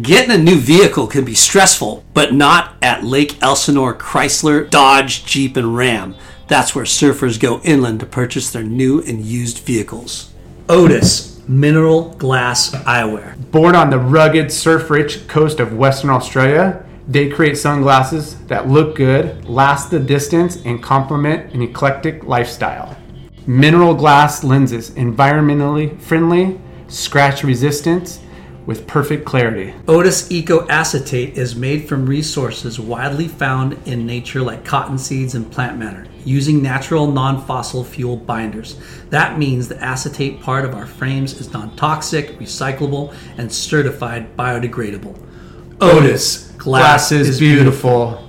Getting a new vehicle can be stressful, but not at Lake Elsinore Chrysler, Dodge, Jeep, and Ram. That's where surfers go inland to purchase their new and used vehicles. Otis Mineral Glass Eyewear. Born on the rugged, surf rich coast of Western Australia, they create sunglasses that look good, last the distance, and complement an eclectic lifestyle. Mineral glass lenses, environmentally friendly, scratch resistant, with perfect clarity. Otis Eco Acetate is made from resources widely found in nature like cotton seeds and plant matter, using natural non fossil fuel binders. That means the acetate part of our frames is non toxic, recyclable, and certified biodegradable. Otis, glass, glass is beautiful. beautiful.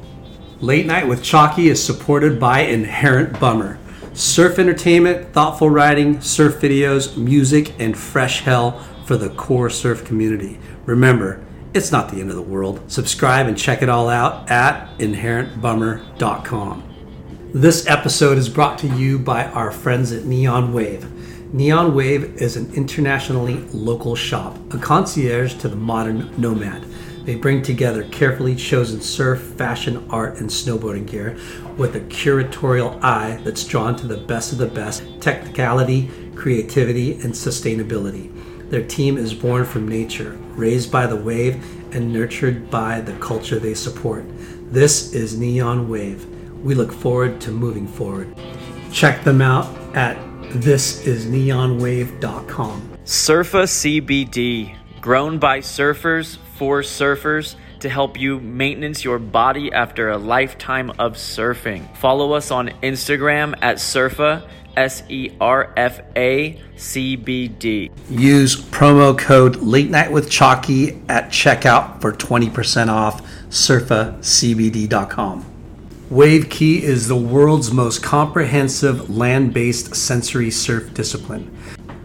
Late Night with Chalky is supported by Inherent Bummer. Surf entertainment, thoughtful writing, surf videos, music, and fresh hell for the core surf community. Remember, it's not the end of the world. Subscribe and check it all out at inherentbummer.com. This episode is brought to you by our friends at Neon Wave. Neon Wave is an internationally local shop, a concierge to the modern nomad. They bring together carefully chosen surf, fashion, art, and snowboarding gear with a curatorial eye that's drawn to the best of the best technicality, creativity, and sustainability. Their team is born from nature, raised by the wave, and nurtured by the culture they support. This is Neon Wave. We look forward to moving forward. Check them out at thisisneonwave.com. Surfa CBD, grown by surfers for surfers to help you maintenance your body after a lifetime of surfing. Follow us on Instagram at Surfa S E R F A C B D. Use promo code Late Night with Chalky at checkout for 20% off surfacbd.com. Wave Key is the world's most comprehensive land based sensory surf discipline.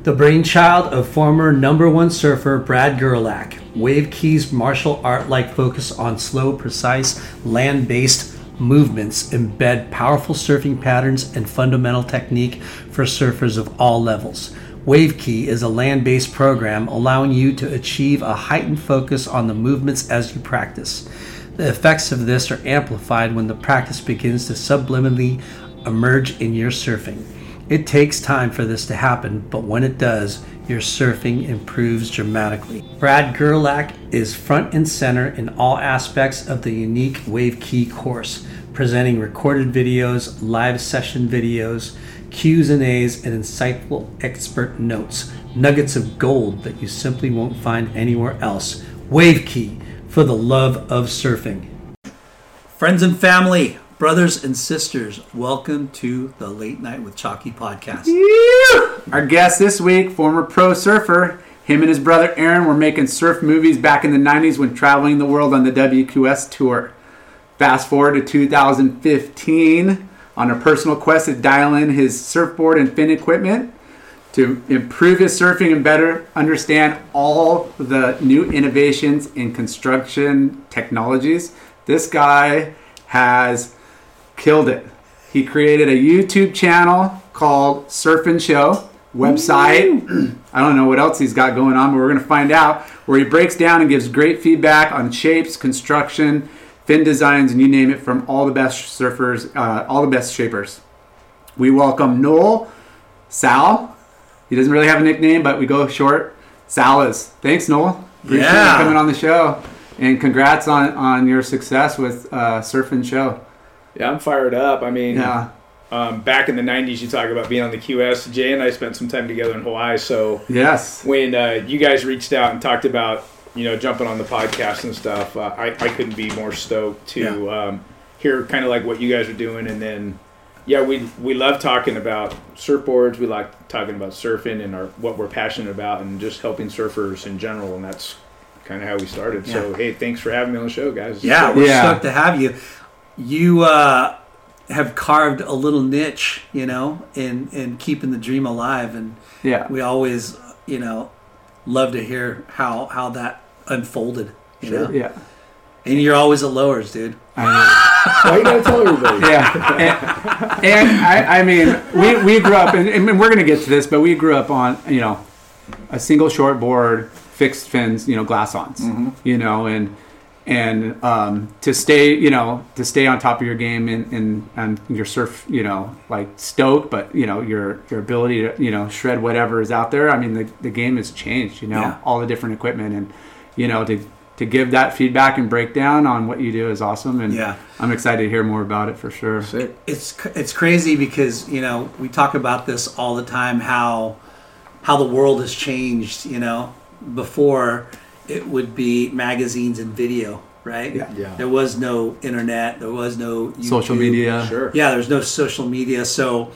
The brainchild of former number one surfer Brad Gerlach, Wave Key's martial art like focus on slow, precise, land based movements embed powerful surfing patterns and fundamental technique for surfers of all levels. WaveKey is a land based program allowing you to achieve a heightened focus on the movements as you practice. The effects of this are amplified when the practice begins to subliminally emerge in your surfing. It takes time for this to happen, but when it does, your surfing improves dramatically. Brad Gerlach is front and center in all aspects of the unique Wave Key course, presenting recorded videos, live session videos, Q's and A's, and insightful expert notes, nuggets of gold that you simply won't find anywhere else. Wave Key for the love of surfing. Friends and family, Brothers and sisters, welcome to the Late Night with Chalky podcast. Our guest this week, former pro surfer, him and his brother Aaron were making surf movies back in the 90s when traveling the world on the WQS tour. Fast forward to 2015, on a personal quest to dial in his surfboard and fin equipment to improve his surfing and better understand all the new innovations in construction technologies. This guy has killed it. He created a YouTube channel called Surf and Show website. I don't know what else he's got going on, but we're going to find out where he breaks down and gives great feedback on shapes, construction, fin designs, and you name it from all the best surfers, uh, all the best shapers. We welcome Noel Sal. He doesn't really have a nickname, but we go short. Salas. Thanks, Noel. Appreciate yeah. you coming on the show. And congrats on, on your success with uh, Surf and Show. Yeah, I'm fired up. I mean, yeah. Um, back in the '90s, you talk about being on the QS. Jay and I spent some time together in Hawaii. So yes, when uh, you guys reached out and talked about you know jumping on the podcast and stuff, uh, I, I couldn't be more stoked to yeah. um, hear kind of like what you guys are doing, and then yeah, we we love talking about surfboards. We like talking about surfing and our what we're passionate about, and just helping surfers in general. And that's kind of how we started. So hey, thanks for having me on the show, guys. Yeah, So- we're Yeah. stoked to have you. You uh, have carved a little niche, you know, in in keeping the dream alive, and Yeah. we always, you know, love to hear how how that unfolded. You know, Yeah. and you're always at lowers, dude. I mean, Why you gotta tell everybody? yeah, and, and I, I mean, we, we grew up, and, and we're gonna get to this, but we grew up on you know a single short board, fixed fins, you know, glass ons, you know, and and um, to stay, you know, to stay on top of your game and, and and your surf, you know, like stoke, but you know your your ability to you know shred whatever is out there. I mean, the the game has changed, you know, Yeah. all the different equipment, and you know to. To give that feedback and breakdown on what you do is awesome, and Yeah. I'm excited to hear more about it for sure. It's it's crazy because you know we talk about this all the time how how the world has changed you know before it would be magazines and video right Yeah. Yeah. there was no internet there was no Social media. Sure. yeah there's no social media so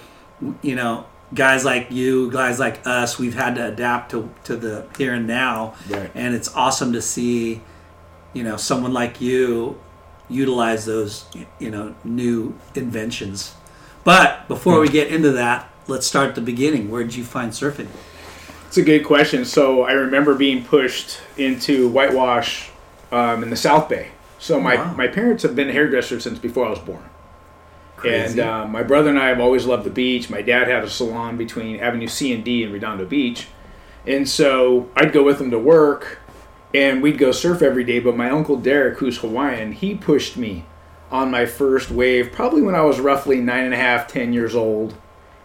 you know guys like you guys like us we've had to adapt to, to the here and now Right. and it's awesome to see you know someone like you utilize those you know new inventions but before we get into that let's start at the beginning where did you find surfing It's a good question. So I remember being pushed into whitewash um, in the South Bay. So my, Wow. my parents have been hairdressers since before I was born. Crazy. And um, my brother and I have always loved the beach. My dad had a salon between Avenue C and D in Redondo Beach. And so I'd go with him to work and we'd go surf every day. But my uncle Derek, who's Hawaiian, he pushed me on my first wave probably when I was roughly nine and a half, ten years old.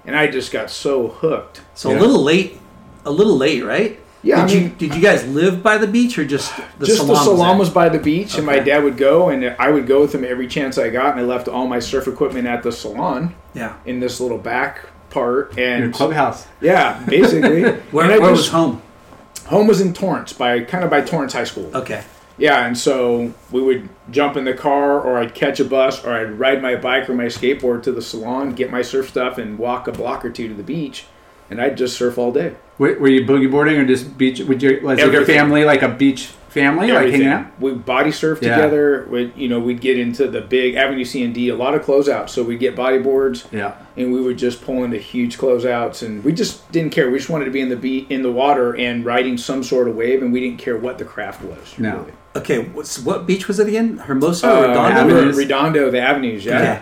And I just got so hooked. so a little late a little late right? Yeah, did I you did you guys live by the beach or just the just salon the salon was was, by the beach, and my dad would go, and I would go with him every chance I got, and I left all my surf equipment at the salon yeah. in this little back part, Your and clubhouse. yeah, basically. where, I where was just- home? Home was in Torrance, by kind of by Torrance High School. okay. Yeah, and so we would jump in the car, or I'd catch a bus, or I'd ride my bike or my skateboard to the salon, get my surf stuff, and walk a block or two to the beach, and I'd just surf all day. Were, were you boogie boarding or just beach? Would you was your family like a beach family, like hanging out? We body surf Yeah. together. We, you know, we'd get into the big Avenue C and D, a lot of closeouts. So we'd get body boards, Yeah. and we would just pull into huge closeouts, and we just didn't care. We just wanted to be in the be- in the water and riding some sort of wave, and we didn't care what the craft was. No. really. okay what's, what beach was it again hermosa Uh, or redondo Avenues. Redondo, Redondo, the avenues. Yeah. okay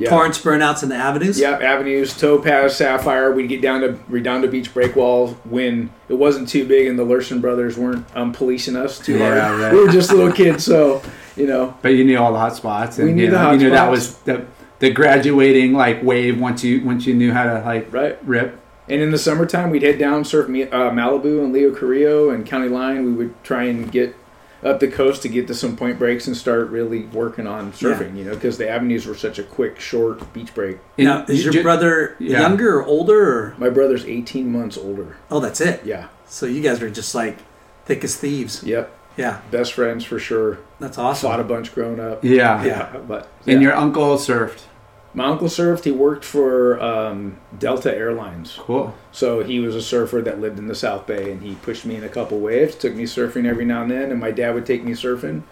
Yeah. torrance burnouts in the avenues Yep, avenues, Topaz, Sapphire. We'd get down to Redondo Beach breakwall when it wasn't too big and the Lurson brothers weren't um, policing us too Yeah, hard. right. We were just little kids, so you know. But you knew all the hot spots, and We knew you, the know, hot you knew that was the the graduating like wave once you once you knew how to like Right. rip. And in the summertime, we'd head down surf uh, Malibu and Leo Carrillo and County Line. We would try and get up the coast to get to some point breaks and start really working on surfing. You know, because the avenues were such a quick, short beach break. And now is your ju- brother Yeah. younger or older or My brother's 18 months older. oh that's it Yeah. So you guys are just like thick as thieves. Yep. Yeah, Best friends for sure. that's awesome. Fought a bunch growing up. Yeah. Yeah, but And your uncle surfed. My uncle surfed. He worked for um, Delta Airlines, Cool. so he was a surfer that lived in the South Bay, and he pushed me in a couple waves, took me surfing every now and then, and my dad would take me surfing,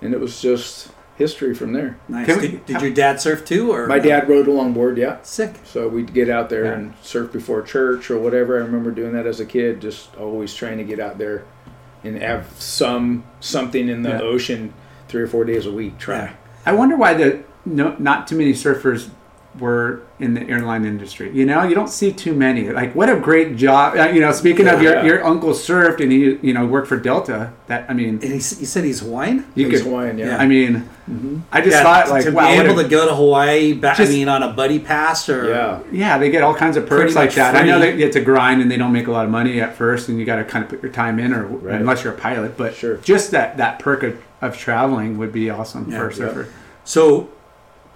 and it was just history from there. Nice. We- Did, did your dad surf too, or My dad rode a longboard, yeah. Sick. So we'd get out there Yeah. and surf before church or whatever. I remember doing that as a kid, just always trying to get out there and have some something in the Yeah. ocean three or four days a week. Try. I wonder why the no, not too many surfers were in the airline industry. You know, you don't see too many. Like, what a great job! Uh, you know, speaking of your Yeah. your uncle surfed and he you know worked for Delta. That I mean, And he, he said he's Hawaiian. you He's could. Hawaiian, yeah. I mean, I just Yeah, thought like to wow, be able a- to go to Hawaii, ba- Just- I mean, on a buddy pass or Yeah. Yeah, they get all kinds of perks like much that. I know free. that it's a grind and they don't make a lot of money at first, and you got to kind of put your time in, or Right. unless you're a pilot. But Sure. just that that perk of, of traveling would be awesome Yeah, for a yeah. surfer. So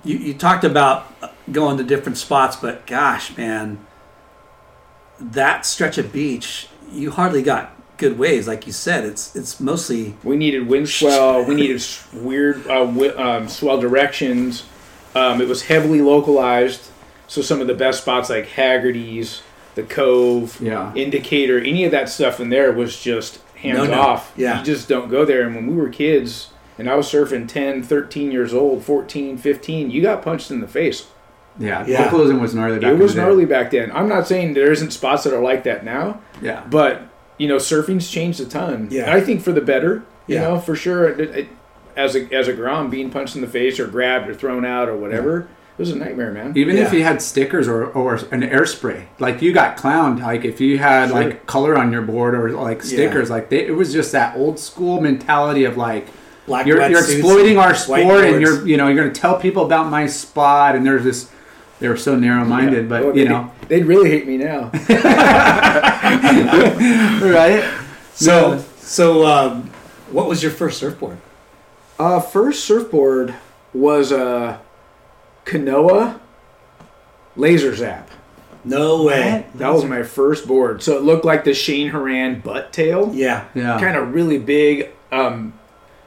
you, you talked about going to different spots, but gosh, man, that stretch of beach, you hardly got good waves, like you said. It's it's mostly We needed wind swell. we needed weird uh, wi- um, swell directions. Um, it was heavily localized, so some of the best spots like Haggerty's, the Cove, Yeah. Indicator, any of that stuff in there was just hands No, no. off. Yeah. You just don't go there. And when we were kids, and I was surfing 10, 13 years old, 14, 15, you got punched in the face. Yeah, Yeah. localism was gnarly. Back it was the day. gnarly back then. I'm not saying there isn't spots that are like that now, Yeah, but you know, surfing's changed a ton. Yeah. And I think for the better. You Yeah. know, for sure. It, it, as a as a grom, being punched in the face or grabbed or thrown out or whatever, it was a nightmare, man. even if you had stickers or, or an air spray, like you got clowned. Like if you had Sure. like color on your board or like stickers, like they, it was just that old school mentality of like black. you're, you're exploiting our sport and you're you know you're going to tell people about my spot and there's this they were so narrow minded, but Well, you they- know, they'd really hate me now. right? So so um, what was your first surfboard? uh, first surfboard was a Kanoa Laser Zap. No way. That was my first board. So it looked like the Shane Horan butt tail. Yeah. Yeah, kind of really big, um,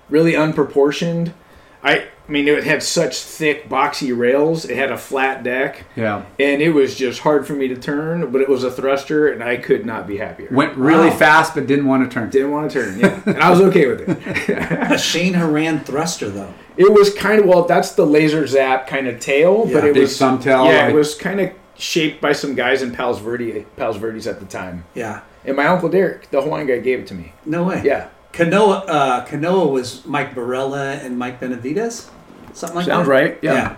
really unproportioned. I, I mean, it had such thick, boxy rails. It had a flat deck, yeah. and it was just hard for me to turn. But it was a thruster, and I could not be happier. Went really Wow. fast, but didn't want to turn. Didn't want to turn, yeah, and I was okay with it. A Shane Horan thruster though. It was kind of well, that's the laser zap kind of tail, but it Big was thumbtail, Yeah, like- it was kind of shaped by some guys in Palos Verde, Palos Verdes at the time, Yeah. and my uncle Derek, the Hawaiian guy, gave it to me. No way. Yeah, Canoa uh, Canoa was Mike Barella and Mike Benavides. Something like sounds that. Sounds right. Yeah.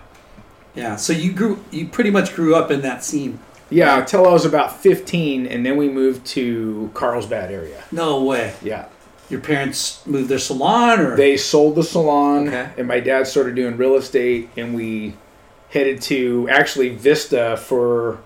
yeah. So you grew you pretty much grew up in that scene. Yeah, until I was about 15, and then we moved to Carlsbad area. No way. Yeah. Your parents moved their salon or They sold the salon, Okay. and my dad started doing real estate, and we headed to actually Vista for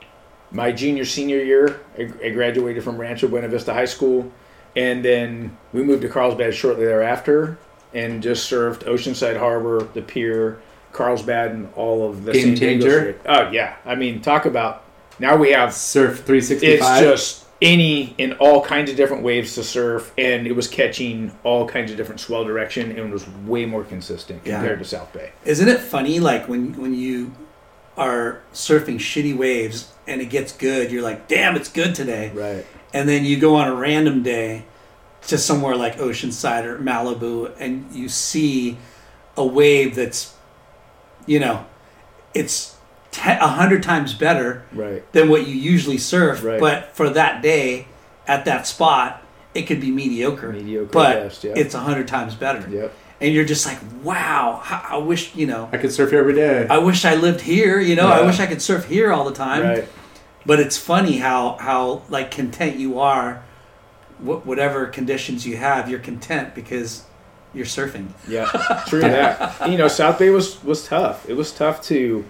my junior senior year. I graduated from Rancho Buena Vista High School, and then we moved to Carlsbad shortly thereafter, and just served Oceanside Harbor, the pier, Carlsbad, and all of the Game San Diego changer. Strip. Oh yeah, I mean, talk about now we have Surf 365. it's just any and all kinds of different waves to surf, and it was catching all kinds of different swell direction, and it was way more consistent Yeah. compared to South Bay. Isn't it funny like when when you are surfing shitty waves and it gets good, you're like, "Damn, it's good today." Right. And then you go on a random day to somewhere like Oceanside or Malibu and you see a wave that's you know, it's a hundred times better Right. than what you usually surf. Right. But for that day, at that spot, it could be mediocre. Mediocre but best, yeah. it's a hundred times better. Yep. And you're just like, wow, I, I wish you know. I could surf here every day. I wish I lived here. You know, I wish I could surf here all the time. Right. But it's funny how how like content you are, wh- whatever conditions you have, you're content because you're surfing. Yeah. True that. You know, South Bay was was tough. It was tough to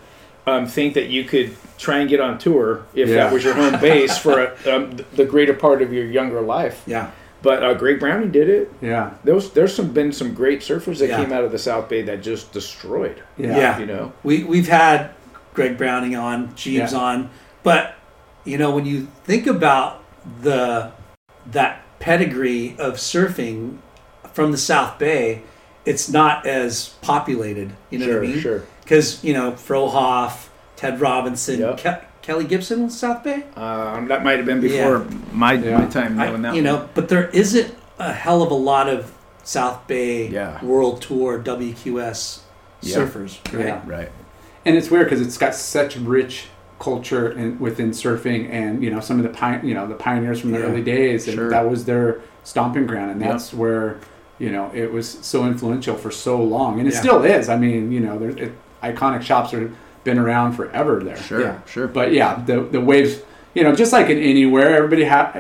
um, think that you could try and get on tour if Yeah. that was your home base for a, um, the greater part of your younger life. Yeah. But uh, Greg Browning did it. yeah, There was there's some been some great surfers that Yeah. came out of the South Bay that just destroyed. yeah, Yeah. You know. We we've had Greg Browning on, Jeeves on, but you know when you think about the that pedigree of surfing from the South Bay, it's not as populated. You know sure. what I mean? Sure. Because you know Frohoff, Ted Robinson, Yep. Ke- Kelly Gibson South Bay. Um, that might have been before my, Yeah. my time I- that. you one. know, but there isn't a hell of a lot of South Bay Yeah. World Tour WQS Yeah. surfers. Right? Yeah. Right. and it's weird because it's got such rich culture in, within surfing, and you know some of the pi- you know the pioneers from the Yeah. early days, and Sure. that was their stomping ground, and that's where you know it was so influential for so long, and it Yeah. still is. I mean, you know, there, it, iconic shops have been around forever there. Sure, Yeah. sure. But yeah, the the waves, you know, just like in anywhere, everybody ha-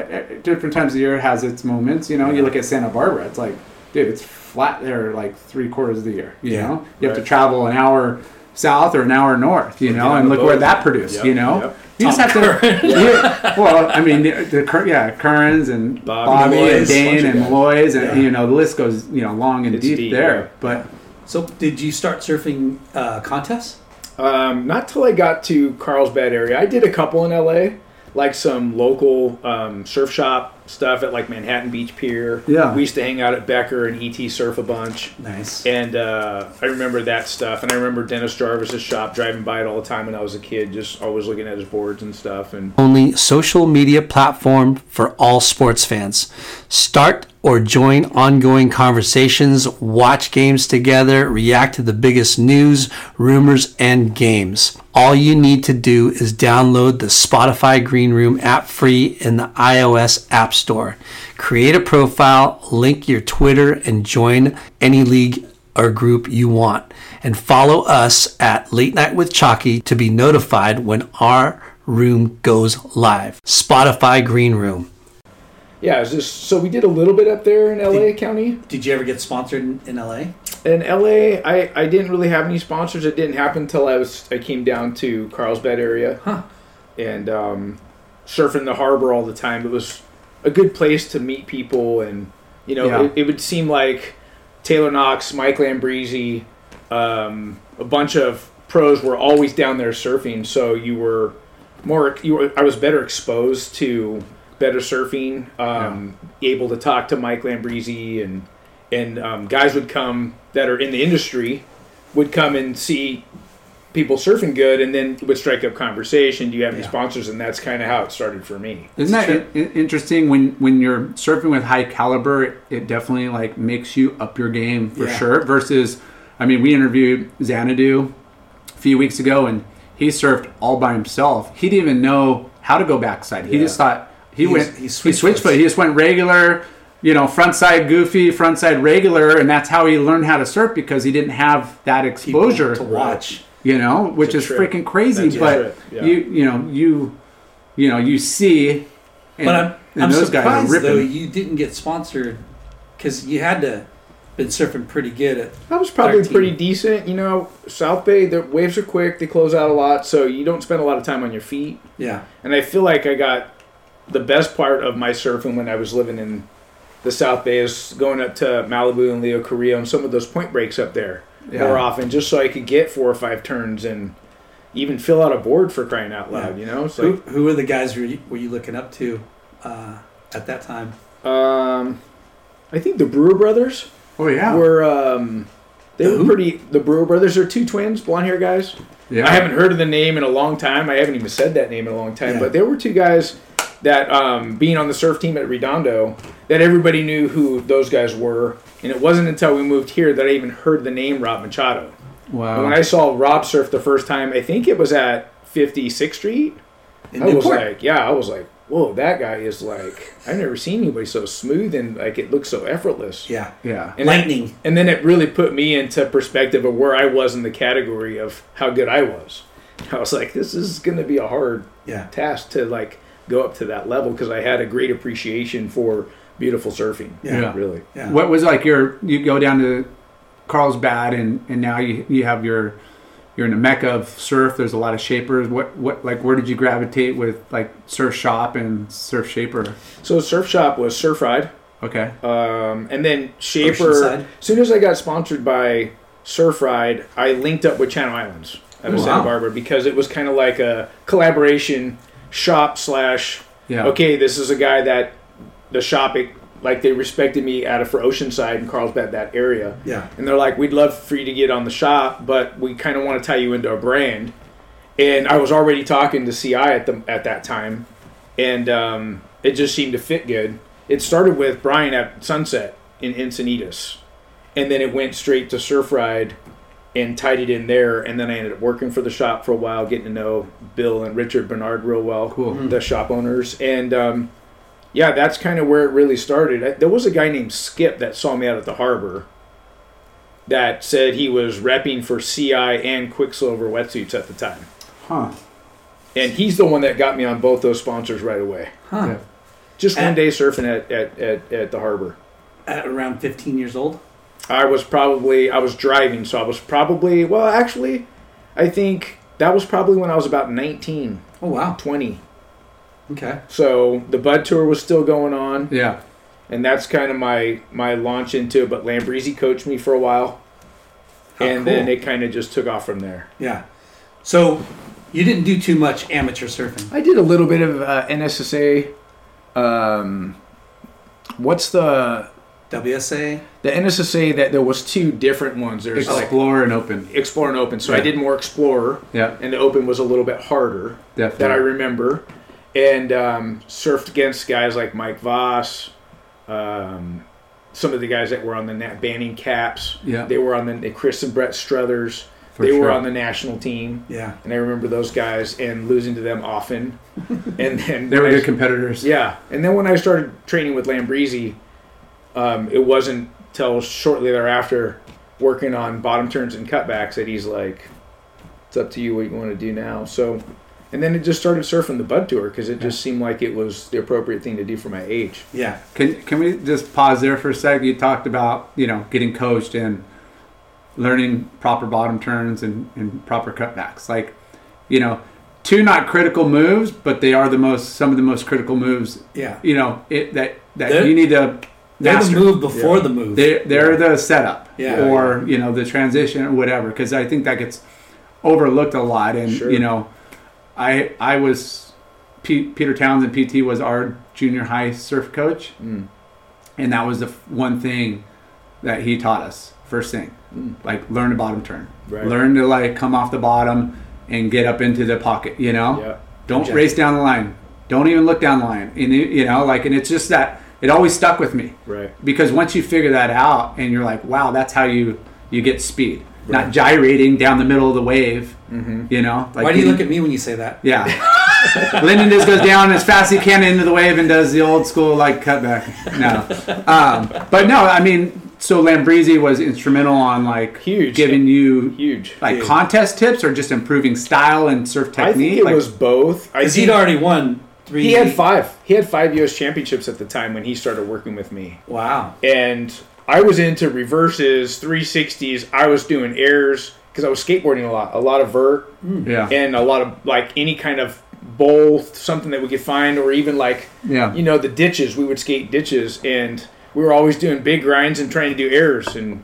different times of year has its moments. You know, you look at Santa Barbara, it's like, dude, it's flat there like three quarters of the year. You Yeah, know, you have to travel an hour south or an hour north. You know, and the look where that produced. Yep, You know, yep. you just have to. yeah, well, I mean, the, the yeah, Currens and Bobby Bobby, Malloy's, and Dane and. Malloy's, and Yeah. you know, the list goes you know long and deep, deep, there. yeah. But So, did you start surfing uh, contests? Um, not till I got to Carlsbad area. I did a couple in LA, like some local um, surf shop stuff at like Manhattan Beach Pier. Yeah. we used to hang out at Becker and ET Surf a bunch. Nice. And uh, I remember that stuff, and I remember Dennis Jarvis's shop, driving by it all the time when I was a kid, just always looking at his boards and stuff. And only social media platform for all sports fans. Start or join ongoing conversations, watch games together, react to the biggest news, rumors, and games. All you need to do is download the Spotify Green Room app free in the iOS App Store. Create a profile, link your Twitter, and join any league or group you want. And follow us at Late Night with Chalky to be notified when our room goes live. Spotify Green Room. yeah, it was just so we did a little bit up there in LA County. Did you ever get sponsored in, in LA? In LA, I, I didn't really have any sponsors. It didn't happen until I was I came down to Carlsbad area, Huh. and um, surfing the harbor all the time. It was a good place to meet people, and you know, Yeah. it, it would seem like Taylor Knox, Mike Lambresi, um, a bunch of pros were always down there surfing. So you were more you were I was better exposed to better surfing. Um, Able to talk to Mike Lambresi and and um, guys would come that are in the industry would come and see people surfing good and then would strike up conversation do you have any Yeah. sponsors and that's kind of how it started for me Isn't that Sure. in- interesting when when you're surfing with high caliber? It, it definitely like makes you up your game for Yeah. sure. Versus, I mean, we interviewed Xanadu a few weeks ago, and he surfed all by himself. He didn't even know how to go backside. He Yeah. just thought he, He went. was- he He switched switched, foot. He just went regular. You know, front side goofy, front side regular, and that's how he learned how to surf because he didn't have that exposure to watch. You know, which is trip. freaking crazy. That's but yeah. you, you know, you, you know, you see, and, But I'm, and I'm those guys are surprised ripping. though you didn't get sponsored because you had to been surfing pretty good at. i was probably 13. pretty decent you know south bay the waves are quick they close out a lot so you don't spend a lot of time on your feet Yeah. and i feel like i got the best part of my surfing when i was living in the south bay is going up to malibu and leo Carrillo and some of those point breaks up there Yeah. more often just so i could get four or five turns and even fill out a board for crying out loud you know so Who, who were the guys were you, were you looking up to uh, at that time? Um, I think the Brewer brothers oh yeah, were. Um, they The were pretty. The Brewer brothers are two twins, blonde hair guys. yeah. I haven't heard of the name in a long time. I haven't even said that name in a long time. Yeah. But there were two guys that, um, being on the surf team at Redondo, that everybody knew who those guys were. And it wasn't until we moved here that I even heard the name Rob Machado. Wow. And when I saw Rob surf the first time, I think it was at 56th Street. In I was like, yeah, I was like, whoa, that guy is like, I've never seen anybody so smooth and like it looks so effortless. yeah. yeah. And Lightning. Then, and then it really put me into perspective of where I was in the category of how good I was. I was like, this is going to be a hard Yeah. task to like go up to that level because I had a great appreciation for beautiful surfing. Yeah. really. Yeah. What was like your? You go down to Carlsbad, and and now you you have your. You're in a mecca of surf. There's a lot of shapers. What what like where did you gravitate with like surf shop and surf shaper? So Surf Shop was Surf Ride. Okay. Um, and then Shaper, Oceanside. as soon as I got sponsored by Surf Ride, I linked up with Channel Islands out of Oh, Santa wow. Barbara because it was kind of like a collaboration shop slash. Yeah. Okay, this is a guy that the shop it, like they respected me out of for Oceanside and Carlsbad that area, Yeah. and they're like, we'd love for you to get on the shop, but we kind of want to tie you into a brand. And I was already talking to CI at the at that time, and um, it just seemed to fit good. It started with Brian at Sunset in Encinitas, and then it went straight to Surf Ride, and tied it in there. And then I ended up working for the shop for a while, getting to know Bill and Richard Bernard real well, Cool. the shop owners, and um, yeah, that's kind of where it really started. I, there was a guy named Skip that saw me out at the harbor that said he was repping for CI and Quicksilver wetsuits at the time. Huh. And he's the one that got me on both those sponsors right away. Huh. Yeah. Just one And- day surfing at, at, at, at the harbor. At around 15 years old. I was probably I was driving, so I was probably well actually I think that was probably when I was about 19, Oh wow. 20. Okay. So the Bud Tour was still going on, Yeah. and that's kind of my my launch into it. But Lambresi coached me for a while, How and then it kind of just took off from there. Yeah. So you didn't do too much amateur surfing. I did a little bit of uh, NSSA. Um, what's the WSA. the NSSA that there was two different ones. There's like Explore and open. Explore and Open. So I did more Explorer, Yeah. and the Open was a little bit harder. Definitely. that I remember, and um, surfed against guys like Mike Voss, um, some of the guys that were on the Nat Banning Caps. Yeah. they were on the Chris and Brett Struthers. For they were on the national team, Yeah. and I remember those guys and losing to them often. and then They were I- good competitors. yeah, and then when I started training with Lambresi, um, it wasn't till shortly thereafter, working on bottom turns and cutbacks, that he's like, "It's up to you what you want to do now." So, and then it just started surfing the Bud Tour because it just seemed like it was the appropriate thing to do for my age. Yeah. Can can we just pause there for a sec? You talked about you know getting coached and learning proper bottom turns and, and proper cutbacks. Like, you know, two not critical moves, but they are the most some of the most critical moves. Yeah. You know, it that that They're- you need to They're master. the move before Yeah. the move. They they're the setup, Yeah. or you know the transition or whatever. Because I think that gets overlooked a lot. And Sure. you know, I I was P, Peter Townend PT was our junior high surf coach, Mm. and that was the f- one thing that he taught us first thing, like learn to bottom turn, Right. learn to like come off the bottom and get up into the pocket. You know, Yeah. don't race down the line. Don't even look down the line. And it, you know, like, and it's just that it always stuck with me Right. because once you figure that out and you're like wow that's how you you get speed not gyrating down the middle of the wave you know like Why do you look at me when you say that? yeah Lyndon just goes down as fast as he can into the wave and does the old school like cutback no um, but no i mean so lambresi was instrumental on like Huge. giving you Huge. like Huge. contest tips or just improving style and surf I technique think it like, was both. I Because he'd already won three. he had five. He had five U.S. championships at the time when he started working with me. Wow. and I was into reverses, 360s. I was doing airs because I was skateboarding a lot, a lot of vert, hmm. yeah and a lot of like any kind of bowl, something that we could find, or even like yeah you know the ditches. We would skate ditches, and we were always doing big grinds and trying to do airs, and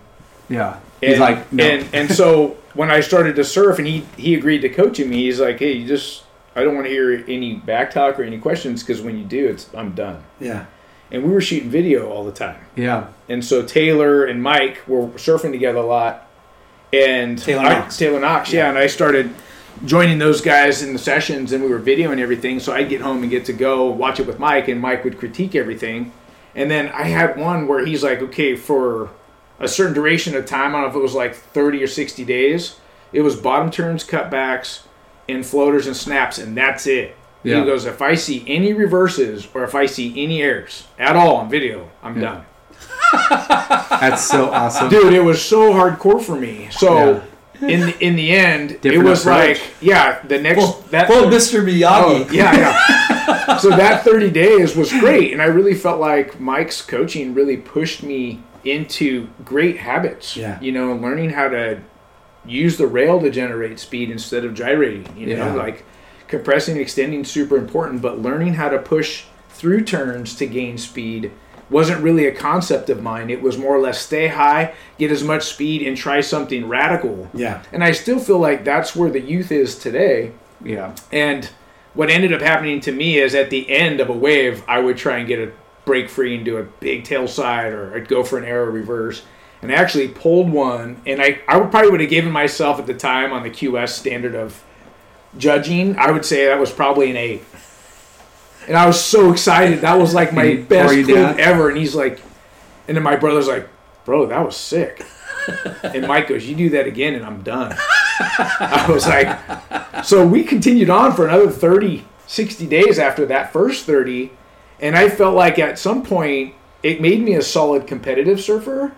yeah and he's like no. and and so when I started to surf, and he he agreed to coaching me, he's like, hey, you just I don't want to hear any back talk or any questions because when you do, it's I'm done. Yeah. And we were shooting video all the time. yeah And so Taylor and Mike were surfing together a lot. And Taylor I- Knox. Taylor Knox, yeah. And I started joining those guys in the sessions and we were videoing everything. So I'd get home and get to go watch it with Mike and Mike would critique everything. And then I had one where he's like, okay, for a certain duration of time, I don't know if it was like 30 or 60 days, it was bottom turns, cutbacks, and floaters and snaps, and that's it. Yeah. He goes, if I see any reverses or if I see any airs at all on video, I'm done. that's so awesome dude it was so hardcore for me so in the, in the end it was approach. like yeah the next Full, that full Mr. Miyagi. oh, yeah yeah so that 30 days was great and i really felt like mike's coaching really pushed me into great habits Yeah. you know learning how to use the rail to generate speed instead of gyrating you know Yeah. like compressing and extending super important but learning how to push through turns to gain speed wasn't really a concept of mine it was more or less stay high get as much speed and try something radical Yeah. and i still feel like that's where the youth is today yeah and what ended up happening to me is at the end of a wave, I would try and get a break free and do a big tail side, or I'd go for an arrow reverse. And I actually pulled one, and I, I would probably would have given myself at the time on the QS standard of judging, I would say that was probably an eight. And I was so excited. That was like my And best tore clip down? ever. And he's like, and then my brother's like, bro, that was sick. and Mike goes, you do that again, and I'm done. I was like, so we continued on for another 30, 60 days after that first 30. And I felt like at some point it made me a solid competitive surfer,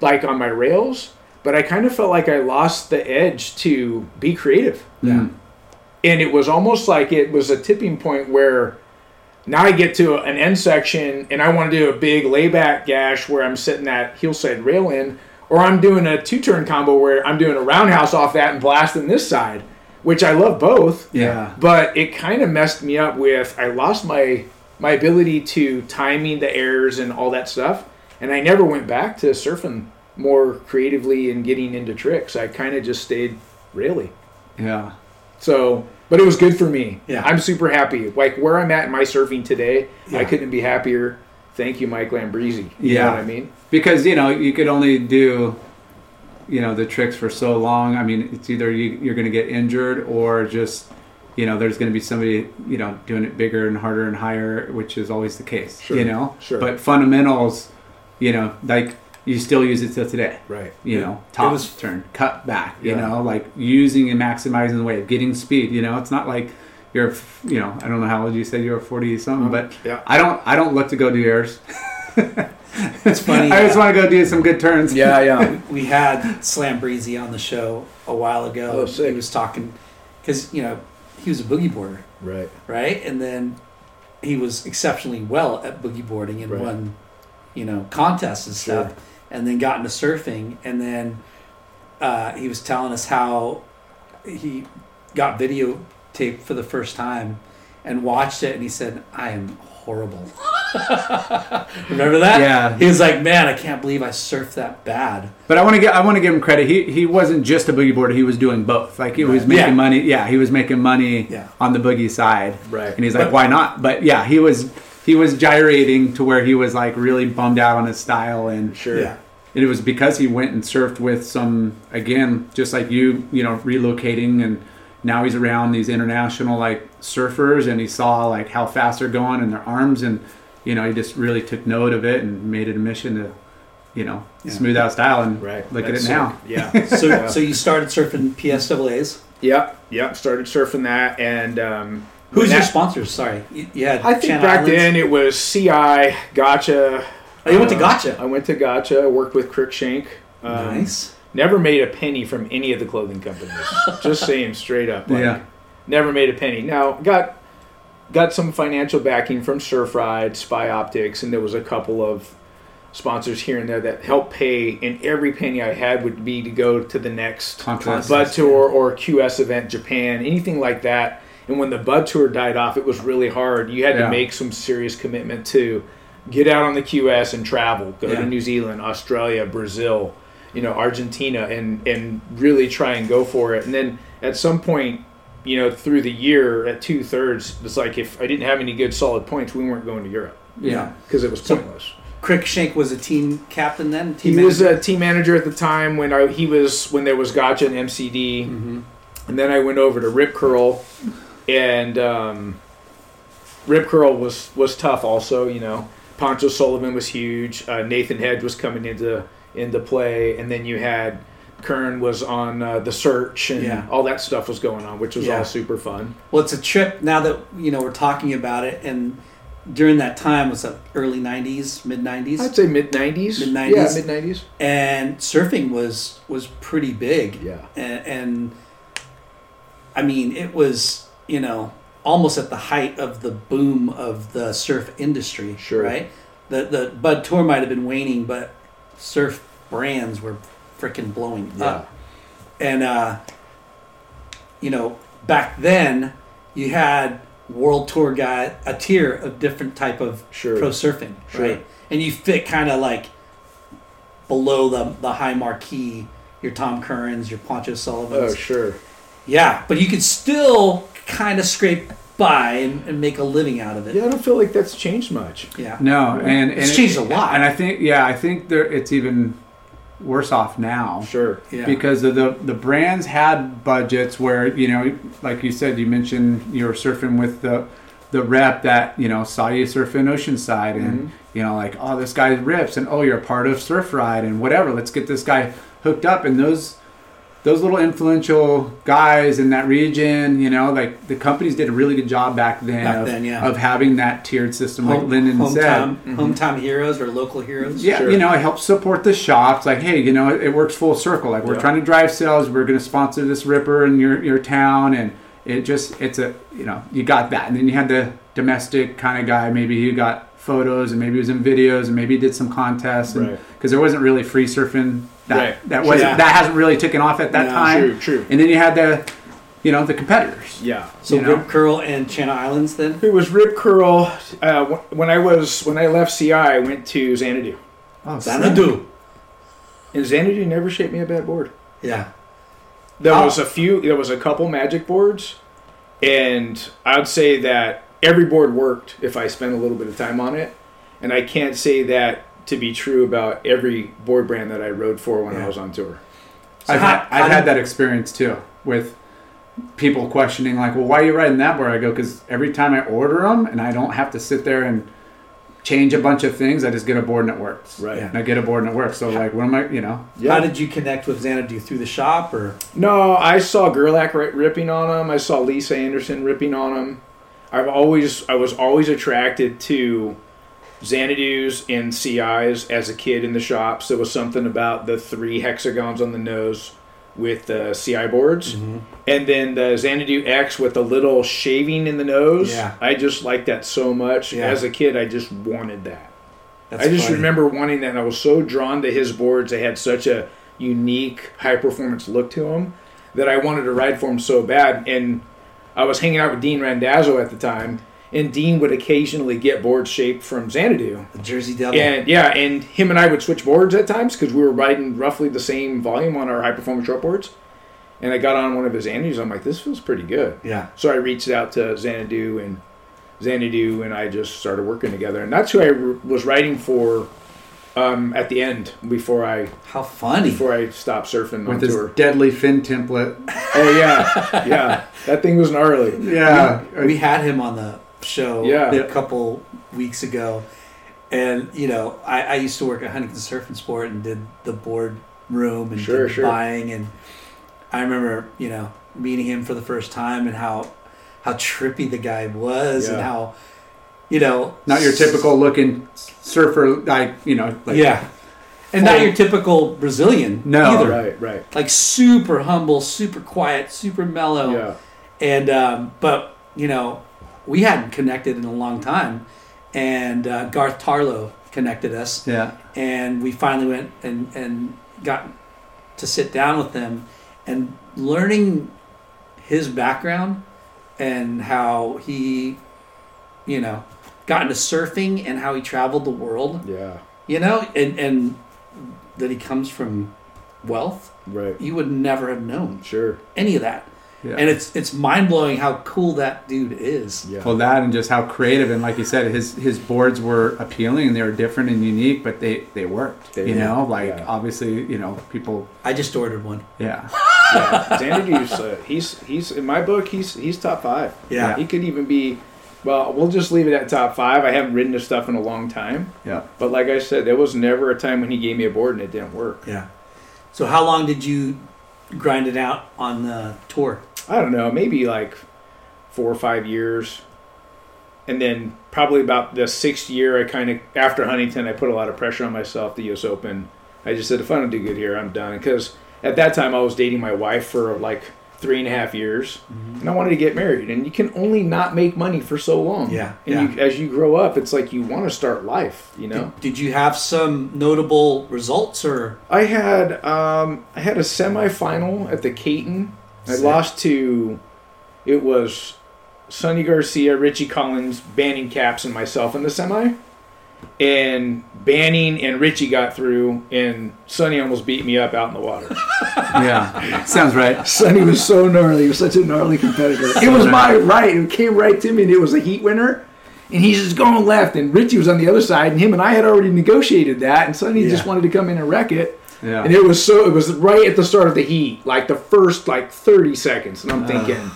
like on my rails. But I kind of felt like I lost the edge to be creative. Yeah. Mm. And it was almost like it was a tipping point where now I get to an end section and I want to do a big layback gash where I'm setting that heel side rail in, or I'm doing a two turn combo where I'm doing a roundhouse off that and blasting this side, which I love both. Yeah. But it kind of messed me up with I lost my my ability to timing the airs and all that stuff, and I never went back to surfing more creatively and getting into tricks. I kind of just stayed really. Yeah. So, but it was good for me. Yeah. I'm super happy. Like where I'm at in my surfing today, Yeah. I couldn't be happier. Thank you, Mike Lambresi. You Yeah. know what I mean? because you know you could only do you know the tricks for so long i mean it's either you, you're going to get injured or just you know there's going to be somebody you know doing it bigger and harder and higher which is always the case Sure, you know sure. but fundamentals you know like you still use it till today Right. you know top was- turn cut back you Yeah. know like using and maximizing the wave getting speed you know it's not like you're you know i don't know how old you said you were 40 something uh-huh. but yeah. i don't i don't look to go do airs It's funny. I just uh, want to go do some good turns. Yeah, yeah. we had Slam Breezy on the show a while ago. Oh, sick. He was talking because you know he was a boogie boarder, right. right? And then he was exceptionally well at boogie boarding and Right. won, you know, contests and stuff. Sure. And then got into surfing, and then uh, he was telling us how he got videotaped for the first time and watched it, and he said, "I am horrible." Remember that? Yeah. He was like, "Man, I can't believe I surfed that bad." But I want to get I want to give him credit. He he wasn't just a boogie boarder. He was doing both. Like he was making Yeah. money. Yeah, he was making money Yeah. on the boogie side. Right. And he's like, But- why not? But yeah, he was he was gyrating to where he was like really bummed out on his style and Sure. Yeah. And it was because he went and surfed with some again, just like you, you know, relocating and now he's around these international like surfers and he saw like how fast they're going and their arms and you know, he just really took note of it and made it a mission to, you know, Yeah. smooth out style and Right. look That's at it now. sick. Yeah. So, so you started surfing PSAA's. Yep. Yep. Started surfing that, and um, Who's your sponsors? Sorry, you, you had. I think Channel back Islands. then it was CI, Gotcha. Oh, you went to Uh, Gotcha? I went to Gotcha. Worked with Crookshank. Um, nice. Never made a penny from any of the clothing companies. Just saying straight up. Like, Yeah. Never made a penny. Now got got some financial backing from Surf Ride, Spy Optics, and there was a couple of sponsors here and there that helped pay. And every penny I had would be to go to the next Contest. Bud Tour or QS event, Japan, anything like that. And when the Bud Tour died off, it was really hard. You had Yeah. to make some serious commitment to get out on the QS and travel, go Yeah. to New Zealand, Australia, Brazil, you know, Argentina, and and really try and go for it. And then at some point, you know, through the year at two thirds, it's like if I didn't have any good solid points, we weren't going to Europe Yeah. because it was So- pointless. Crickshank was a team captain then. He Team was a team manager at the time when I, he was when there was Gotcha and MCD, Mm-hmm. and then I went over to Rip Curl, and um, Rip Curl was was tough. Also, you know, Pancho Sullivan was huge. Uh, Nathan Hedge was coming into into play, and then you had Kern was on uh, the search, and Yeah. all that stuff was going on, which was Yeah. all super fun. Well, it's a trip now that you know we're talking about it, and during that time was the early '90s, mid '90s, I'd say mid nineties, Mid-nineties. yeah, mid nineties, and surfing was was pretty big. yeah. and, and I mean, it was you know almost at the height of the boom of the surf industry. Sure. right? The the Bud Tour might have been waning, but surf brands were freaking blowing up. And uh, you know, back then you had World Tour guy a tier of different type of Sure. pro surfing, Sure. right? And you fit kind of like below the the high marquee, your Tom Curren's, your Pancho Sullivans. Oh, sure. Yeah, but you could still kind of scrape by and, and make a living out of it. Yeah, I don't feel like that's changed much. Yeah. No, and, and It's it- changed a lot. And I think, yeah, I think there it's even worse off now. Sure. Yeah. Because of the the brands had budgets where you know, like you said, you mentioned you were surfing with the the rep that you know saw you surfing Oceanside and Mm-hmm. you know like oh this guy rips and oh you're a part of Surf Ride and whatever let's get this guy hooked up and those those little influential guys in that region, you know, like the companies did a really good job back then, Back of, then, yeah. of having that tiered system, like Home- Lyndon said. hometown, hometown heroes or local heroes. Yeah, Sure. you know, it helps support the shops. Like, hey, you know, it, it works full circle. Like, we're Yeah. trying to drive sales. We're going to sponsor this Ripper in your your town, and it just it's a you know you got that, and then you had the domestic kind of guy. Maybe he got photos, and maybe he was in videos, and maybe he did some contests, and Right. because there wasn't really free surfing. That Right. that wasn't Yeah. that hasn't really taken off at that No, time. true, true. And then you had the you know the competitors. Yeah. So You know? Rip Curl and Channel Islands then. It was Rip Curl. Uh, when I was when I left CI, I went to Xanadu, Oh, Xanadu. and Xanadu never shaped me a bad board. Yeah. There How- was a few. There was a couple magic boards, and I'd say that every board worked if I spent a little bit of time on it. And I can't say that to be true about every board brand that I rode for when Yeah. I was on tour. I've, how- had, I've had that experience too with people questioning like, well, why are you riding that board? I go because every time I order them and I don't have to sit there and change a bunch of things, I just get a board and it works. Right. And I get a board and it works. So like, what am I? You know, Yeah. How did you connect with Xanadu through the shop or? No, I saw Gerlach ri- ripping on them. I saw Lisa Andersen ripping on them. I've always, I was always attracted to Xanadu's and CI's as a kid in the shops. There was something about the three hexagons on the nose with the CI boards, mm-hmm. and then the Xanadu X with the little shaving in the nose. Yeah. I just liked that so much. Yeah. As a kid, I just wanted that. That's I just funny. remember wanting that. And I was so drawn to his boards. They had such a unique, high performance look to them that I wanted to ride for him so bad. And I was hanging out with Dean Randazzo at the time, and Dean would occasionally get boards shaped from Xanadu. the Jersey Devil. And yeah, and him and I would switch boards at times because we were riding roughly the same volume on our high performance short boards. And I got on one of his Xanadus. I'm like, this feels pretty good. Yeah. So I reached out to Xanadu and Xanadu, and I just started working together. And that's who I r- was writing for um, at the end before I How funny. before I stopped surfing on with his tour. deadly fin template. Oh yeah, yeah, that thing was gnarly. Yeah. we had him on the show Yeah. a couple weeks ago and you know I, I used to work at huntington surf and sport and did the board room and Sure, did sure. buying and i remember you know meeting him for the first time and how how trippy the guy was and how you know Not your typical looking surfer, like you know, like yeah and not your typical brazilian No. either Right, right. like super humble super quiet super mellow Yeah, and um, but you know we hadn't connected in a long time and uh, garth tarlow connected us yeah. and we finally went and and got to sit down with him and learning his background and how he you know got into surfing and how he traveled the world yeah, you know and and that he comes from wealth right. you would never have known Sure. any of that Yeah. and it's it's mind blowing how cool that dude is. Yeah. Well, that and just how creative and like you said, his his boards were appealing and they were different and unique, but they they worked. They you did, know, like yeah. obviously, you know, people. I just ordered one. Yeah. yeah. Xanadu's uh, he's he's in my book he's he's top five. Yeah. he could even be. Well, we'll just leave it at top five. I haven't ridden his stuff in a long time, Yeah. but like I said, there was never a time when he gave me a board and it didn't work. Yeah. So how long did you grind it out on the tour? I don't know, maybe like four or five years. And then probably about the sixth year, I kind of, after Huntington, I put a lot of pressure on myself, the US Open. I just said, if I don't do good here, I'm done. Because at that time, I was dating my wife for like three and a half years. And I wanted to get married. And you can only not make money for so long. Yeah, And yeah. You, as you grow up, it's like you want to start life, you know? Did, did you have some notable results or I had um, I had a semifinal at the Katin. I lost to it was Sunny Garcia, Richie Collins, Banning Capps, and myself in the semi. And Banning and Richie got through, and Sunny almost beat me up out in the water. Yeah. Sounds right. Sunny was so gnarly. He was such a gnarly competitor. It was my right. It came right to me, and it was a heat winner. And he's just going left, and Richie was on the other side, and him and I had already negotiated that, and Sunny just wanted to come in and wreck it. Yeah. And it was so it was right at the start of the heat, like the first like 30 seconds. And I'm thinking,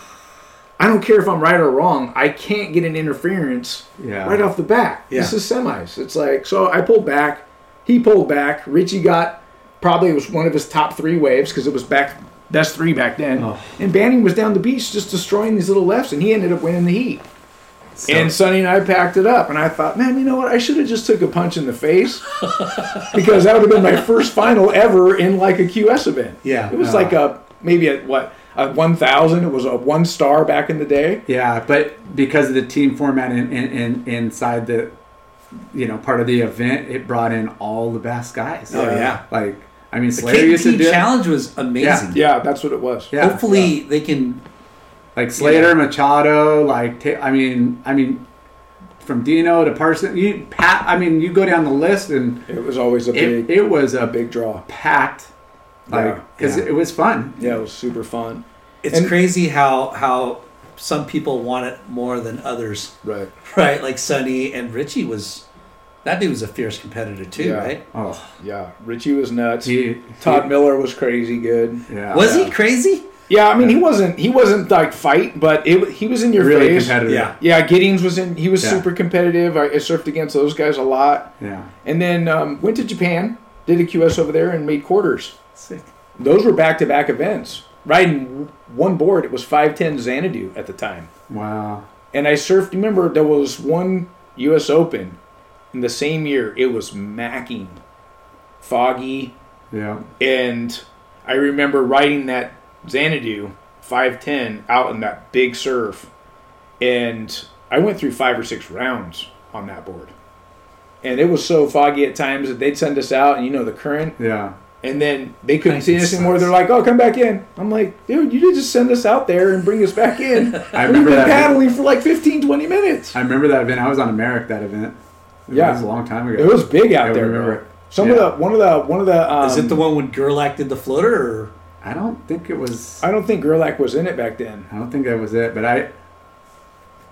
I don't care if I'm right or wrong, I can't get an interference Yeah. right off the bat. This is semis. It's like so I pulled back, he pulled back, Richie got probably it was one of his top three waves because it was back best three back then. Oh. And Banning was down the beach just destroying these little lefts, and he ended up winning the heat. So- and Sunny and I packed it up, and I thought, man, you know what? I should have just took a punch in the face because that would have been my first final ever in like a QS event. Yeah. it was Uh. like a maybe a what a one thousand. It was a one star back in the day. Yeah, but because of the team format in, in, in, inside the, you know, part of the event, it brought in all the best guys. Oh, yeah. Like, I mean, The Slater used to KT do it. challenge was amazing. Yeah, yeah, that's what it was. Yeah. Hopefully they can. Like Slater, Machado, like I mean, I mean, from Dino to Parson, you Pat. I mean, you go down the list and It was always a big, it was a a big draw. packed, like Yeah. because Yeah. it was fun. Yeah, it was super fun. It's And- crazy how how some people want it more than others, Right. right? Like Sunny and Richie was. That dude was a fierce competitor too, Yeah. right? Oh, Yeah, Richie was nuts. he, Todd he- Miller was crazy good. yeah, Was yeah. he crazy? Yeah, I mean he wasn't he wasn't like fight, but it he was in your really face. competitive? Yeah. Yeah, Giddings was in. He was Yeah. super competitive. I, I surfed against those guys a lot, yeah. and then um, went to Japan, did a QS over there, and made quarters. Sick. Those were back to back events. Riding one board, it was five ten Xanadu at the time, Wow. and I surfed. Remember, there was one U.S. Open in the same year. It was macking, foggy, Yeah. and I remember riding that Xanadu 510 out in that big surf, and I went through five or six rounds on that board. And it was so foggy at times that they'd send us out, and you know the current, Yeah. and then they couldn't see us anymore. They're like, "Oh, come back in." I'm like, "Dude, you did just send us out there and bring us back in. I We've been that. paddling for like 15, 20 minutes. I remember that event. I was on America that event. It Yeah. was a long time ago. It was big out I there. remember bro. it. Some Yeah. of the one of the one of the um, Is it the one when Gerlach did the floater? Or I don't think it was. I don't think Gerlach was in it back then. I don't think that was it, but I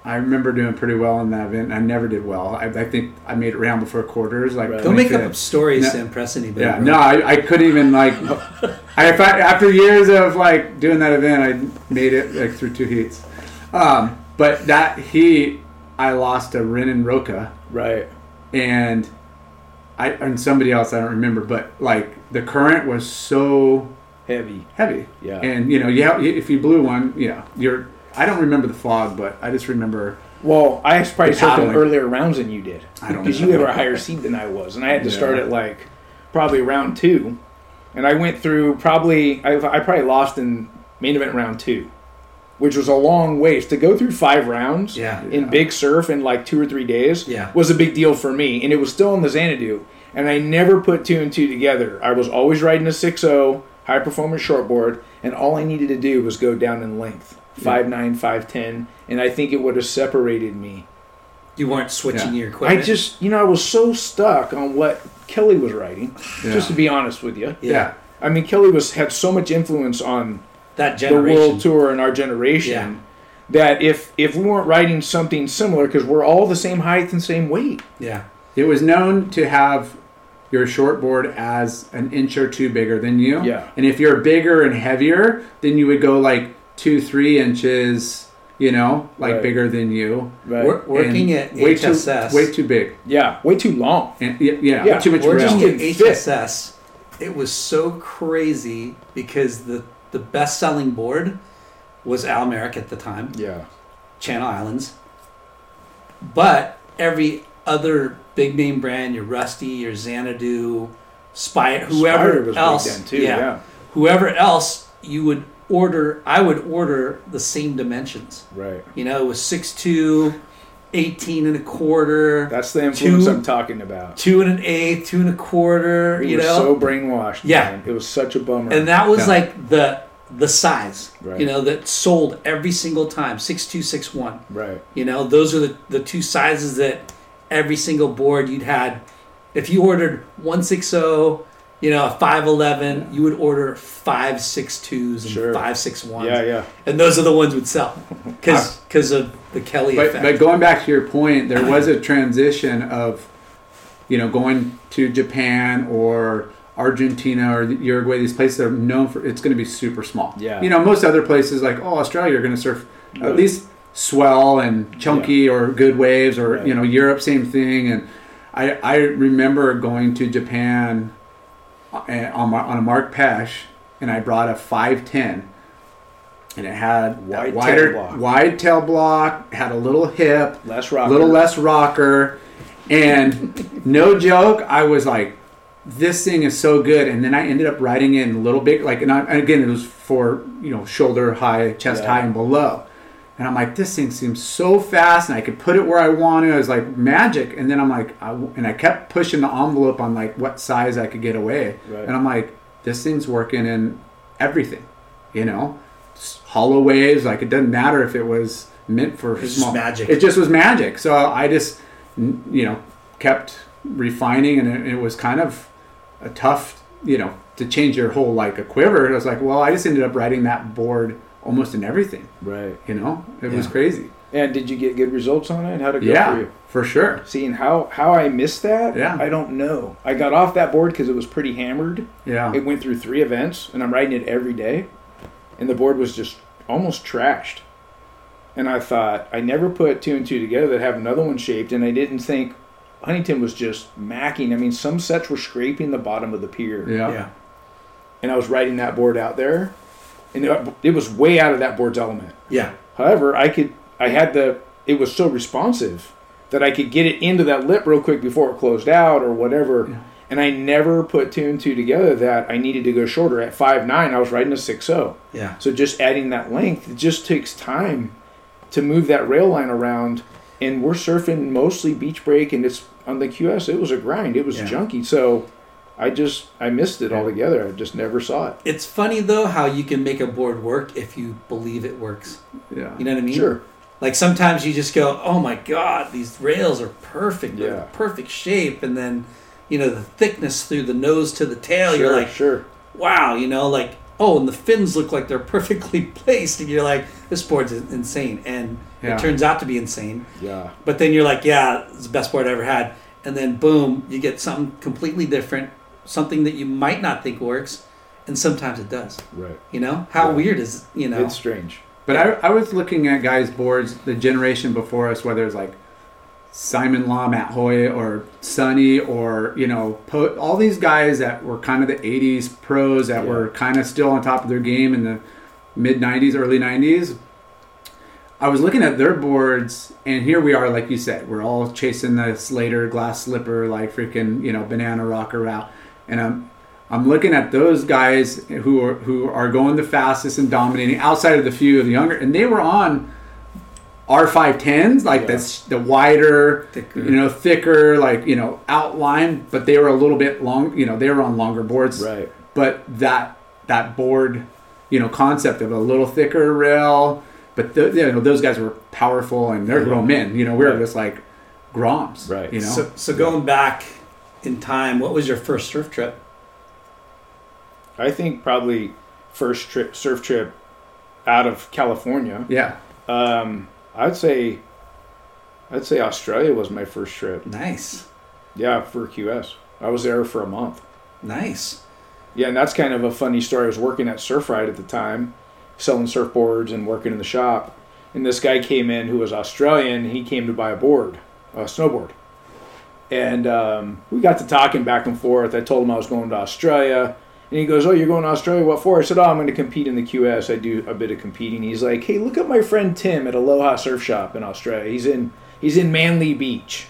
I remember doing pretty well in that event. I never did well. I, I think I made it round before quarters. Like Right. don't make up stories No. to impress anybody. Yeah, no, I, I couldn't even like. I, if I after years of like doing that event, I made it like through two heats. Um, but that heat, I lost to Renan Rocha Right. and I and somebody else I don't remember, but like the current was so Heavy. heavy. Yeah. And you know, yeah, if you blew one, you know, you're. I don't remember the fog, but I just remember. Well, I probably The surfed in earlier rounds than you did. I don't Because you know. were a higher seed than I was. And I had to Yeah. start at like probably round two. And I went through probably, I, I probably lost in main event round two, which was a long ways. To go through five rounds Yeah. in Yeah. big surf in like two or three days Yeah. was a big deal for me. And it was still in the Xanadu. And I never put two and two together. I was always riding a 6.0 high performance shortboard. And all I needed to do was go down in length. 5'9", 5'10", and I think it would have separated me. You weren't switching Yeah. your equipment. I just, you know, I was so stuck on what Kelly was writing. Yeah. Just to be honest with you, Yeah. I mean, Kelly was had so much influence on that generation. the world tour and our generation Yeah. that if if we weren't writing something similar, because we're all the same height and same weight, Yeah. It was known to have your short board as an inch or two bigger than you. Yeah. And if you're bigger and heavier, then you would go like two, three inches, you know, like Right. bigger than you. right? Wor- working And at way HSS. Too, way too big. yeah, way too long. And, yeah, yeah, Yeah, too much Working round. getting at fit. HSS, it was so crazy because the the best selling board was Al Merrick at the time, Yeah, Channel Islands. But every other big name brand, your Rusty, your Xanadu, Spire, whoever big else, too, yeah. whoever else, you would order. I would order the same dimensions. right. You know, it was 6'2", 18 and a quarter, That's the influence Two- I'm talking about. two and an eighth, two and a quarter. We you were know, so brainwashed. Yeah. man. it was such a bummer. and that was Yeah. like the the size. Right. You know, that sold every single time six two, six one. right, You know, those are the the two sizes that every single board you'd had. If you ordered one six zero, you know, a five eleven, you would order five six twos and Sure. five six ones. yeah, yeah, And those are the ones would sell because cuz of the Kelly But, effect. but going back to your point, there was a transition of, you know, going to Japan or Argentina or Uruguay. These places are known for it's going to be super small. Yeah. You know, most other places like oh Australia, you're going to surf at least swell and chunky or good waves or Right. you know Europe same thing. And I I remember going to Japan uh, on my, on a Mark Pesh and I brought a 510, and it had Wide wider, tail block. wide tail block, had a little hip, Less rocker. little less rocker, and no joke, I was like, this thing is so good. And then I ended up riding in a little bit, like, and, I, and again, it was for you know shoulder high, chest Yeah. high, and below. And I'm like, this thing seems so fast, and I could put it where I wanted. It was like magic. And then I'm like, I, and I kept pushing the envelope on like what size I could get away. Right. And I'm like, this thing's working in everything, you know, hollow waves. Like it doesn't matter if it was meant for was small just magic. It just was magic. So I just, you know, kept refining, and it, it was kind of a tough, you know, to change your whole like a quiver. It was like, well, I just ended up writing that board almost in everything. Right. You know, it was crazy. And did you get good results on it? How'd it go for you? for sure. Seeing how how I missed that, Yeah. I don't know. I got off that board because it was pretty hammered. Yeah. It went through three events, and I'm riding it every day, and the board was just almost trashed. And I thought I never put two and two together that have another one shaped, and I didn't think Huntington was just macking. I mean, some sets were scraping the bottom of the pier, Yeah. Yeah. and I was riding that board out there, and it, it was way out of that board's element. Yeah. However, I could I had the it was so responsive that I could get it into that lip real quick before it closed out or whatever. And I never put two and two together that I needed to go shorter. At five nine, I was riding a six zero. Yeah. So just adding that length, it just takes time to move that rail line around. And we're surfing mostly beach break, and it's on the QS. It was a grind. It was Yeah. junky. So I just I missed it altogether. I just never saw it. It's funny though how you can make a board work if you believe it works. Yeah. You know what I mean? Sure. Like sometimes you just go, "Oh my god, these rails are perfect. They're Yeah. perfect shape." And then, you know, the thickness through the nose to the tail, sure, you're like, sure. "Wow," you know, like, "Oh, and the fins look like they're perfectly placed." And you're like, "This board's insane." And Yeah. it turns out to be insane. Yeah. But then you're like, "Yeah, it's the best board I ever had." And then boom, you get something completely different, something that you might not think works, and sometimes it does. Right. You know? How Yeah. weird is, you know? It's strange. But I, I was looking at guys' boards, the generation before us, whether it's like Simon Law, Matt Hoy, or Sunny, or you know, po- all these guys that were kind of the '80s pros that Yeah. were kind of still on top of their game in the mid '90s, early '90s. I was looking at their boards, and here we are, like you said, we're all chasing the Slater glass slipper, like freaking, you know, banana rocker route, and I'm I'm looking at those guys who are who are going the fastest and dominating outside of the few of the younger, and they were on R510s, like Yeah. this the wider, Thicker. you know, thicker, like you know, outline, but they were a little bit long, you know, they were on longer boards, Right. But that that board, you know, concept of a little thicker rail, but the, you know, those guys were powerful and they're grown men. You know, we are Right. just like groms, Right. You know, So, so going back in time, what was your first surf trip? I think probably first trip surf trip out of California. yeah, Um, I'd say I'd say Australia was my first trip. Nice, Yeah, for QS. I was there for a month. nice. Yeah, and that's kind of a funny story. I was working at Surf Ride at the time, selling surfboards and working in the shop. And this guy came in who was Australian. He came to buy a board, a snowboard. And um, we got to talking back and forth. I told him I was going to Australia. And he goes, Oh, you're going to Australia? What for? I said, Oh, I'm going to compete in the QS. I do a bit of competing. He's like, Hey, look at my friend Tim at Aloha Surf Shop in Australia. He's in he's in Manly Beach.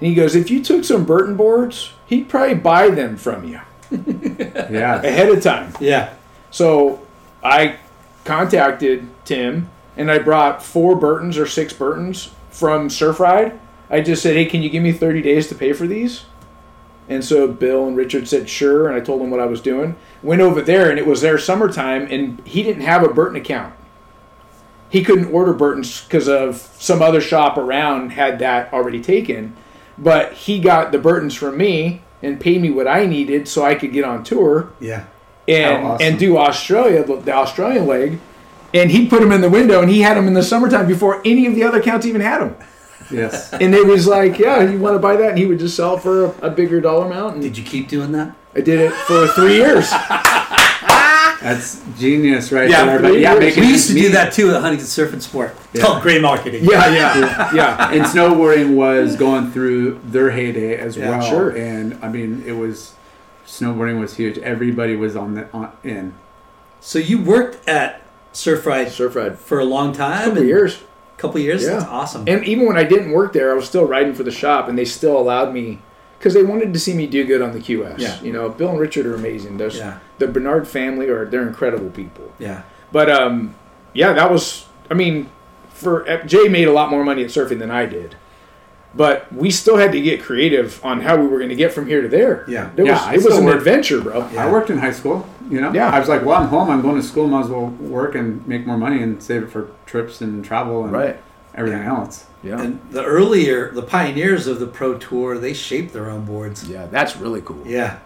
And he goes, If you took some Burton boards, he'd probably buy them from you yeah, ahead of time. Yeah, So I contacted Tim and I brought four Burtons or six Burtons from Surf Ride. I just said, hey, can you give me 30 days to pay for these? And so Bill and Richard said, sure. And I told them what I was doing. Went over there and it was their summertime and he didn't have a Burton account. He couldn't order Burtons because of some other shop around had that already taken. But he got the Burtons from me and paid me what I needed so I could get on tour yeah. and awesome. and do Australia, the the Australian leg. And he put them in the window, and he had them in the summertime before any of the other accounts even had them. Yes. And it was like, yeah, you want to buy that? And he would just sell for a, a bigger dollar amount. And Did you keep doing that? I did it for three years. That's genius, right Yeah, there. But yeah, we making We used to me- do that too at Huntington Surf and Sport. It's called gray marketing. Yeah, yeah, yeah. and snowboarding was going through their heyday as Yeah, well. sure. And I mean, it was snowboarding was huge. Everybody was on the on, in. So you worked at Surf Ride Surf ride. for a long time. Couple and- years. Couple years. Yeah. That's awesome. And even when I didn't work there, I was still riding for the shop, and they still allowed me because they wanted to see me do good on the QS. Yeah. You know, Bill and Richard are amazing. Those Yeah. the Bernard family are they're incredible people. yeah. But um, yeah, that was. I mean, for Jay made a lot more money at surfing than I did, but we still had to get creative on how we were going to get from here to there. Yeah. There Yeah, was, it was an adventure, bro. I worked in high school. You know. Yeah. I was like, well, I'm home. I'm going to school. Might as well work and make more money and save it for trips and travel and Right. everything else. Yeah. And the earlier, the pioneers of the pro tour, they shaped their own boards. yeah, that's really cool. Yeah,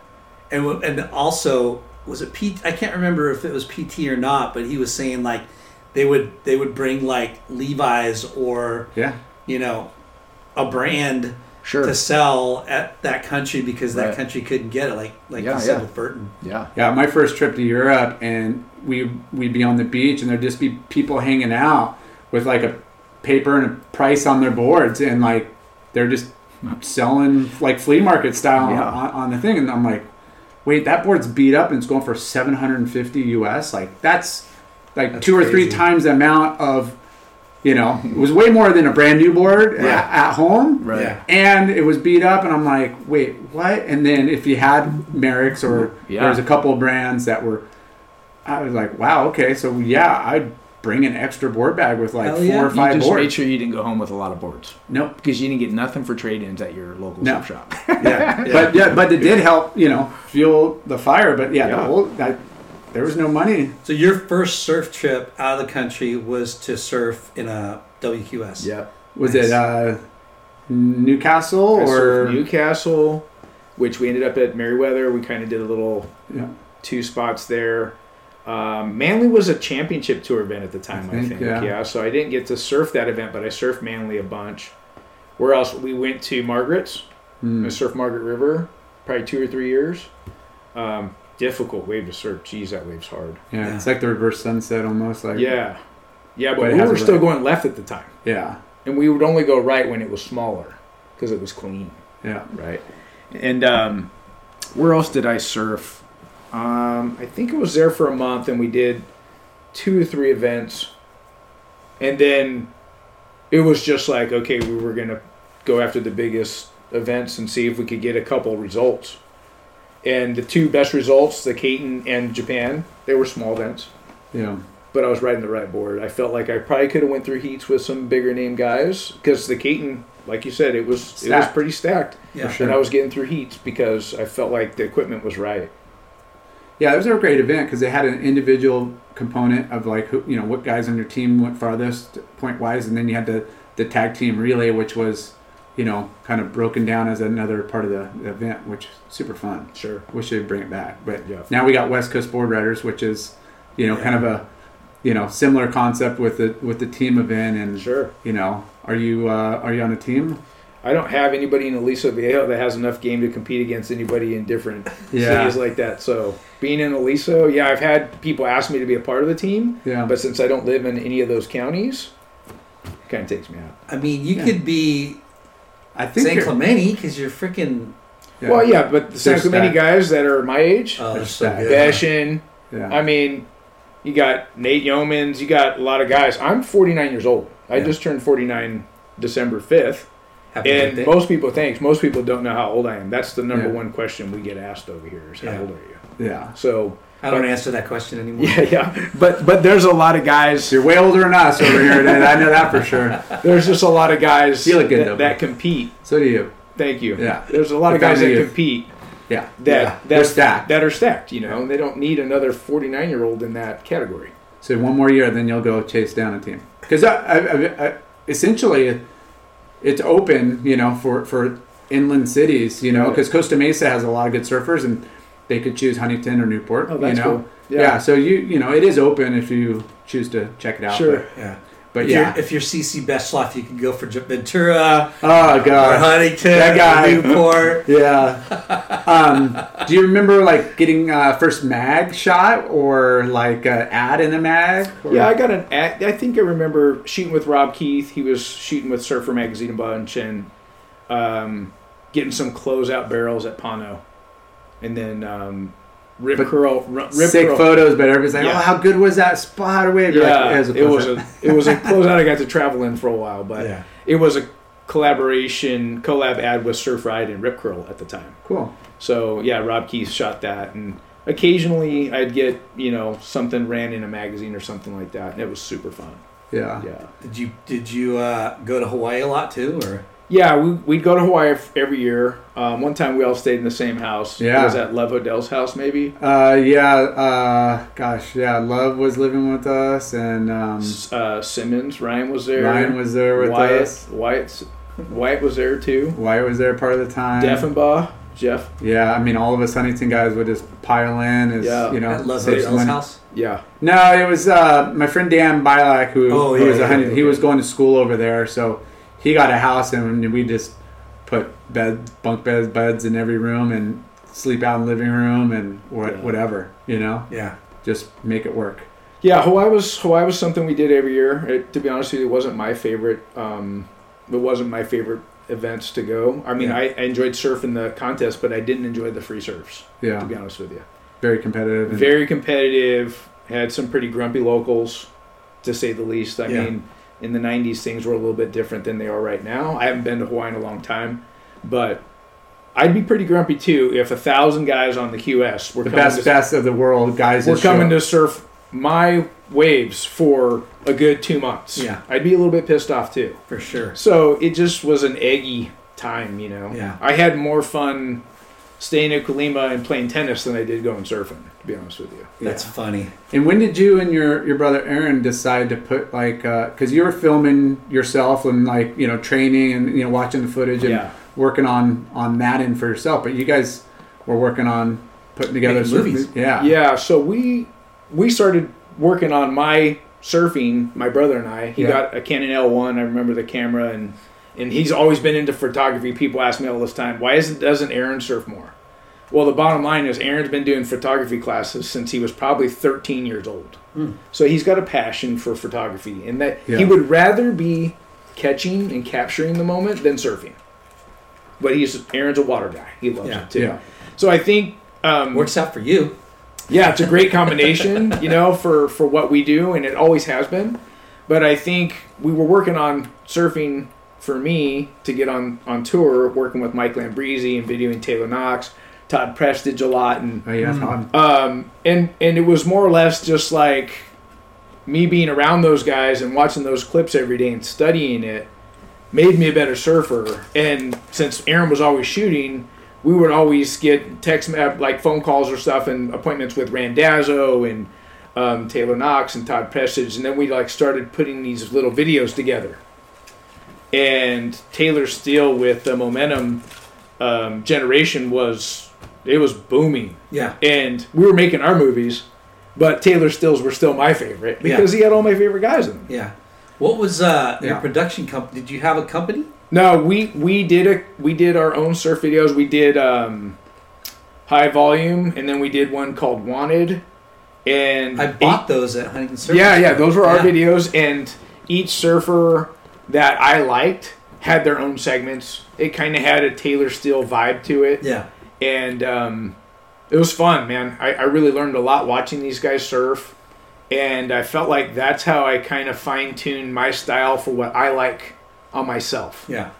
and and also was it P? I can't remember if it was PT or not, but he was saying like they would they would bring like Levi's or Yeah. you know a brand Sure. to sell at that country because that Right. country couldn't get it. Like like Yeah, you said yeah. with Burton. Yeah. Yeah, my first trip to Europe, and we we'd be on the beach, and there'd just be people hanging out with like a paper and a price on their boards, and like they're just selling like flea market style Yeah. on, on the thing, and I'm like, wait, that board's beat up and it's going for 750 US. Like that's like That's two or three times the amount of, you know, it was way more than a brand new board Yeah. at, at home Right. Yeah. and it was beat up and i'm like wait what and then if you had merrick's or Yeah. there was a couple of brands that were i was like wow okay so yeah i'd bring an extra board bag with like Hell four yeah. or five you just boards Make sure you didn't go home with a lot of boards nope because you didn't get nothing for trade-ins at your local No. surf shop. Yeah, but yeah but it did help you know fuel the fire but yeah, Yeah. the whole I, there was no money So your first surf trip out of the country was to surf in a WQS. yeah. was Nice. it uh newcastle I or Newcastle, which we ended up at Merewether. We kind of did a little yeah two spots there. Um, Manly was a championship tour event at the time, I think, think. yeah. Yeah. so I didn't get to surf that event, but I surfed Manly a bunch. Where else? We went to Margaret's. Hmm. I surfed Margaret River, probably two or three years. Um, difficult wave to surf. Geez, that wave's hard. yeah, Yeah. it's like the reverse sunset almost like Yeah, yeah, but, But we were still right. going left at the time, yeah and we would only go right when it was smaller because it was clean. yeah right? And um, where else did I surf? Um, I think it was there for a month, and we did two or three events, and then it was just like, okay, we were gonna go after the biggest events and see if we could get a couple results. And the two best results, the Katin and Japan, they were small events, yeah but I was riding the right board. I felt like I probably could have went through heats with some bigger name guys because the Katin, like you said, it was it was pretty stacked. Yeah. For sure. And I was getting through heats because I felt like the equipment was right. Yeah, it was a great event because they had an individual component of like who you know what guys on your team went farthest point wise, and then you had the the tag team relay, which was you know kind of broken down as another part of the, the event, which is super fun. Sure. Wish they'd bring it back, but Yeah. now we got West Coast Board Riders, which is you know kind of a you know similar concept with the with the team event, and Sure. you know are you uh, are you on a team? I don't have anybody in Aliso Viejo that has enough game to compete against anybody in different Yeah. cities like that. So being in Aliso, yeah, I've had people ask me to be a part of the team, Yeah, but since I don't live in any of those counties, it kind of takes me out. I mean, you Yeah. could be I think San you're- Clemente because you're freaking. yeah. Well, yeah, but the San They're Clemente stacked. guys that are my age, Oh, they're so good. Beshin, yeah. I mean, you got Nate Yeomans, you got a lot of guys. I'm 49 years old. I Yeah. just turned 49 December 5th. Happy And birthday. most people, thanks, most people don't know how old I am. That's the number Yeah. one question we get asked over here is how Yeah. old are you? yeah. So, I don't answer that question anymore. yeah, yeah. But but there's a lot of guys, You're way older than us over here. and I know that for sure. there's just a lot of guys You good, that, though, that compete. So do you. Thank you. Yeah. There's a lot of guys that youth. compete Yeah. that, Yeah. that They're stacked. that are stacked, you know, and they don't need another 49 year old in that category. So one more year, then you'll go chase down a team. Because I, I, I, I, essentially, it's open, you know, for for inland cities, you know, Right. because Costa Mesa has a lot of good surfers, and they could choose Huntington or Newport. Oh, that's you know? cool. Yeah. Yeah. So you you know it is open if you choose to check it out. Sure. Yeah. But if yeah. You're, if you're CC Bestloff, you can go for Ventura oh or god. Huntington That guy. or Newport. Yeah. um, do you remember like getting uh, first mag shot or like uh, ad in a mag? Or- Yeah, I got an. Ad, I think I remember shooting with Rob Keith. He was shooting with Surfer Magazine a bunch and um, getting some closeout barrels at Pano. And then um, rip But curl, r- rip Sick curl. photos, but everybody's like, Yeah. "Oh, how good was that spot?" Or wave. You're Yeah, like, "It was a it was a it was a closeout I got to travel in for a while, but Yeah. it was a collaboration collab ad with Surf Ride and Rip Curl at the time. cool. So yeah, Rob Keith shot that, and occasionally I'd get you know something ran in a magazine or something like that, and it was super fun. Yeah. Yeah, Did you did you uh, go to Hawaii a lot too, or yeah, we, we'd go to Hawaii every year. Um, one time we all stayed in the same house. Yeah. it was at Love Hodel's house maybe. Uh, yeah. Uh, gosh, yeah. Love was living with us, and um, S- Uh, Simmons, Ryan was there. Ryan was there with Wyatt, us. Wyatt, Wyatt was there too. Wyatt was there part of the time. Deffenbaugh, Jeff. Yeah, I mean, all of us Huntington guys would just pile in as Yeah. you know. at Love save some Hotel's money. house? Yeah, No, it was uh, my friend Dan Bilak who, Oh, who yeah, was a yeah, Huntington. yeah, He was going to school over there, so he got a house, and we just put bed, bunk beds, beds in every room, and sleep out in the living room, and what, Yeah. whatever, you know, Yeah. just make it work. yeah. Hawaii was Hawaii was something we did every year. It, to be honest with you, it wasn't my favorite. Um, it wasn't my favorite events to go. I mean, Yeah. I, I enjoyed surfing the contest, but I didn't enjoy the free surfs. Yeah, To be honest with you, very competitive. And, very competitive. Had some pretty grumpy locals, to say the least. I Yeah. mean, in the '90s, things were a little bit different than they are right now. I haven't been to Hawaii in a long time, but I'd be pretty grumpy too if a thousand guys on the QS were the coming best to best of the world guys. we're show coming to surf my waves for a good two months. Yeah. I'd be a little bit pissed off too. For sure. So it just was an eggy time, you know. Yeah. I had more fun staying at Kuilima and playing tennis than I did going surfing. To be honest with you. That's funny. And when did you and your, your brother Aaron decide to put like uh, because you were filming yourself and like you know training and you know watching the footage and Yeah. working on on that end for yourself, but you guys were working on putting together surf movies. Yeah, Yeah. So we we started working on my surfing. My brother and I. He Yeah. got a Canon L1. I remember the camera and. And he's always been into photography. People ask me all this time, why isn't doesn't Aaron surf more? Well, the bottom line is Aaron's been doing photography classes since he was probably 13 years old. So he's got a passion for photography, and that Yeah. he would rather be catching and capturing the moment than surfing. But he's Aaron's a water guy; he loves Yeah. it too. Yeah. So I think, um, Works out for you. yeah, it's a great combination, you know, for for what we do, and it always has been. But I think we were working on surfing for me to get on on tour, working with Mike Lambresi and videoing Taylor Knox, Todd Prestage a lot, and oh yeah, Todd. um, and and it was more or less just like me being around those guys and watching those clips every day and studying it made me a better surfer. And since Aaron was always shooting, we would always get text uh, like phone calls or stuff and appointments with Randazzo and um, Taylor Knox and Todd Prestage, and then we like started putting these little videos together. And Taylor Steele with the Momentum um, generation was it was booming Yeah. and we were making our movies, but Taylor Steele's were still my favorite because Yeah. he had all my favorite guys in them. Yeah. What was uh, your production company? Did you have a company? No, we we did a we did our own surf videos. We did um, high volume, and then we did one called Wanted. And I bought those at Huntington Surf. yeah, yeah, those were our Yeah. videos, and each surfer that I liked had their own segments. It kind of had a Taylor Steele vibe to it. Yeah. and um, it was fun, man. I, I really learned a lot watching these guys surf, and I felt like that's how I kind of fine tuned my style for what I like on myself. Yeah.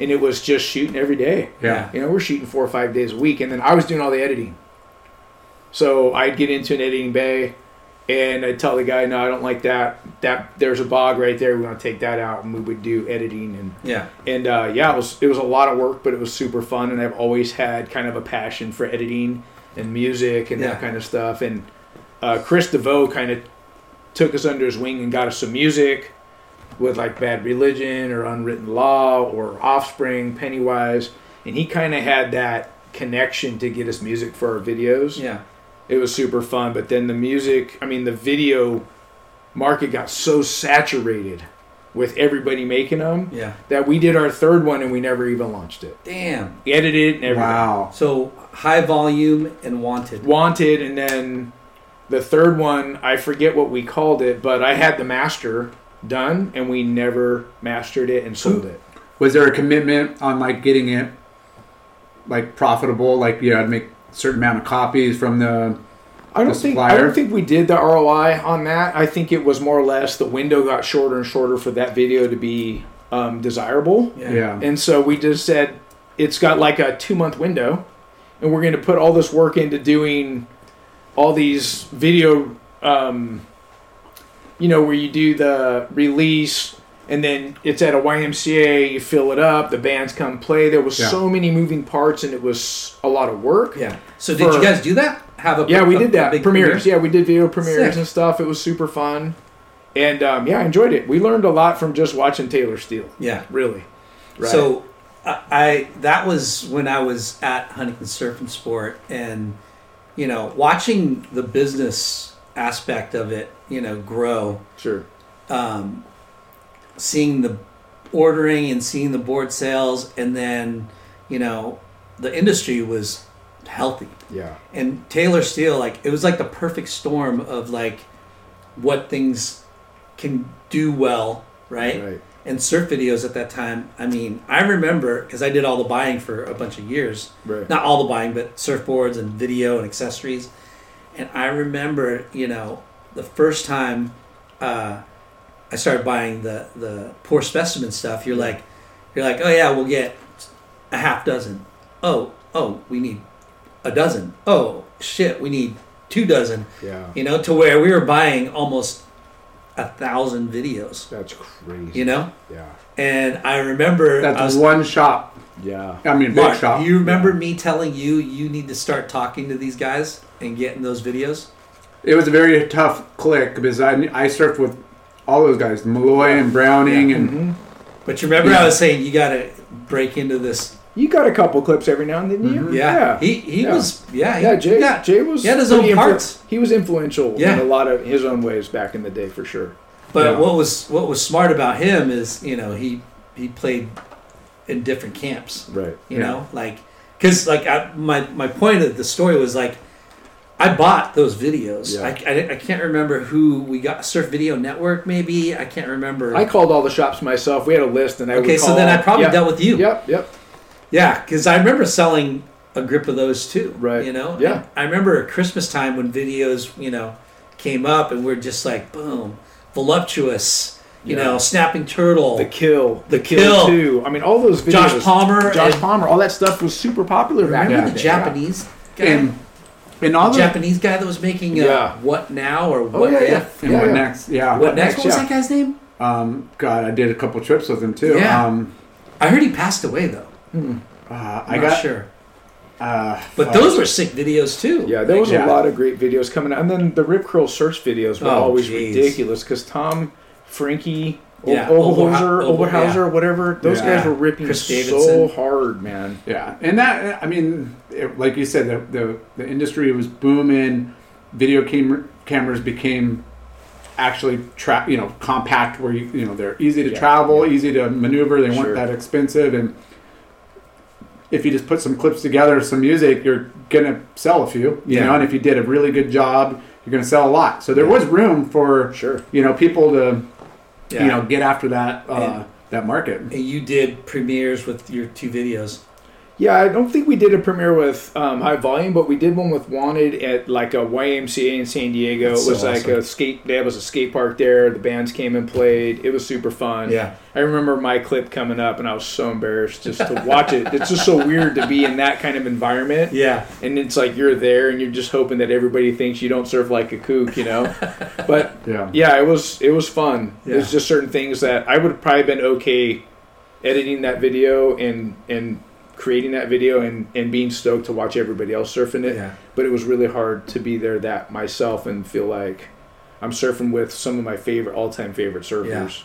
And it was just shooting every day. Yeah. You know, we're shooting four or five days a week, and then I was doing all the editing. So I'd get into an editing bay, and I'd tell the guy, "No, I don't like that. That there's a bog right there. We want to take that out." And we would do editing and Yeah. and uh, yeah, it was it was a lot of work, but it was super fun. And I've always had kind of a passion for editing and music and Yeah. that kind of stuff. And uh, Chris DeVoe kind of took us under his wing and got us some music with like Bad Religion or Unwritten Law or Offspring, Pennywise, and he kind of had that connection to get us music for our videos Yeah. It was super fun. But then the music, I mean, the video market got so saturated with everybody making them Yeah. that we did our third one and we never even launched it. Damn. We edited it and everything. Wow. So high volume and wanted. Wanted, and then the third one, I forget what we called it, but I had the master done and we never mastered it and sold it. Was there a commitment on like getting it like profitable? Like yeah, I'd make certain amount of copies from the. I don't think I don't think we did the ROI on that. I think it was more or less the window got shorter and shorter for that video to be um, desirable. Yeah. And so we just said it's got like a two month window, and we're going to put all this work into doing all these video, um, you know, where you do the release and then it's at a YMCA, you fill it up, the bands come play. There was Yeah. so many moving parts, and it was a lot of work. Yeah. So did For- you guys do that? Have a Yeah, we a- did that. premieres. premiere? Yeah, we did video premieres Sick. and stuff. It was super fun. And um, yeah, I enjoyed it. We learned a lot from just watching Taylor Steele. Yeah. Really. Right. So I, I that was when I was at Huntington Surf and Sport, and you know, watching the business aspect of it, you know, grow, sure. um, seeing the ordering and seeing the board sales, and then you know, the industry was healthy. Yeah. and Taylor Steele, like it was like the perfect storm of like what things can do well, right? Right. And surf videos at that time. I mean, I remember because I did all the buying for a bunch of years. Right. Not all the buying, but surfboards and video and accessories. And I remember, you know, the first time uh, I started buying the the poor specimen stuff. You're like, you're like, oh yeah, we'll get a half dozen. Oh, oh, we need a dozen. Oh shit, we need two dozen. Yeah. You know, to where we were buying almost a thousand videos. That's crazy. You know, Yeah. and I remember That's us- one shop. Yeah. I mean, big Mark, shop. you remember me telling you you need to start talking to these guys and getting those videos? It was a very tough click because I, I surfed with all those guys, Malloy and Browning, and mm-hmm. But you remember I was saying you got to break into this. You got a couple clips every now and then, didn't you? Mm-hmm. Yeah, Yeah. he he Yeah. was yeah he, Yeah, Jay, he got- Jay was he had his pretty own influ- parts. he was influential Yeah. in a lot of his own ways back in the day for sure. But Yeah. what was what was smart about him is you know he he played in different camps. Right. You Yeah. know, like because like I, my my point of the story was like I bought those videos. Yeah. I, I, I can't remember who we got. Surf Video Network, maybe I can't remember. I called all the shops myself. We had a list, and I Okay, so then I probably Yep. dealt with you. Yep. Yep. Yeah, because I remember selling a grip of those too. Right. You know. Yeah. And I remember at Christmas time when videos, you know, came up and we're just like, boom, voluptuous. You Yeah. know, snapping turtle. The kill, The Kill. too. I mean, all those videos. Josh Palmer Josh Palmer, all that stuff was super popular back remember in the. Japanese guy? and and all the Japanese guy that was making uh, Yeah. what now or Oh what yeah, if? yeah. and yeah, what yeah. next? Yeah. What next? What was yeah. that guy's name? Um, God, I did a couple trips with him too. Yeah. Um, I heard he passed away though. uh, I'm I not got. sure. Uh, But fuck. those were sick videos too. Yeah, there was Yeah. a lot of great videos coming out, and then the Rip Curl search videos were Oh, always jeez. ridiculous because Tom, Frankie, Yeah, Oberholzer, Oberholzer, yeah. whatever. Those Yeah. guys were ripping Chris so Davidson. hard, man. Yeah, and that I mean, it, like you said, the, the the industry was booming. Video cam- cameras became actually tra- you know compact, where you you know they're easy to Yeah, travel, easy to maneuver. They Sure. weren't that expensive, and if you just put some clips together, some music, you're gonna sell a few. You know, and if you did a really good job, you're gonna sell a lot. So there was room for Sure. you know people to Yeah. you know get after that uh, that market. And you did premieres with your two videos. Yeah, I don't think we did a premiere with um, High Volume, but we did one with Wanted at like a YMCA in San Diego. That's it was so like awesome. a skate. There was a skate park there. The bands came and played. It was super fun. Yeah. I remember my clip coming up, and I was so embarrassed just to watch it. It's just so weird to be in that kind of environment. Yeah. and it's like you're there and you're just hoping that everybody thinks you don't surf like a kook, you know. but Yeah. yeah, it was it was fun. Yeah. There's just certain things that I would have probably been okay editing that video and and creating that video and and being stoked to watch everybody else surfing it. Yeah. But it was really hard to be there that myself and feel like I'm surfing with some of my favorite all time favorite surfers,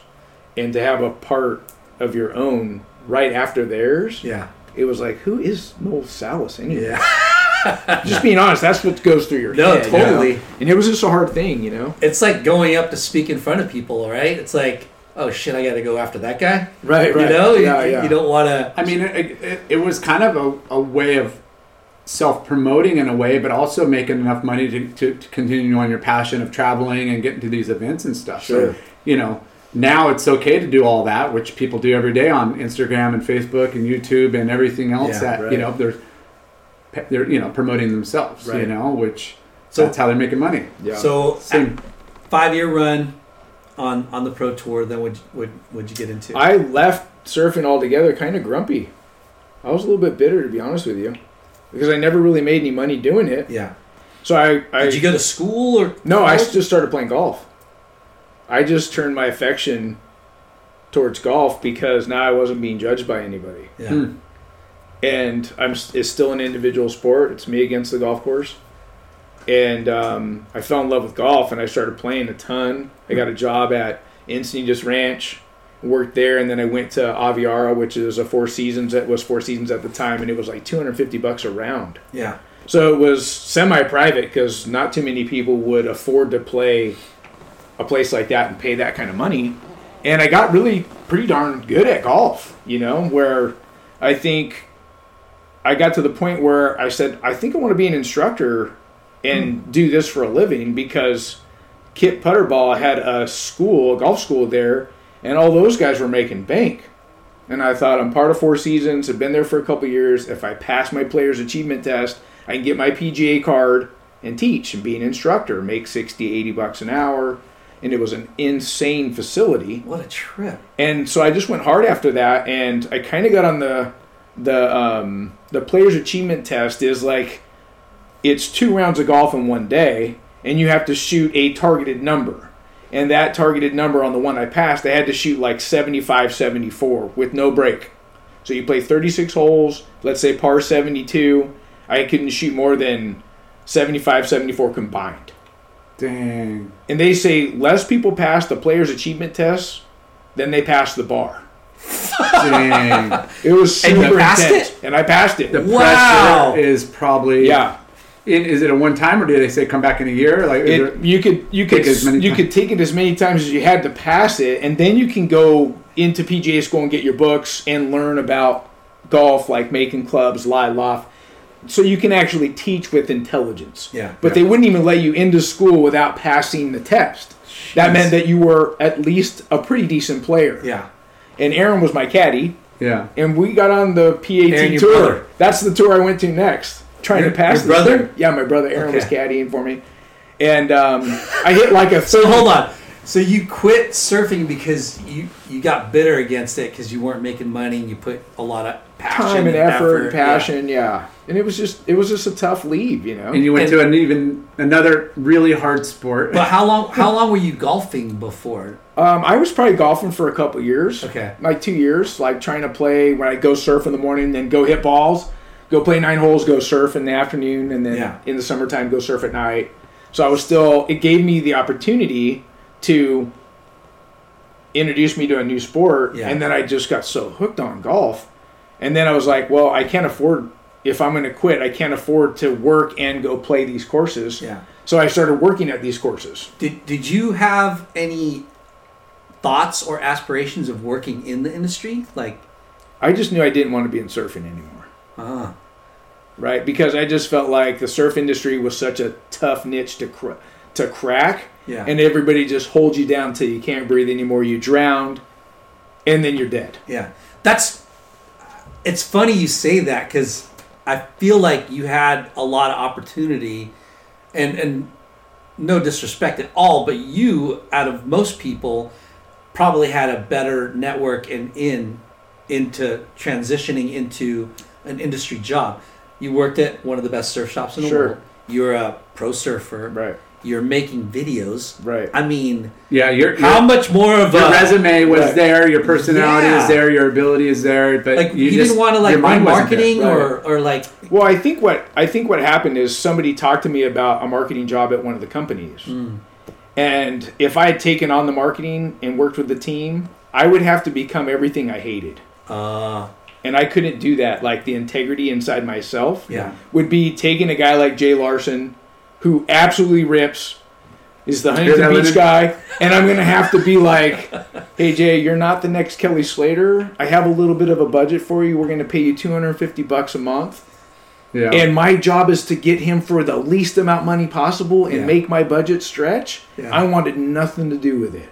and to have a part of your own right after theirs. Yeah. It was like, who is Noel Salas anyway? Yeah. just being honest, that's what goes through your No, head. you know? totally. And it was just a hard thing, you know. It's like going up to speak in front of people, right? It's like, oh shit, I got to go after that guy. Right, You know, yeah, you, yeah. you don't want to. I mean, it, it, it was kind of a, a way of self promoting in a way, but also making enough money to, to, to continue on your passion of traveling and getting to these events and stuff. Sure. So, you know, now it's okay to do all that, which people do every day on Instagram and Facebook and YouTube and everything else Yeah, that, right. you know, there's they're you know promoting themselves. You know, which So- that's how they're making money. Yeah. So Same. five year run on on the pro tour. Then would would would you get into? I left surfing altogether kind of grumpy. I was a little bit bitter to be honest with you, because I never really made any money doing it. yeah. So I, I Did you go to school or no, I just started playing golf. I just turned my affection towards golf because now I wasn't being judged by anybody, Yeah. Hmm. and I'm it's still an individual sport. It's me against the golf course, and um, I fell in love with golf and I started playing a ton. I got a job at Encinitas Ranch, worked there, and then I went to Aviara, which is a Four Seasons. That was Four Seasons at the time, and it was like 250 bucks a round. Yeah. So it was semi-private because not too many people would afford to play a place like that and pay that kind of money. And I got really pretty darn good at golf, you know, where I think I got to the point where I said, I think I want to be an instructor and do this for a living because Kip Puterbaugh had a school, a golf school there, and all those guys were making bank. And I thought, I'm part of Four Seasons, I've been there for a couple years. If I pass my player's achievement test, I can get my PGA card and teach and be an instructor, make 60, 80 bucks an hour. And it was an insane facility What a trip. and so I just went hard after that, and I kind of got on the the um, the player's achievement test is like it's two rounds of golf in one day, and you have to shoot a targeted number, and that targeted number on the one I passed, I had to shoot like 75, 74 with no break. So you play 36 holes, let's say par 72, I couldn't shoot more than 75, 74 combined. Dang. And they say less people pass the player's achievement test than they pass the bar. Dang. It was And super you intense, it? and I passed it. The Wow. pressure is probably yeah, In, is it a one time or do they say come back in a year? Like it, you could you could Take as many you could take it as many times as you had to pass it, and then you can go into PGA school and get your books and learn about golf, like making clubs, lie loft. So you can actually teach with intelligence. Yeah. But they wouldn't even let you into school without passing the test. That meant that you were at least a pretty decent player. Yeah. And Aaron was my caddy. yeah. and we got on the PAT tour. brother. That's the tour I went to next, trying Your- to pass. your brother? thing. Yeah, my brother Aaron was caddying for me, and um, I hit like a. So hold on. So you quit surfing because you you got bitter against it because you weren't making money and you put a lot of passion time and effort, and passion, yeah. And it was just it was just a tough leave, you know. And you went And- to an even another really hard sport. But how long how long were you golfing before? Um, I was probably golfing for a couple years. Okay. Like two years, like trying to play when I go surf in the morning, and then go hit balls, go play nine holes, go surf in the afternoon, and then Yeah. in the summertime go surf at night. So I was still. It gave me the opportunity to introduce me to a new sport, Yeah. and then I just got so hooked on golf, and then I was like, well, I can't afford. If I'm going to quit, I can't afford to work and go play these courses. Yeah. So I started working at these courses. Did did you have any thoughts or aspirations of working in the industry? Like, I just knew I didn't want to be in surfing anymore. Uh, right? Because I just felt like the surf industry was such a tough niche to cr- to crack, Yeah. and everybody just holds you down till you can't breathe anymore. You drowned, and then you're dead. yeah, that's. It's funny you say that because I feel like you had a lot of opportunity, and and no disrespect at all, but you out of most people probably had a better network and in into transitioning into an industry job. You worked at one of the best surf shops in the Sure. world. You're a pro surfer. Right. You're making videos. Right. I mean, yeah, your, your, how much more of your a resume was Right. there, your personality Yeah. is there, your ability is there, but like you, you, just didn't want to like your run wasn't there. marketing Right. or or like Well, I think what I think what happened is somebody talked to me about a marketing job at one of the companies, and if I had taken on the marketing and worked with the team, I would have to become everything I hated. uh and I couldn't do that. Like the integrity inside myself Yeah. would be taking a guy like Jay Larson, who absolutely rips, is the Huntington Beach guy, and I'm gonna have to be like, "Hey Jay, you're not the next Kelly Slater. I have a little bit of a budget for you. We're gonna pay you 250 bucks a month." Yeah. And my job is to get him for the least amount of money possible and Yeah. make my budget stretch. Yeah. I wanted nothing to do with it.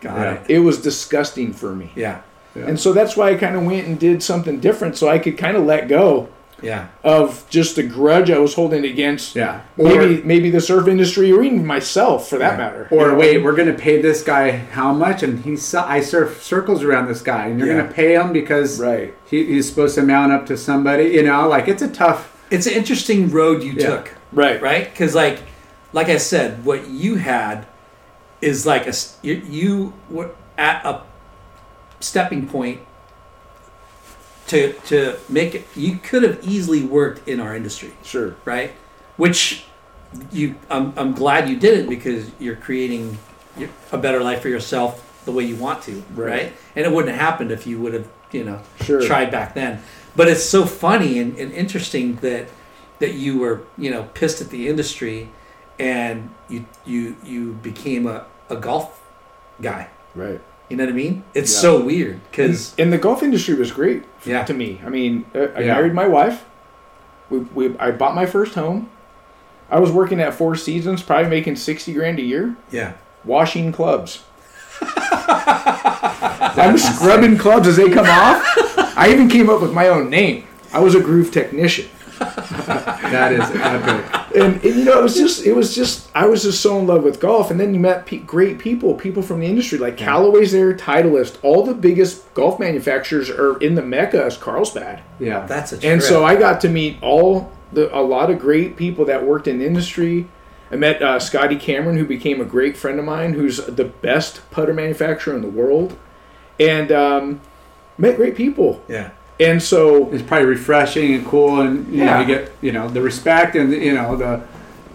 got it. It was disgusting for me. Yeah. And so that's why I kind of went and did something different so I could kind of let go Yeah. of just the grudge I was holding against Yeah. maybe maybe the surf industry or even myself for that matter. Or You know? wait, we're gonna pay this guy how much? And he's I surf circles around this guy, and you're Yeah. gonna pay him because Right. he, he's supposed to mount up to somebody. You know, like it's a tough. It's an interesting road you Yeah. took. Right. right? Because like, like I said, what you had is like a you, you were at a stepping point to to make it. You could have easily worked in our industry, Sure. right? Which you, I'm, I'm glad you did it because you're creating a better life for yourself the way you want to, right? Right. And it wouldn't have happened if you would have, you know, Sure. tried back then. But it's so funny and, and interesting that that you were, you know, pissed at the industry and you you you became a, a golf guy. Right. You know what I mean? It's Yeah. so weird because And the golf industry was great f- Yeah. to me. I mean, uh, I Yeah. married my wife. We, we, I bought my first home. I was working at Four Seasons, probably making 60 grand a year, yeah, washing clubs. I'm scrubbing clubs as they come off. I even came up with my own name. I was a groove technician. That is epic. and, and you know it was just it was just I was just so in love with golf, and then you met pe- great people, people from the industry like Callaway's there, Titleist, all the biggest golf manufacturers are in the mecca as Carlsbad, Yeah, that's a and so I got to meet all the a lot of great people that worked in the industry. I met uh, Scotty Cameron, who became a great friend of mine, who's the best putter manufacturer in the world, and um, met great people. yeah, And so it's probably refreshing and cool, and you know you get you know the respect and you know the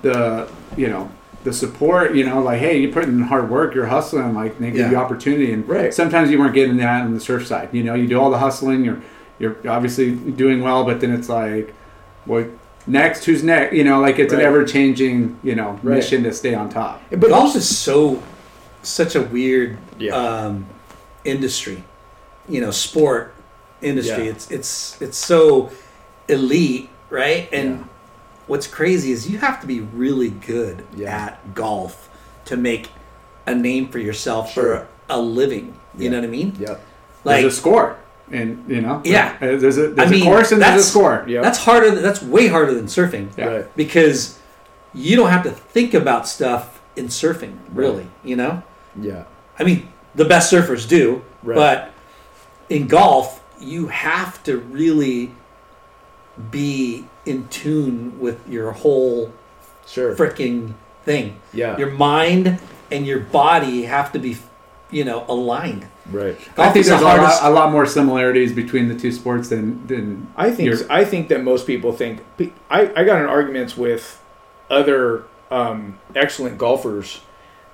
the you know the support. You know, like hey, you put in hard work, you're hustling, like they give Yeah. you opportunity, and Right. sometimes you weren't getting that on the surf side. You know, you do all the hustling, you're you're obviously doing well, but then it's like, what next? Who's next? You know, like it's Right. an ever changing you know Right. mission to stay on top. but golf is so such a weird Yeah. um, industry you know sport industry Yeah. it's it's it's so elite right and Yeah. what's crazy is you have to be really good Yeah. at golf to make a name for yourself Sure. for a living you Yeah. know what i mean Yep. like there's a score, and you know, Yeah. uh, there's a there's I mean, a course and there's a score. Yeah. that's harder that's way harder than surfing Yeah. Right. because you don't have to think about stuff in surfing really you know Yeah. I mean, the best surfers do, Right. but in golf, you have to really be in tune with your whole Sure. freaking thing. Yeah. Your mind and your body have to be, you know, aligned. right. I think is the there's a lot, a lot more similarities between the two sports than than I think your- I think that most people think I, I got in arguments with other um, excellent golfers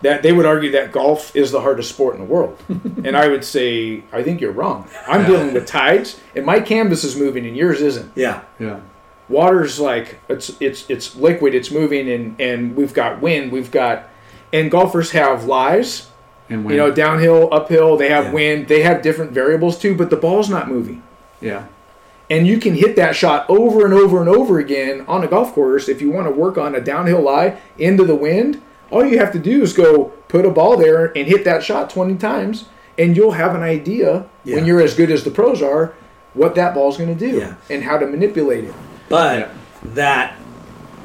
that they would argue that golf is the hardest sport in the world, and I would say I think you're wrong. I'm dealing with tides, and my canvas is moving, and yours isn't. Yeah. yeah. Water's like it's it's it's liquid, it's moving, and and we've got wind, we've got, and golfers have lies. And You know, downhill, uphill, they have Yeah. wind, they have different variables too, but the ball's not moving. yeah. and you can hit that shot over and over and over again on a golf course if you want to work on a downhill lie into the wind all you have to do is go put a ball there and hit that shot 20 times and you'll have an idea Yeah. when you're as good as the pros are what that ball's going to do Yeah. and how to manipulate it But Yeah. that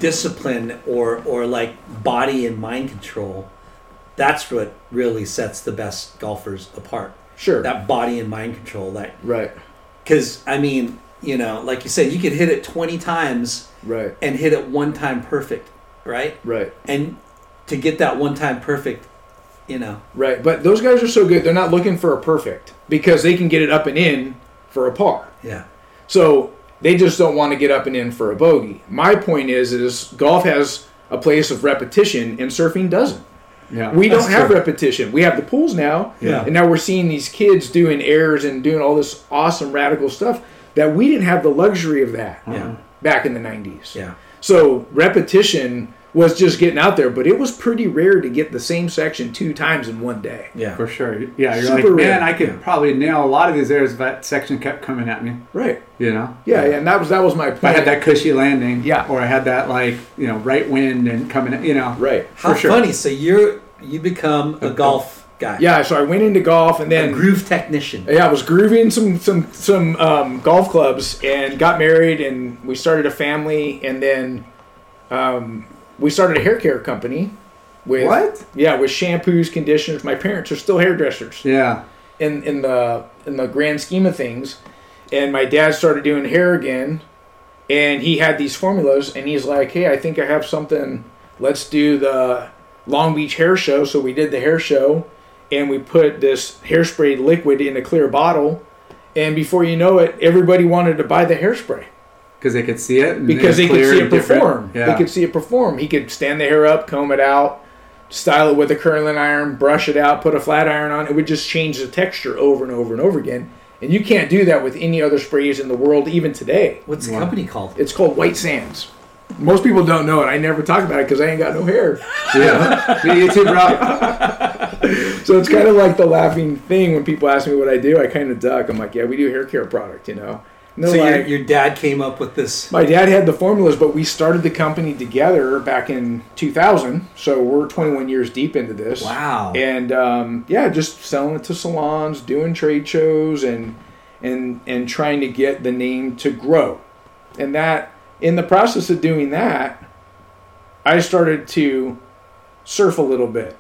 discipline or or like body and mind control, that's what really sets the best golfers apart. sure That body and mind control, that right because I mean, you know, like you said, you could hit it twenty times right and hit it one time perfect, right? right And to get that one time perfect, you know, right but those guys are so good they're not looking for a perfect because they can get it up and in for a par yeah, So they just don't want to get up and in for a bogey. My point is, is golf has a place of repetition and surfing doesn't. Yeah. We don't have true. repetition. We have the pools now, Yeah. and now we're seeing these kids doing airs and doing all this awesome radical stuff that we didn't have the luxury of that yeah, back in the '90s. yeah, So repetition was just getting out there, but it was pretty rare to get the same section two times in one day. yeah. For sure. Yeah, you're Super like, man, rare. I could probably nail a lot of these airs if that section kept coming at me. Right. You know? Yeah, yeah, and that was that was my point. If I had that cushy landing, Yeah. or I had that like you know right wind and coming, you know, right. How For sure. funny! So you're you become a golf guy. Yeah, so I went into golf and A then groove technician. yeah, I was grooving some some some um, golf clubs and got married and we started a family and then um, we started a hair care company with What? Yeah, with shampoos, conditioners. My parents are still hairdressers Yeah. in in the in the grand scheme of things. And my dad started doing hair again, and he had these formulas, and he's like, "Hey, I think I have something. Let's do the Long Beach Hair Show." So we did the hair show, and we put this hairspray liquid in a clear bottle, and before you know it, everybody wanted to buy the hairspray Because they could see it. because they could see it perform. Yeah. They could see it perform. He could stand the hair up, comb it out, style it with a curling iron, brush it out, put a flat iron on. It would just change the texture over and over and over again. And you can't do that with any other sprays in the world, even today. What's the company called? It's called White Sands. Most people don't know it. I never talk about it because I ain't got no hair. yeah. Me too, bro. So it's kind of like the laughing thing when people ask me what I do. I kind of duck. I'm like, yeah, we do hair care product, you know. They're So your, your dad came up with this. My dad had the formulas, but we started the company together back in 2000. So we're 21 years deep into this. Wow. And um, yeah, just selling it to salons, doing trade shows, and and and trying to get the name to grow. And that, in the process of doing that, I started to surf a little bit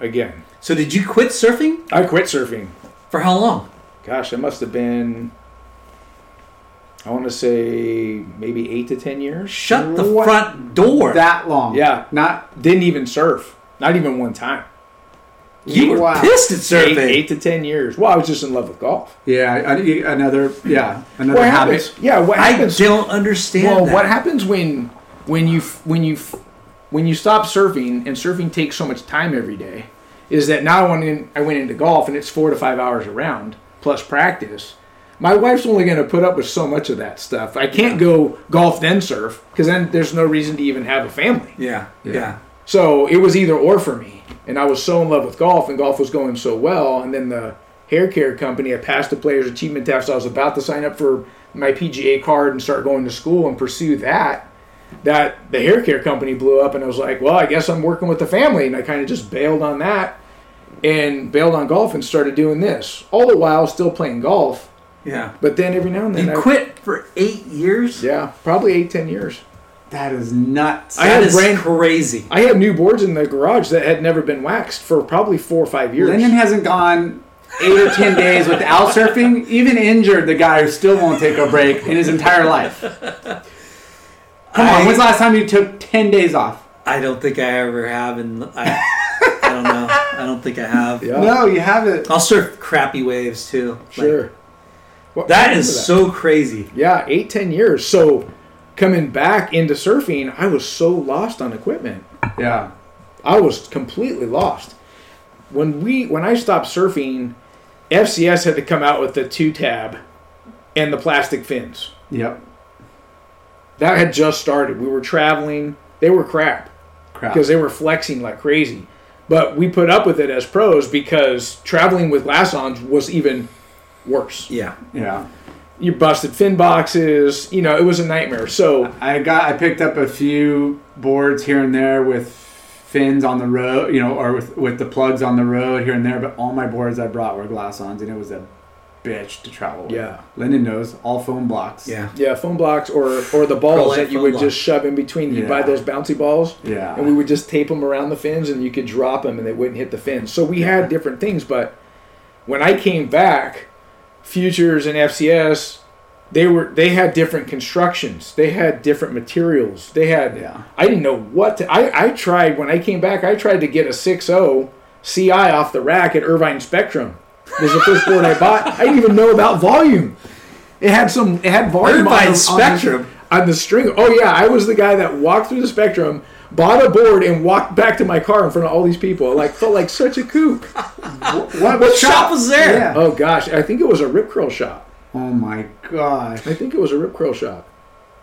again. So did you quit surfing? I quit surfing. For how long? Gosh, it must have been. I want to say maybe eight to ten years. Shut the What? front door. That long. Yeah. Not. Didn't even surf. Not even one time. you were Wow. pissed at surfing. Eight, eight to ten years. Well, I was just in love with golf. Yeah. I- Another. Yeah. Another What habit. happens? Yeah. What happens? I don't understand. well, that. what happens when when you when you when you stop surfing and surfing takes so much time every day is that now I went in, I went into golf and it's four to five hours a round plus practice. My wife's only going to put up with so much of that stuff. I can't go golf then surf because then there's no reason to even have a family. Yeah, yeah. So it was either or for me. And I was so in love with golf, and golf was going so well. And then the hair care company, I passed the Players Achievement Test. So I was about to sign up for my PGA card and start going to school and pursue that. That the hair care company blew up, and I was like, well, I guess I'm working with the family. And I kind of just bailed on that and bailed on golf and started doing this. All the while still playing golf. Yeah. But then every now and then You I quit for eight years? Yeah, probably eight, ten years. That is nuts. I That had is brand- crazy. I had new boards in the garage that had never been waxed for probably four or five years. Lyndon hasn't gone eight or ten days without surfing. Even injured, the guy who still won't take a break in his entire life. Come I- on, when's the last time you took ten days off? I don't think I ever have, and I, I don't know. I don't think I have. Yeah. No, you haven't. I'll surf crappy waves too. Like, Sure. What- that so crazy. Yeah, eight, ten years. So coming back into surfing, I was so lost on equipment. Yeah. I was completely lost. When we when I stopped surfing, FCS had to come out with the two tab and the plastic fins. Yep. That had just started. We were traveling. They were crap Crap. because they were flexing like crazy. But we put up with it as pros because traveling with glass ons was even worse. Yeah. yeah. You busted fin boxes. You know, it was a nightmare. So I got. I picked up a few boards here and there with fins on the road, you know, or with with the plugs on the road here and there. But all my boards I brought were glass-ons, and it was a bitch to travel with. Yeah. Lyndon knows all foam blocks. Yeah. Yeah, foam blocks or or the balls that you would block. just shove in between. You would buy those bouncy balls, Yeah. and we would just tape them around the fins, and you could drop them, and they wouldn't hit the fins. So we had different things, but when I came back, Futures and FCS, they were they had different constructions. They had different materials. They had. Yeah. I didn't know what to. I I tried when I came back. I tried to get a 6.0 CI off the rack at Irvine Spectrum. It was the first board I bought. I didn't even know about volume. It had some. It had volume. on Irvine the- on the- Spectrum? on the string. Oh yeah, I was the guy that walked through the Spectrum, bought a board, and walked back to my car in front of all these people. Like felt like such a kook. What, What shop was there? Yeah. Oh gosh, I think it was a rip curl shop. Oh my gosh. I think it was a rip curl shop.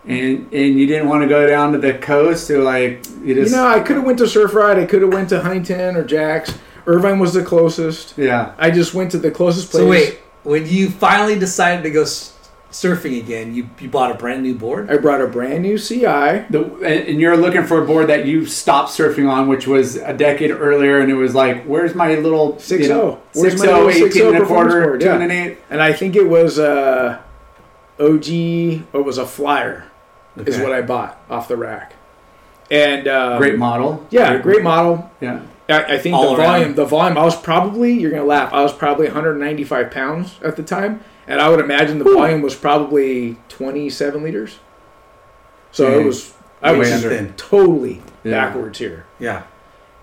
And and you didn't want to go down to the coast to like you You know, I could have went to Surf Ride. I could have went to Huntington or Jack's. Irvine was the closest. yeah. I just went to the closest place. So wait, when you finally decided to go s- surfing again, you you bought a brand new board. I brought a brand new CI. The, and and you're looking for a board that you stopped surfing on, which was a decade earlier, and it was like, where's my little 6.0. you know, Where's 6.0, my little 18 and a quarter, board? two and an eight? And I think it was uh, OG, or it was a flyer, is what I bought off the rack. And um, Great model. Yeah, great model. Yeah. I, I think All the around. volume, the volume, I was probably, you're gonna laugh, I was probably 195 pounds at the time, and I would imagine the volume was probably 27 liters. So it mm-hmm. was, I Way was under. totally Yeah. backwards here. Yeah.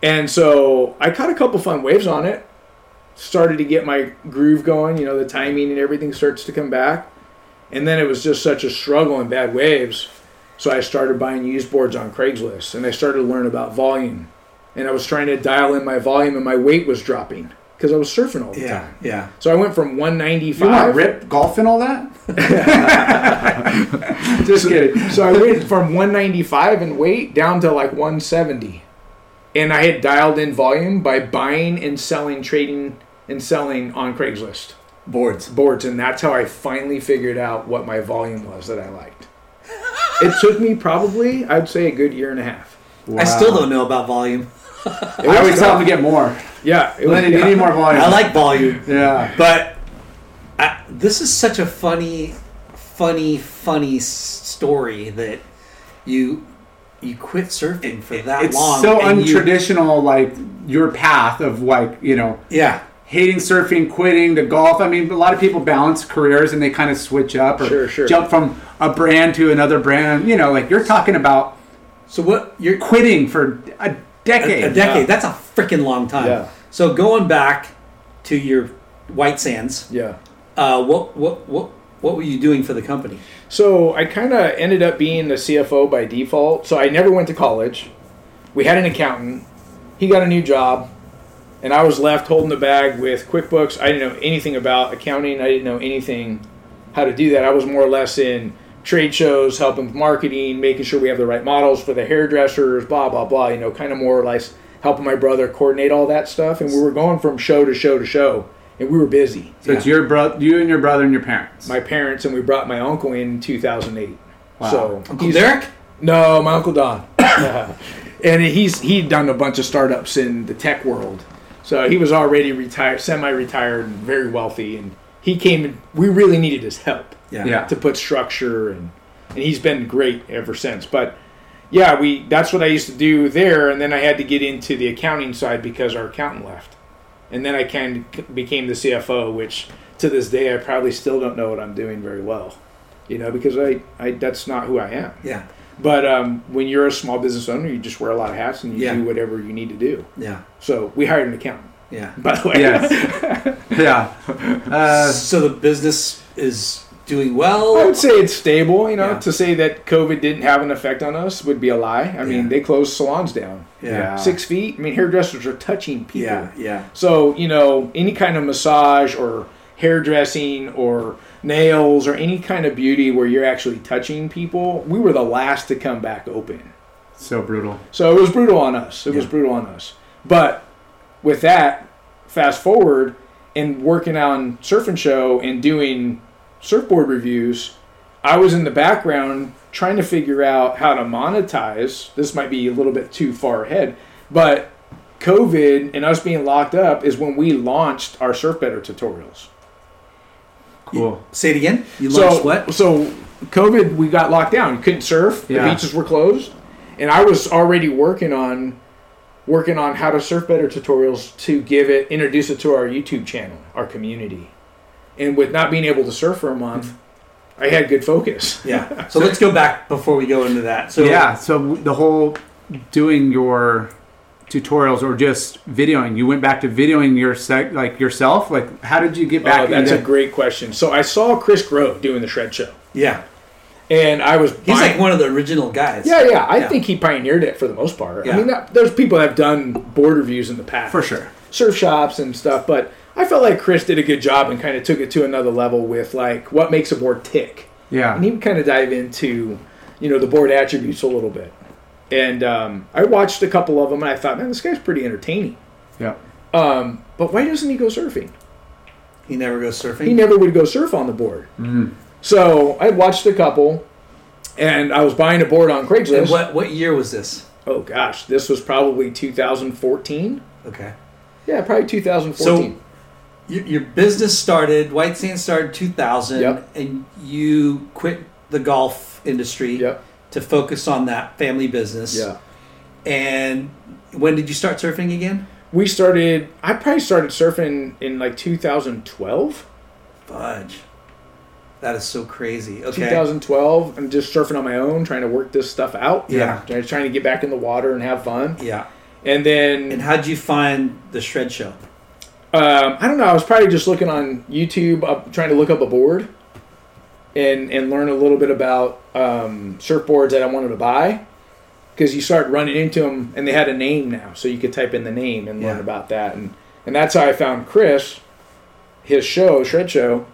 And so I caught a couple fun waves on it. Started to get my groove going, you know, the timing and everything starts to come back. And then it was just such a struggle and bad waves. So I started buying used boards on Craigslist and I started to learn about volume. And I was trying to dial in my volume and my weight was dropping because I was surfing all the Yeah. time. Yeah. So I went from You want 195. rip golf and all that? Just kidding. So I went from 195 in weight down to like 170. And I had dialed in volume by buying and selling, trading and selling on Craigslist Boards. boards. And that's how I finally figured out what my volume was that I liked. it took me probably, I'd say, a good year and a half. Wow. I still don't know about volume. I always tell them to get more. Yeah. It was, Lenny, you need more volume. I like volume. Yeah. But I, this is such a funny, funny, funny story that you you quit surfing for that It's long. so and you- untraditional, like your path of like you know yeah, hating surfing, quitting to golf. I mean, a lot of people balance careers and they kind of switch up or Sure, sure. jump from a brand to another brand. You know, like you're talking about So what you're quitting for a decade. a, a decade? That's a freaking long time. Yeah. So going back to your White Sands, Yeah. uh, what what what what were you doing for the company? So I kind of ended up being the CFO by default. So I never went to college. We had an accountant. He got a new job, and I was left holding the bag with QuickBooks. I didn't know anything about accounting. I didn't know anything how to do that. I was more or less in trade shows, helping with marketing, making sure we have the right models for the hairdressers, blah blah blah. You know, kind of more or less helping my brother coordinate all that stuff. And we were going from show to show to show, and we were busy. So it's your brother, you and your brother and your parents. My parents and we brought my uncle in 2008. So Uncle he's- Derek. no, my uncle Don. and he's he'd done a bunch of startups in the tech world, so he was already retired, semi-retired, and very wealthy. And he came. and We really needed his help Yeah. Yeah. to put structure, and and he's been great ever since. But yeah, we that's what I used to do there, and then I had to get into the accounting side because our accountant left, and then I kind of became the CFO, which to this day I probably still don't know what I'm doing very well, you know, because I, I that's not who I am. Yeah. But um, when you're a small business owner, you just wear a lot of hats and you Yeah. do whatever you need to do. Yeah. So we hired an accountant, Yeah. by the way. yes. yeah. Uh, so the business is doing well. I would say it's stable. You know, Yeah. to say that COVID didn't have an effect on us would be a lie. I mean, Yeah. they closed salons down Yeah. six feet. I mean, hairdressers are touching people. Yeah. Yeah. So you know, any kind of massage or hairdressing or nails or any kind of beauty where you're actually touching people, we were the last to come back open. so brutal. So it was brutal on us. It was brutal on us. But with that, fast forward and working on Surf and Show and doing surfboard reviews, I was in the background trying to figure out how to monetize. This might be a little bit too far ahead, but COVID and us being locked up is when we launched our Surf Better tutorials. Cool. Say it again. You launched So what? So COVID, we got locked down. You couldn't surf. Yeah. The beaches were closed, and I was already working on working on how to surf better tutorials to give it introduce it to our YouTube channel, our community. And with not being able to surf for a month, I had good focus. Yeah. So let's go back before we go into that. So yeah. So the whole doing your tutorials or just videoing, you went back to videoing your sec, like yourself. Like, how did you get back? Oh, that's into, a great question. So I saw Chris Grove doing the shred show, Yeah. and I was He's buying- like one of the original guys. Yeah, yeah. I Yeah. think he pioneered it for the most part. Yeah. I mean, that, there's people that have done board reviews in the past. for sure. surf shops and stuff, but I felt like Chris did a good job and kind of took it to another level with like what makes a board tick. Yeah. And he would kind of dive into, you know, the board attributes a little bit. And um, I watched a couple of them and I thought, man, this guy's pretty entertaining. yeah. Um, but why doesn't he go surfing? He never goes surfing. He never would go surf on the board. So I watched a couple, and I was buying a board on Craigslist. And what what year was this? Oh gosh, this was probably 2014. Okay. Yeah, probably 2014. Your, your business started, White Sand started 2000, Yep. and you quit the golf industry Yep. to focus on that family business. yeah. And when did you start surfing again? We started. I probably started surfing in like 2012. Fudge. That is so crazy. Okay. 2012. I'm just surfing on my own, trying to work this stuff out. Yeah. Trying trying to get back in the water and have fun. Yeah. And then And how'd you find the shred show? Um, I don't know. I was probably just looking on YouTube, up, trying to look up a board, and and learn a little bit about um, surfboards that I wanted to buy. Because you start running into them, and they had a name now, so you could type in the name and learn Yeah. about that, and and that's how I found Chris, his show, Shred Show,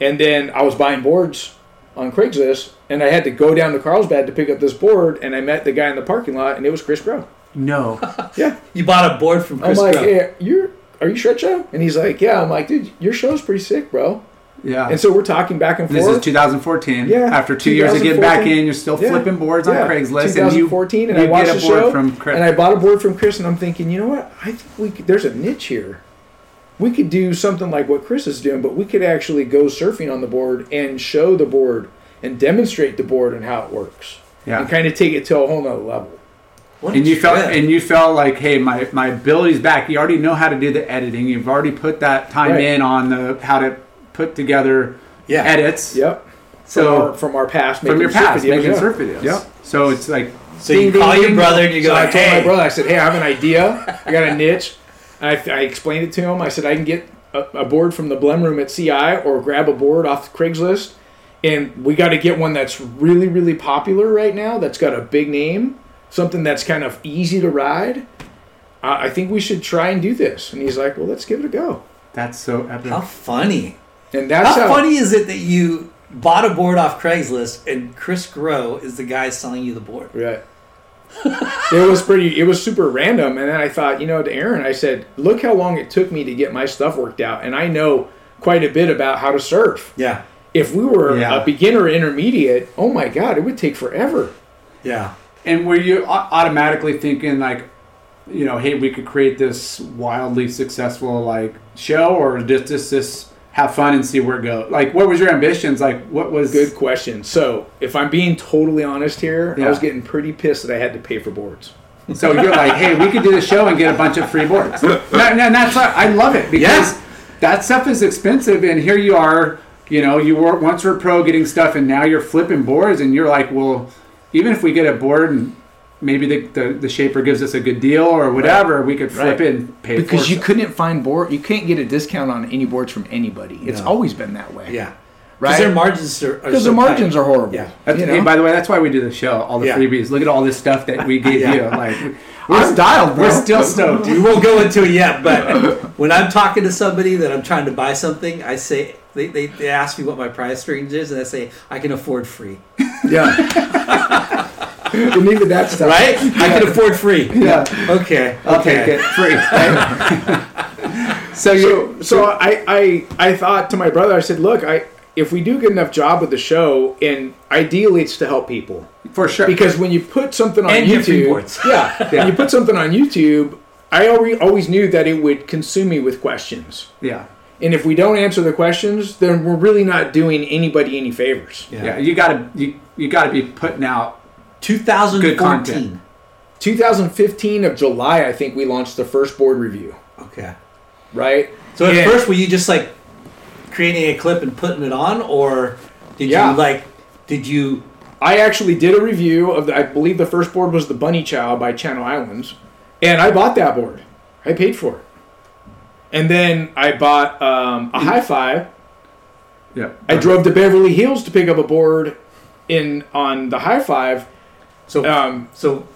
and then I was buying boards on Craigslist, and I had to go down to Carlsbad to pick up this board, and I met the guy in the parking lot, and it was Chris Grow. No. Yeah, You bought a board from Chris I'm like, Grow. hey, you're are you Shred Show? And he's like, yeah. I'm like, dude, your show's pretty sick, bro. Yeah. And so we're talking back and forth. this is 2014. Yeah, After two years of getting back in, you're still Yeah. flipping boards Yeah, on Craigslist, and you 2014, and, you I watched a show, from Chris. and I bought a board from Chris, and I'm thinking, you know what? I think we could, there's a niche here. We could do something like what Chris is doing, but we could actually go surfing on the board and show the board and demonstrate the board and how it works, yeah. and kind of take it to a whole nother level. What and you felt and you felt like hey my my ability's back you already know how to do the editing you've already put that time Right. in on the how to put together Yeah. edits Yep. so from our, from our past, from making your surf past videos, making yeah. surf videos Yep. so it's like So you ding, ding, call your ding. brother and you go, So I told hey. my brother, I said, "Hey, I have an idea. I got a niche." I, I explained it to him. I said, "I can get a, a board from the Blem Room at CI, or grab a board off Craigslist, and we got to get one that's really, really popular right now. That's got a big name, something that's kind of easy to ride. Uh, I think we should try and do this." And he's like, "Well, let's give it a go." that's so epic How funny. And that's How how, funny is it that you bought a board off Craigslist and Chris Grow is the guy selling you the board? Right. it was pretty. It was super random, and then I thought, you know, to Aaron, I said, "Look how long it took me to get my stuff worked out, and I know quite a bit about how to surf. Yeah. If we were Yeah. a beginner intermediate, oh my god, it would take forever." Yeah. And were you automatically thinking like you know hey we could create this wildly successful like show or just just this have fun and see where it goes like what was your ambitions like what was Good question. So, if I'm being totally honest here, I was getting pretty pissed that I had to pay for boards. So you're like, hey, we could do the show and get a bunch of free boards. and that's I love it because Yeah. that stuff is expensive, and here you are. You know, you were once were pro getting stuff, and now you're flipping boards, and you're like, well, even if we get a board and maybe the, the, the shaper gives us a good deal or whatever, we could flip Right. it and pay for Because you it. couldn't find board, you can't get a discount on any boards from anybody. It's No. always been that way. Yeah. Right? Because their margins are, are Because so the margins tight. are horrible. Yeah. That's, you hey, know? by the way, that's why we do the show. All the Yeah. freebies. Look at all this stuff that we gave Yeah. you. Like, I'm dialed, bro. we're still stoked. We won't go into it yet, but when I'm talking to somebody that I'm trying to buy something, I say they, they, they ask me what my price range is, and I say I can afford free. Yeah. and even that stuff. Right? I can afford free. Yeah. Okay. I'll okay. take it free. right? so you, So, so I, I, I thought to my brother, I said, look, I, if we do a good enough job with the show, and ideally it's to help people, for sure. because when you put something on And YouTube, boards. yeah, when you put something on YouTube, I already always knew that it would consume me with questions, yeah. and if we don't answer the questions, then we're really not doing anybody any favors. Yeah, you gotta you you gotta be putting out 2014. Good content. 2015 of July, I think we launched the first board review. Okay. Right. So at Yeah. first, were you just like creating a clip and putting it on, or did Yeah. you like? Did you? I actually did a review of the, I believe the first board was the Bunny Chow by Channel Islands, and I bought that board. I paid for it. And then I bought um, a high five. yeah. I drove to Beverly Hills to pick up a board in on the high five. So Um, so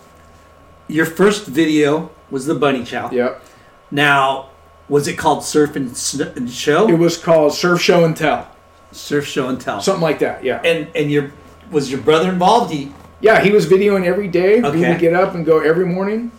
your first video was the bunny chow. yep. Now, was it called Surf and, Sn- and Show? It was called Surf Show and Tell, Surf Show and Tell. something like that. Yeah. and and your was your brother involved? He, yeah, he was videoing every day. We Okay. would get up and go every morning.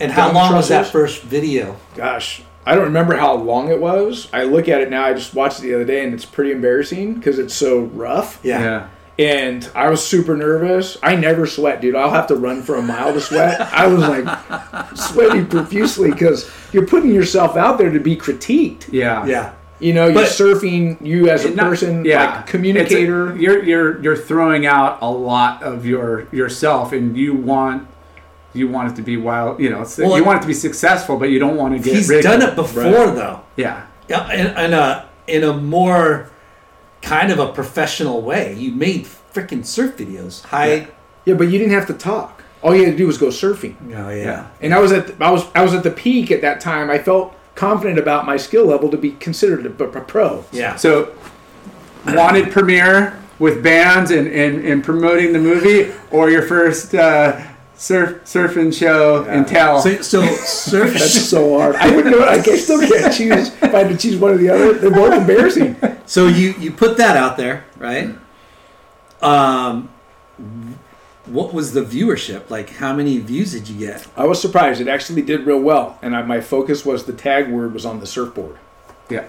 and how Down long was that first video? Gosh, I don't remember how long it was. I look at it now. I just watched it the other day, and it's pretty embarrassing because it's so rough. Yeah. Yeah. And I was super nervous. I never sweat, dude. I'll have to run for a mile to sweat. I was like sweating profusely because you're putting yourself out there to be critiqued. Yeah. Yeah. You know, you're But- surfing. You as a Not- person, yeah, like communicator. A- you're you're you're throwing out a lot of your yourself, and you want you want it to be wild. You know, it's, Well, you want it to be successful, but you don't want to get. He's ridiculed. done it before Right. though. Yeah, Yeah, in, in a in a more kind of a professional way. You made freaking surf videos. Hi. yeah, but you didn't have to talk. All you had to do was go surfing. Oh yeah. yeah. and I was at I was I was at the peak at that time. I felt confident about my skill level to be considered a, a pro. Yeah. So, wanted premiere with bands and, and, and promoting the movie, or your first uh, surf surfing show and Tell. So, so surf. That's so hard. I wouldn't know. Like, I still can't choose if I had to choose one or the other. They're both embarrassing. so you you put that out there, right? Um, what was the viewership? Like, how many views did you get? I was surprised. It actually did real well, and I, my focus was the tag word was on the surfboard yeah,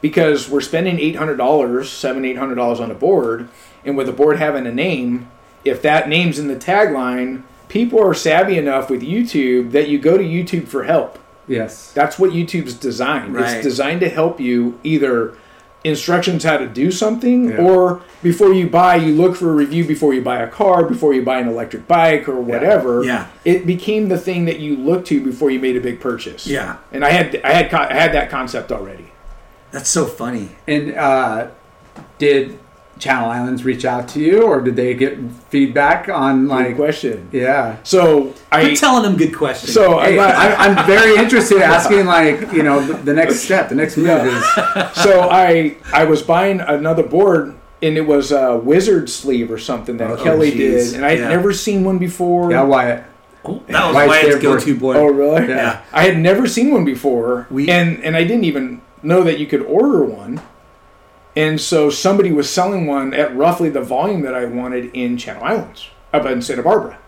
because we're spending eight hundred dollars, seven eight hundred dollars on a board, and with a board having a name, if that name's in the tagline, people are savvy enough with YouTube that you go to YouTube for help. yes, That's what YouTube's designed. Right. It's designed to help you either instructions how to do something Yeah. or before you buy you look for a review before you buy a car before you buy an electric bike or whatever Yeah. it became the thing that you look to before you made a big purchase Yeah. and i had i had i had that concept already That's so funny. and uh, did Channel Islands reach out to you, or did they get feedback on Good like? question Yeah. so i Quit telling them good questions. so Hey, I, I, I'm very interested in asking, like, you know, the, the next step, the next move is. so I I was buying another board and it was a wizard sleeve or something that Oh, Kelly geez. did and I'd Yeah. never seen one before. Yeah, Wyatt. Oh, that was Why Wyatt's go-to board. Oh really? Yeah. I had never seen one before, We- and and I didn't even know that you could order one. And so somebody was selling one at roughly the volume that I wanted in Channel Islands, up in Santa Barbara.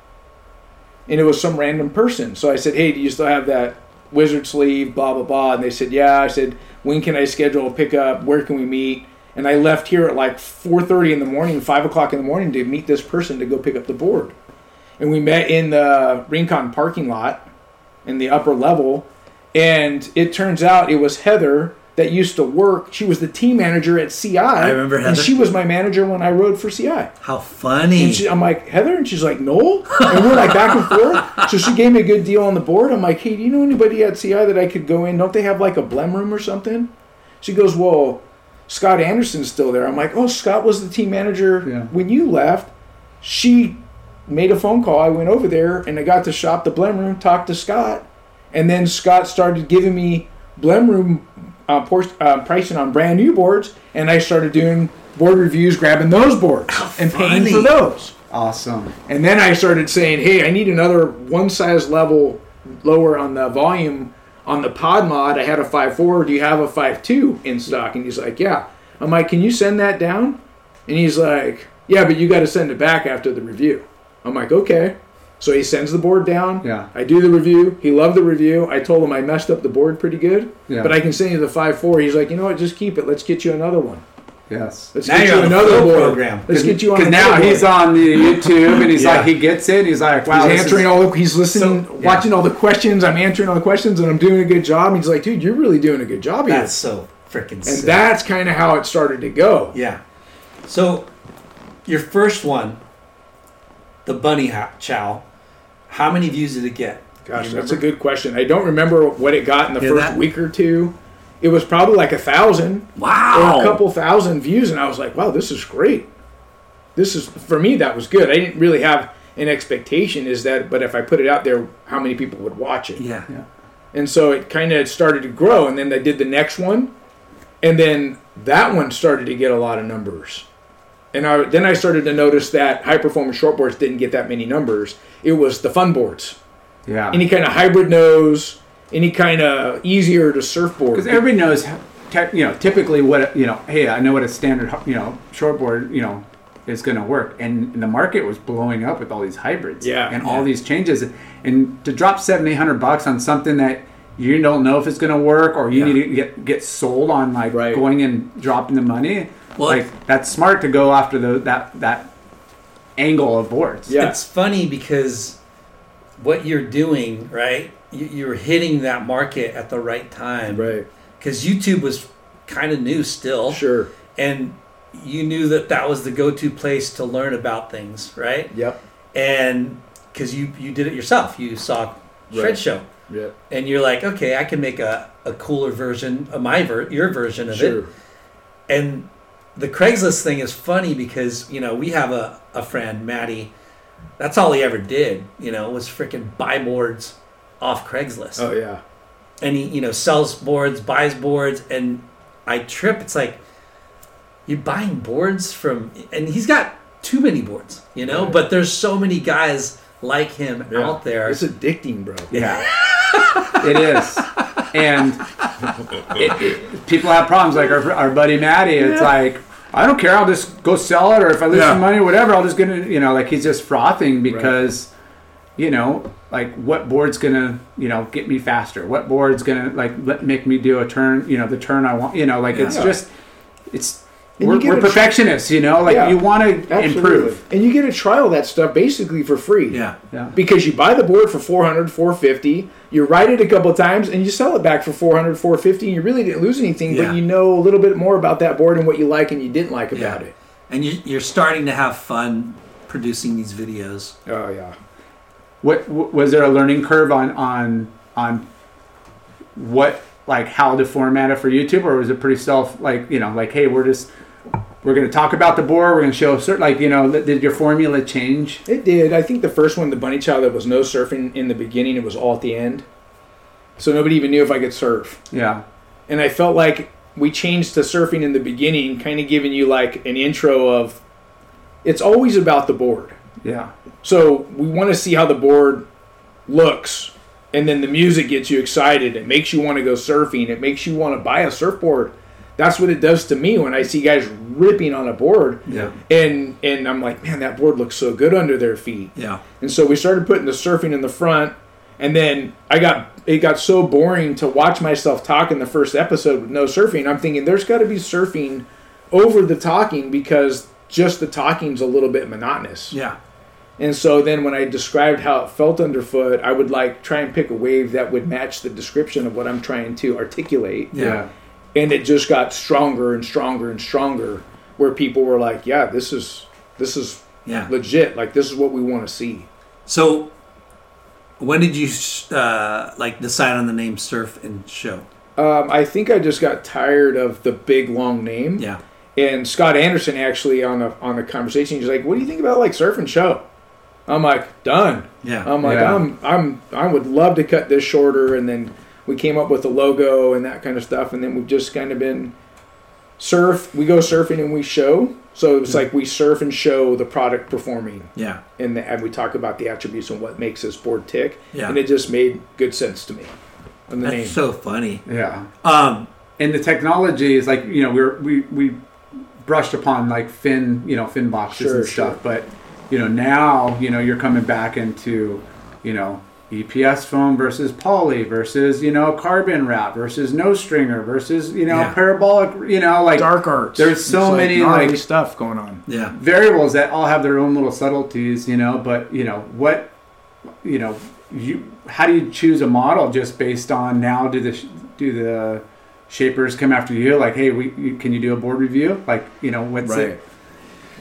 And it was some random person. So I said, "Hey, do you still have that wizard sleeve?" Blah blah blah. And they said, "Yeah." I said, "When can I schedule a pickup? Where can we meet?" And I left here at like 4:30 in the morning, five o'clock in the morning to meet this person to go pick up the board. And we met in the Rincon parking lot in the upper level. And it turns out it was Heather that used to work. She was the team manager at CI. I remember Heather. And she was my manager when I rode for CI. How funny. And she, I'm like, Heather? And she's like, Noel? And we're like back and forth. So she gave me a good deal on the board. I'm like, hey, do you know anybody at CI that I could go in? Don't they have like a blem room or something? She goes, well, Scott Anderson's still there. I'm like, oh, Scott was the team manager Yeah. when you left. She made a phone call. I went over there and I got to shop the blem room, talk to Scott. And then Scott started giving me blem room uh, por- uh, pricing on brand new boards. And I started doing board reviews, grabbing those boards and paying for those. Awesome. And then I started saying, hey, I need another one size level lower on the volume on the pod mod. I had a 5.4. Do you have a 5.2 in stock? And he's like, yeah. I'm like, can you send that down? And he's like, yeah, but you got to send it back after the review. I'm like, okay. So he sends the board down. Yeah. I do the review. He loved the review. I told him I messed up the board pretty good. Yeah. But I can send you the five four. He's like, you know what? Just keep it. Let's get you another one. Yes. Let's Now get you're on another flow board. program. Let's get you on Because now board. he's on the YouTube and he's Yeah. like, he gets it. He's like, wow, he's this answering is- all the, he's listening, So- watching all the questions. I'm answering all the questions, and I'm doing a good job. He's like, dude, you're really doing a good job here. That's so freaking and sick. that's kind of how it started to go. Yeah. So, your first one, the bunny chow, how many views did it get? Gosh, that's a good question. I don't remember what it got in the Yeah, first that- week or two. It was probably like a thousand Wow. or a couple thousand views, and I was like, wow, this is great. This is for me. That was good. I didn't really have an expectation, is that, but if I put it out there, how many people would watch it? Yeah. And so it kind of started to grow. And then they did the next one. And then that one started to get a lot of numbers. And I, then I started to notice that high performance shortboards didn't get that many numbers. It was the fun boards. Yeah. Any kind of hybrid nose, any kind of easier to surfboard. Because everybody knows, you know, typically what you know. Hey, I know what a standard, you know, shortboard, you know, is going to work. And, the market was blowing up with all these hybrids. Yeah. And all these changes, and to drop seven, eight hundred bucks on something that you don't know if it's going to work or you Yeah. need to get get sold on like Right. going and dropping the money. Well, like that's smart to go after the that that angle of boards. Yeah. It's funny because what you're doing, right? you- You're hitting that market at the right time, Right. Because YouTube was kind of new still, Sure. and you knew that that was the go-to place to learn about things, right? Yep. And because you you did it yourself, you saw Shred Right. Show, Yep. and you're like, okay, I can make a, a cooler version of my ver- your version of Sure. it. And the Craigslist thing is funny because you know we have a, a friend Maddie. That's all he ever did, you know, was freaking buy boards off Craigslist, Oh yeah. and he you know sells boards, buys boards, and I trip. It's like you're buying boards from, and he's got too many boards, you know. Right. But there's so many guys like him Yeah. out there. It's addicting, bro. Yeah, it is, and it, it- people have problems. Like our, our buddy Matty, it's like I don't care. I'll just go sell it, or if I lose Yeah. some money, or whatever. I'll just get it. You know, like he's just frothing because, you know, like what board's gonna you know get me faster? What board's gonna like let, make me do a turn? You know, the turn I want. You know, like it's just it's. And We're, we're perfectionists, you know. Like Yeah. you want to improve. And you get to trial that stuff basically for free. yeah, Yeah. Because you buy the board for 400, 450, you write it a couple times, and you sell it back for 400, 450, and you really didn't lose anything, Yeah. but you know a little bit more about that board and what you like and you didn't like about Yeah. it. and you, you're starting to have fun producing these videos. Oh, yeah. What was there a learning curve on on on what like how to format it for YouTube, or was it pretty self like you know like hey we're just we're going to talk about the board, we're going to show certain like you know did your formula change? It did. I think the first one, the Bunny Chow, there was no surfing in the beginning, it was all at the end. So nobody even knew if I could surf. Yeah, and I felt like we changed to surfing in the beginning, kind of giving you like an intro of it's always about the board. yeah, So we want to see how the board looks, and then the music gets you excited. It makes you want to go surfing. It makes you want to buy a surfboard. That's what it does to me when I see guys ripping on a board. Yeah. And and I'm like, man, that board looks so good under their feet. Yeah, And so we started putting the surfing in the front, and then I got it got so boring to watch myself talk in the first episode with no surfing. I'm thinking there's got to be surfing over the talking because just the talking's a little bit monotonous. yeah, And so then when I described how it felt underfoot, I would like try and pick a wave that would match the description of what I'm trying to articulate. yeah. And it just got stronger and stronger and stronger where people were like, "Yeah, this is this is Yeah. legit. Like this is what we want to see." So, when did you uh, like decide on the name Surf and Show? Um, I think I just got tired of the big long name. Yeah, And Scott Anderson actually on a on a conversation, he's like, "What do you think about like surf and show?" I'm like, "Done." yeah, I'm like, Yeah. I'm I'm I would love to cut this shorter, and then we came up with the logo and that kind of stuff, and then we've just kind of been surf. We go surfing and we show. So it's like we surf and show the product performing, yeah. and, the, and we talk about the attributes and what makes this board tick. Yeah. And it just made good sense to me. On the That's name. so funny. yeah. Um, And the technology is like you know we're we we brushed upon like fin you know fin boxes Sure, and stuff, sure. but you know now you know you're coming back into you know EPS foam versus poly versus you know carbon wrap versus no stringer versus you know Yeah. parabolic you know like dark arts. There's so It's, many, gnarly like- stuff going on. yeah, variables that all have their own little subtleties, you know. But you know what, you know, you how do you choose a model just based on now? Do the do the shapers come after you? Like, hey, we you, can you do a board review? Like, you know, what's it?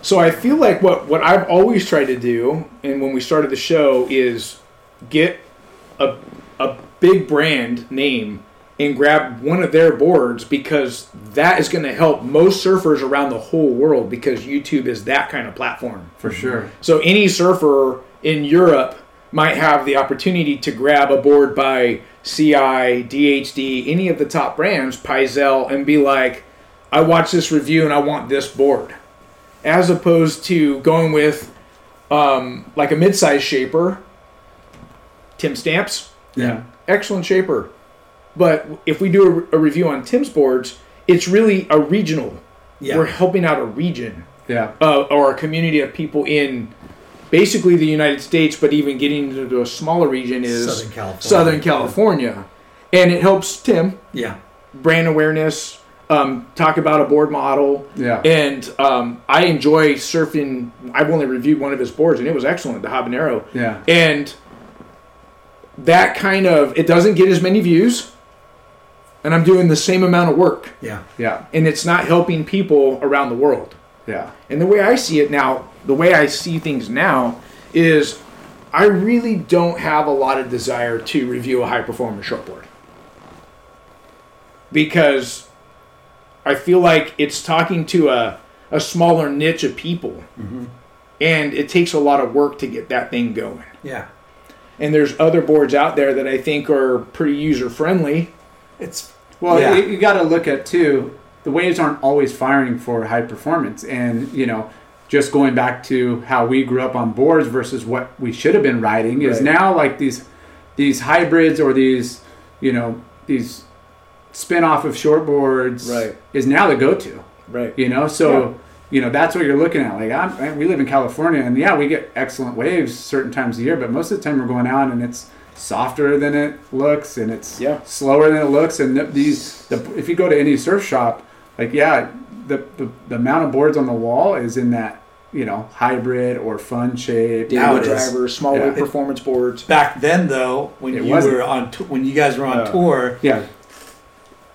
So I feel like what what I've always tried to do, and when we started the show, is get a a big brand name and grab one of their boards because that is going to help most surfers around the whole world because YouTube is that kind of platform. For sure. So any surfer in Europe might have the opportunity to grab a board by CI, DHD, any of the top brands, Pyzel, and be like, I watched this review and I want this board. As opposed to going with um, like a mid-size shaper, Tim Stamps, Yeah. excellent shaper. But if we do a, a review on Tim's boards, it's really a regional. Yeah. We're helping out a region Yeah. uh, or a community of people in basically the United States, but even getting into a smaller region is Southern California. Southern California. and it helps Tim Yeah. brand awareness. Um, talk about a board model. Yeah. And um, I enjoy surfing. I've only reviewed one of his boards, and it was excellent, the Habanero. Yeah. And that kind of it doesn't get as many views, and I'm doing the same amount of work, Yeah. Yeah. and it's not helping people around the world. Yeah. And the way I see it now, the way I see things now is I really don't have a lot of desire to review a high performance shortboard. Because I feel like it's talking to a, a smaller niche of people. Mm-hmm. And it takes a lot of work to get that thing going. Yeah. And there's other boards out there that I think are pretty user friendly. It's Well, Yeah. you, you got to look at too. The waves aren't always firing for high performance, and you know, just going back to how we grew up on boards versus what we should have been riding is Right. now like these these hybrids or these you know these spin off of shortboards Right. is now the go to. Right. You know, so you know that's what you're looking at. Like I'm, we live in California, and yeah, we get excellent waves certain times a year, but most of the time we're going out and it's softer than it looks, and it's Yeah. slower than it looks. And these, the, if you go to any surf shop, like yeah, the, the the amount of boards on the wall is in that you know hybrid or fun shape. Now Daily it is. drivers, small Yeah. performance boards. back then though when It you wasn't. were on t- when you guys were on Uh, tour, Yeah,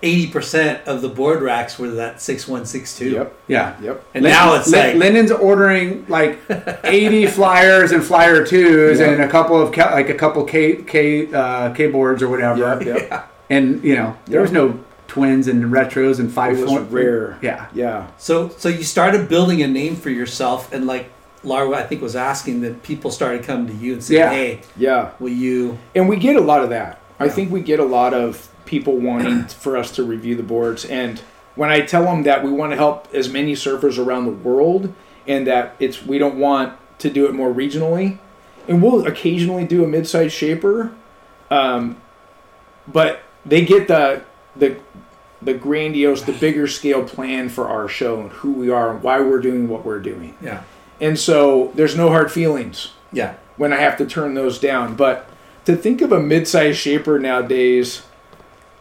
eighty percent of the board racks were that six one six two. Yep. yeah. Yep. And now it's Lin- like Lyndon's ordering like 80 flyers and flyer twos Yeah. and a couple of ca- like a couple K K uh, K boards or whatever. Yep. Yep. And you know there was no twins and retros and five. It was four- rare. Yeah, Yeah. So so you started building a name for yourself, and like Laura, I think was asking that people started coming to you and saying, Yeah. "Hey, Yeah. will you?" And we get a lot of that. I think we get a lot of people wanting for us to review the boards. And when I tell them that we want to help as many surfers around the world and that it's we don't want to do it more regionally, and we'll occasionally do a mid-sized shaper, um, but they get the the the grandiose, the bigger scale plan for our show and who we are and why we're doing what we're doing. Yeah, And so there's no hard feelings yeah, when I have to turn those down. But to think of a mid-sized shaper nowadays,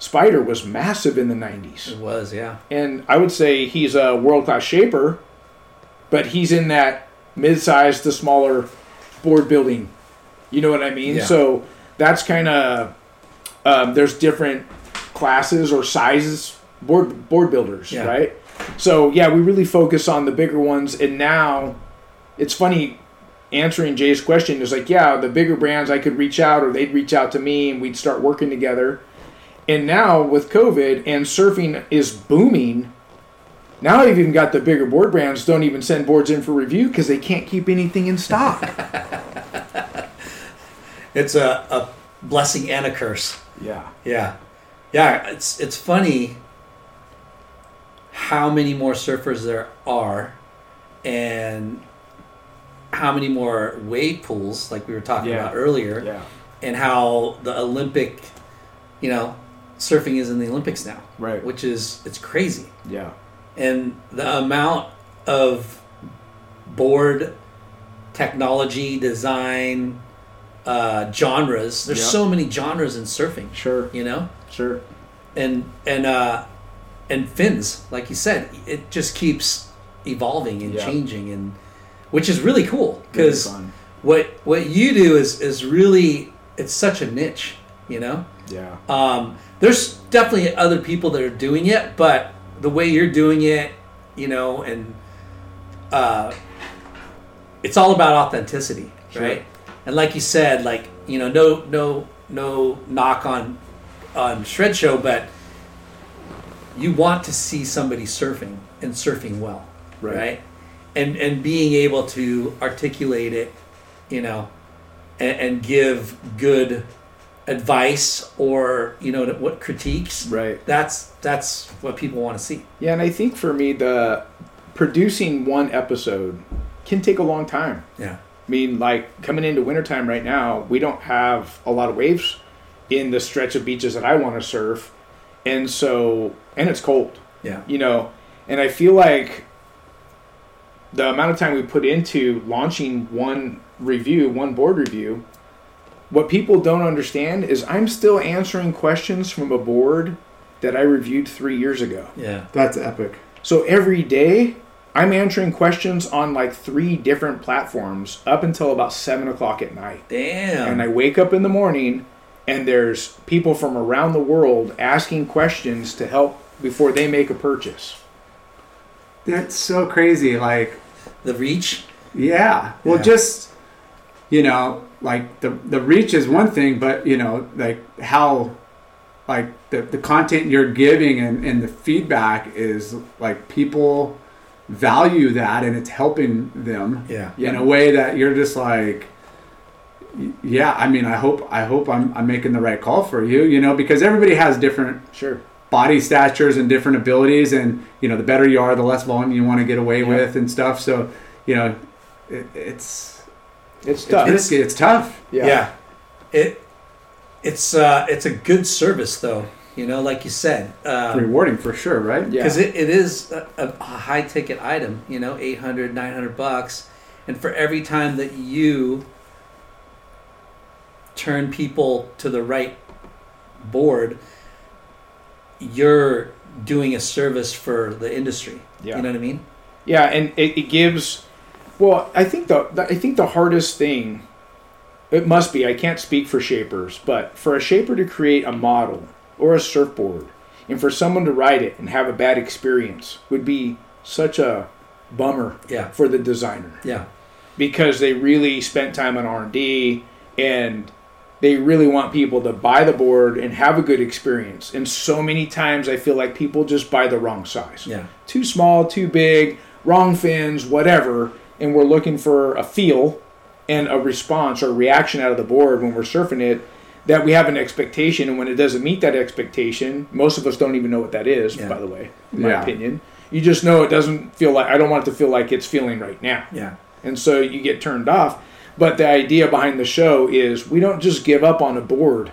Spyder was massive in the 90s. it was. Yeah, And I would say he's a world-class shaper, but he's in that mid-sized to smaller board building. You know what I mean? Yeah. So that's kind of um, there's different classes or sizes board board builders, Yeah. right? So yeah, we really focus on the bigger ones, and now it's funny answering Jay's question is like, yeah, the bigger brands I could reach out or they'd reach out to me and we'd start working together. And now with COVID and surfing is booming, now I've even got the bigger board brands don't even send boards in for review because they can't keep anything in stock. it's a, a blessing and a curse. yeah. Yeah, yeah. It's it's funny how many more surfers there are, and how many more wave pools, like we were talking Yeah. about earlier, Yeah. and how the Olympic, you know, surfing is in the Olympics now, Right. Which is it's crazy, Yeah. and the amount of board technology design uh, genres. There's Yep. so many genres in surfing. Sure. You know, Sure. and and uh, and fins, like you said, it just keeps evolving and Yeah. changing, and which is really cool because what what you do is is really it's such a niche, you know. Yeah. Um, there's definitely other people that are doing it, but the way you're doing it, you know, and uh, it's all about authenticity, Sure. right? And like you said, like you know, no no no knock on on shred show, but you want to see somebody surfing and surfing well, Right. right? And and being able to articulate it, you know, and, and give good advice or you know what critiques. Right. That's that's what people want to see. Yeah, and I think for me, the producing one episode can take a long time. Yeah. I mean, like coming into wintertime right now, we don't have a lot of waves in the stretch of beaches that I want to surf. And so, and it's cold, Yeah. you know, and I feel like the amount of time we put into launching one review, one board review, what people don't understand is I'm still answering questions from a board that I reviewed three years ago. Yeah. That's epic. So every day, I'm answering questions on like three different platforms up until about seven o'clock at night. Damn. And I wake up in the morning, and there's people from around the world asking questions to help before they make a purchase. That's so crazy. Like, the reach. yeah. Well, Yeah. just you know, like the the reach is one thing, but you know, like how like the, the content you're giving and, and the feedback is like people value that and it's helping them Yeah. in a way that you're just like yeah i mean i hope i hope i'm, I'm making the right call for you you know because everybody has different Sure. body statures and different abilities and you know the better you are the less volume you want to get away with and stuff so you know it, it's It's it's tough. risky it's tough Yeah. It it's uh it's a good service though. You know, like you said. Um, rewarding for sure right Yeah. because it, it is a, a high ticket item you know 800 900 bucks and for every time that you turn people to the right board you're doing a service for the industry Yeah. you know what i mean Yeah, and it, it gives. Well, I think the, the I think the hardest thing, it must be. I can't speak for shapers, but for a shaper to create a model or a surfboard, and for someone to ride it and have a bad experience would be such a bummer Yeah. for the designer yeah because they really spent time on R and D and they really want people to buy the board and have a good experience. And so many times I feel like people just buy the wrong size. Yeah. Too small, too big, wrong fins, whatever. And we're looking for a feel and a response or reaction out of the board when we're surfing it that we have an expectation and when it doesn't meet that expectation, most of us don't even know what that is, Yeah. by the way, in my Yeah. opinion. You just know it doesn't feel like I don't want it to feel like it's feeling right now yeah and so you get turned off. But the idea behind the show is we don't just give up on a board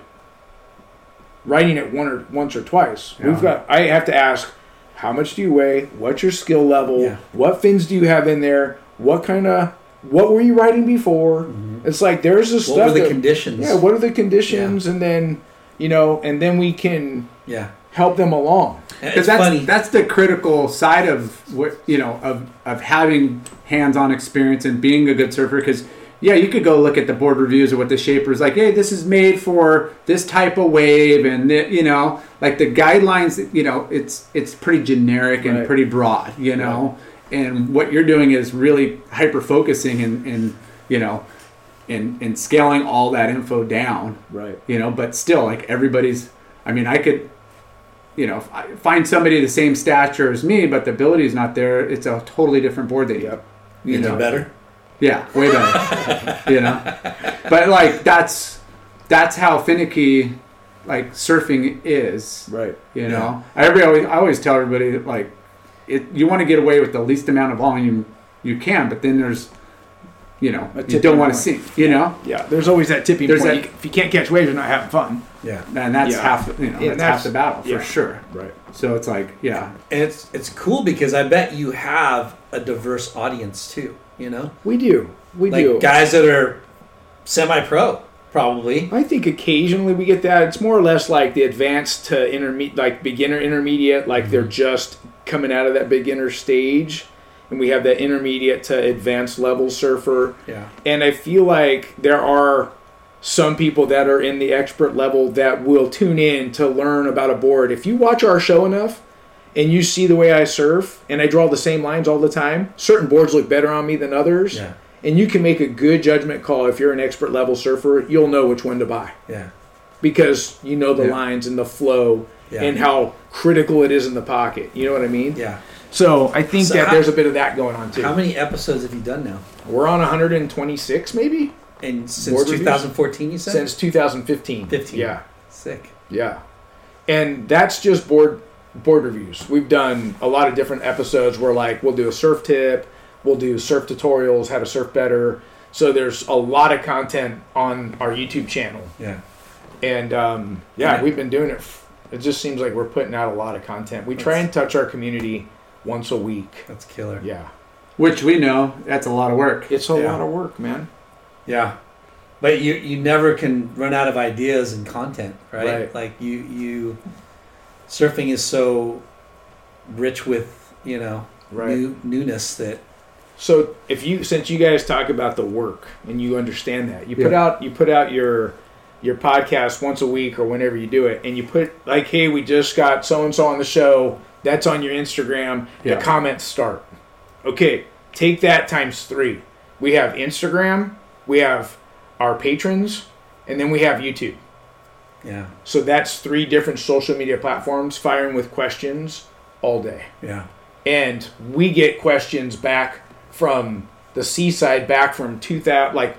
writing it one or once or twice. We've got I have to ask how much do you weigh? What's your skill level? Yeah. What fins do you have in there? What kind of what were you writing before? Mm-hmm. It's like there's this what stuff were the that- conditions? Yeah, what are the conditions? And then you know, and then we can yeah. help them along. Because that's funny. that's the critical side of what you know of of having hands-on experience and being a good surfer. Because yeah you could go look at the board reviews or what the shapers like hey this is made for this type of wave and the, you know like the guidelines you know it's it's pretty generic and Right. pretty broad you know and what you're doing is really hyper focusing and and you know and and scaling all that info down. Right. you know but still like everybody's i mean i could you know find somebody the same stature as me but the ability is not there. It's a totally different board they Yep. you Is know? better? Yeah way better. You know? But like that's that's how finicky like surfing is. Right. you know? Everybody always, i always tell everybody that, like it you want to get away with the least amount of volume you can but then there's you know you don't want to point. sink you know Yeah. There's always that tipping There's point. that- You- if you can't catch waves, you're not having fun. yeah and that's Yeah. half you know that's, that's- half the battle for yeah. sure Right. so it's like yeah and it's it's cool because i bet you have a diverse audience too you know We do. We like do. guys that are semi-pro probably I think occasionally we get that. It's more or less like the advanced to intermediate, like beginner intermediate, like they're mm-hmm. just coming out of that beginner stage. And we have that intermediate to advanced level surfer. yeah And I feel like there are some people that are in the expert level that will tune in to learn about a board. If you watch our show enough and you see the way I surf and I draw the same lines all the time, certain boards look better on me than others. Yeah. And you can make a good judgment call if you're an expert level surfer, you'll know which one to buy yeah because you know the Yeah. lines and the flow Yeah. and how critical it is in the pocket. You know what I mean? yeah So I think So that how- there's a bit of that going on too. how many episodes have you done now We're on 126 maybe and since Board reviews? 2014 you said since 2015. 15 Yeah, sick yeah, and that's just board board reviews. We've done a lot of different episodes where like we'll do a surf tip, we'll do surf tutorials, how to surf better. So there's a lot of content on our YouTube channel. yeah and um, yeah, Yeah. we've been doing it. f- It just seems like we're putting out a lot of content. We try and touch our community once a week. that's killer Yeah, which we know that's a lot of work it's a Yeah. lot of work, man. yeah But you you never can run out of ideas and content, right? Right. Like you you surfing is so rich with you know Right. new, newness that So if you since you guys talk about the work and you understand that, you put Yeah. out you put out your your podcast once a week or whenever you do it and you put like hey we just got so and so on the show that's on your Instagram Yeah. the comments start. Okay take that times 3 we have Instagram we have our patrons and then we have YouTube. Yeah. So that's three different social media platforms firing with questions all day. Yeah. And we get questions back from the seaside back from 2000 like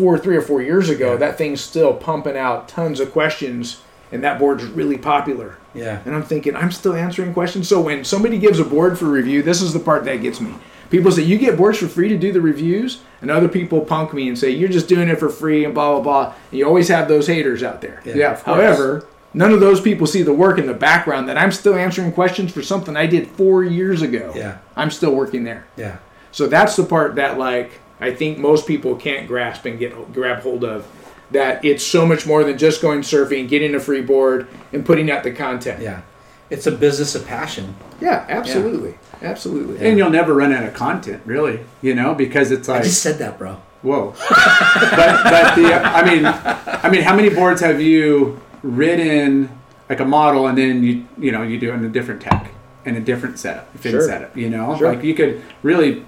four three or four years ago Yeah. that thing's still pumping out tons of questions and that board's really popular yeah and i'm thinking i'm still answering questions so when somebody gives a board for review this is the part that gets me people say you get boards for free to do the reviews and other people punk me and say you're just doing it for free and blah blah blah and you always have those haters out there Yeah. Yeah. However, none of those people see the work in the background that I'm still answering questions for something I did four years ago. Yeah. I'm still working there. yeah So that's the part that like I think most people can't grasp and get grab hold of. That it's so much more than just going surfing, getting a free board, and putting out the content. yeah it's a business of passion Yeah, absolutely, absolutely. And you'll never run out of content, really, you know, because it's like I just said that bro whoa. but, but the, I mean, I mean, how many boards have you ridden like a model and then you, you know, you do it in a different tech and a different setup, fin Sure. setup, you know, Sure. like you could really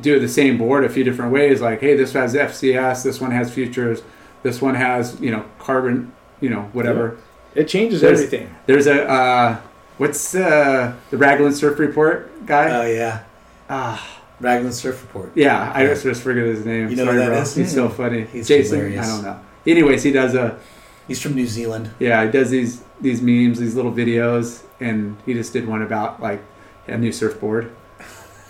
do the same board a few different ways. Like, hey, this has FCS, this one has futures, this one has, you know, carbon, you know, whatever. it changes There's- everything. There's a, uh, what's uh, the Raglan Surf Report guy? oh yeah Ah. Raglan Surf Report Yeah, I just, just forget his name. You know Sorry, who that bro. is? He's so funny. He's Jason. hilarious. I don't know. Anyways, he does a he's from New Zealand yeah. He does these these memes, these little videos, and he just did one about like a new surfboard.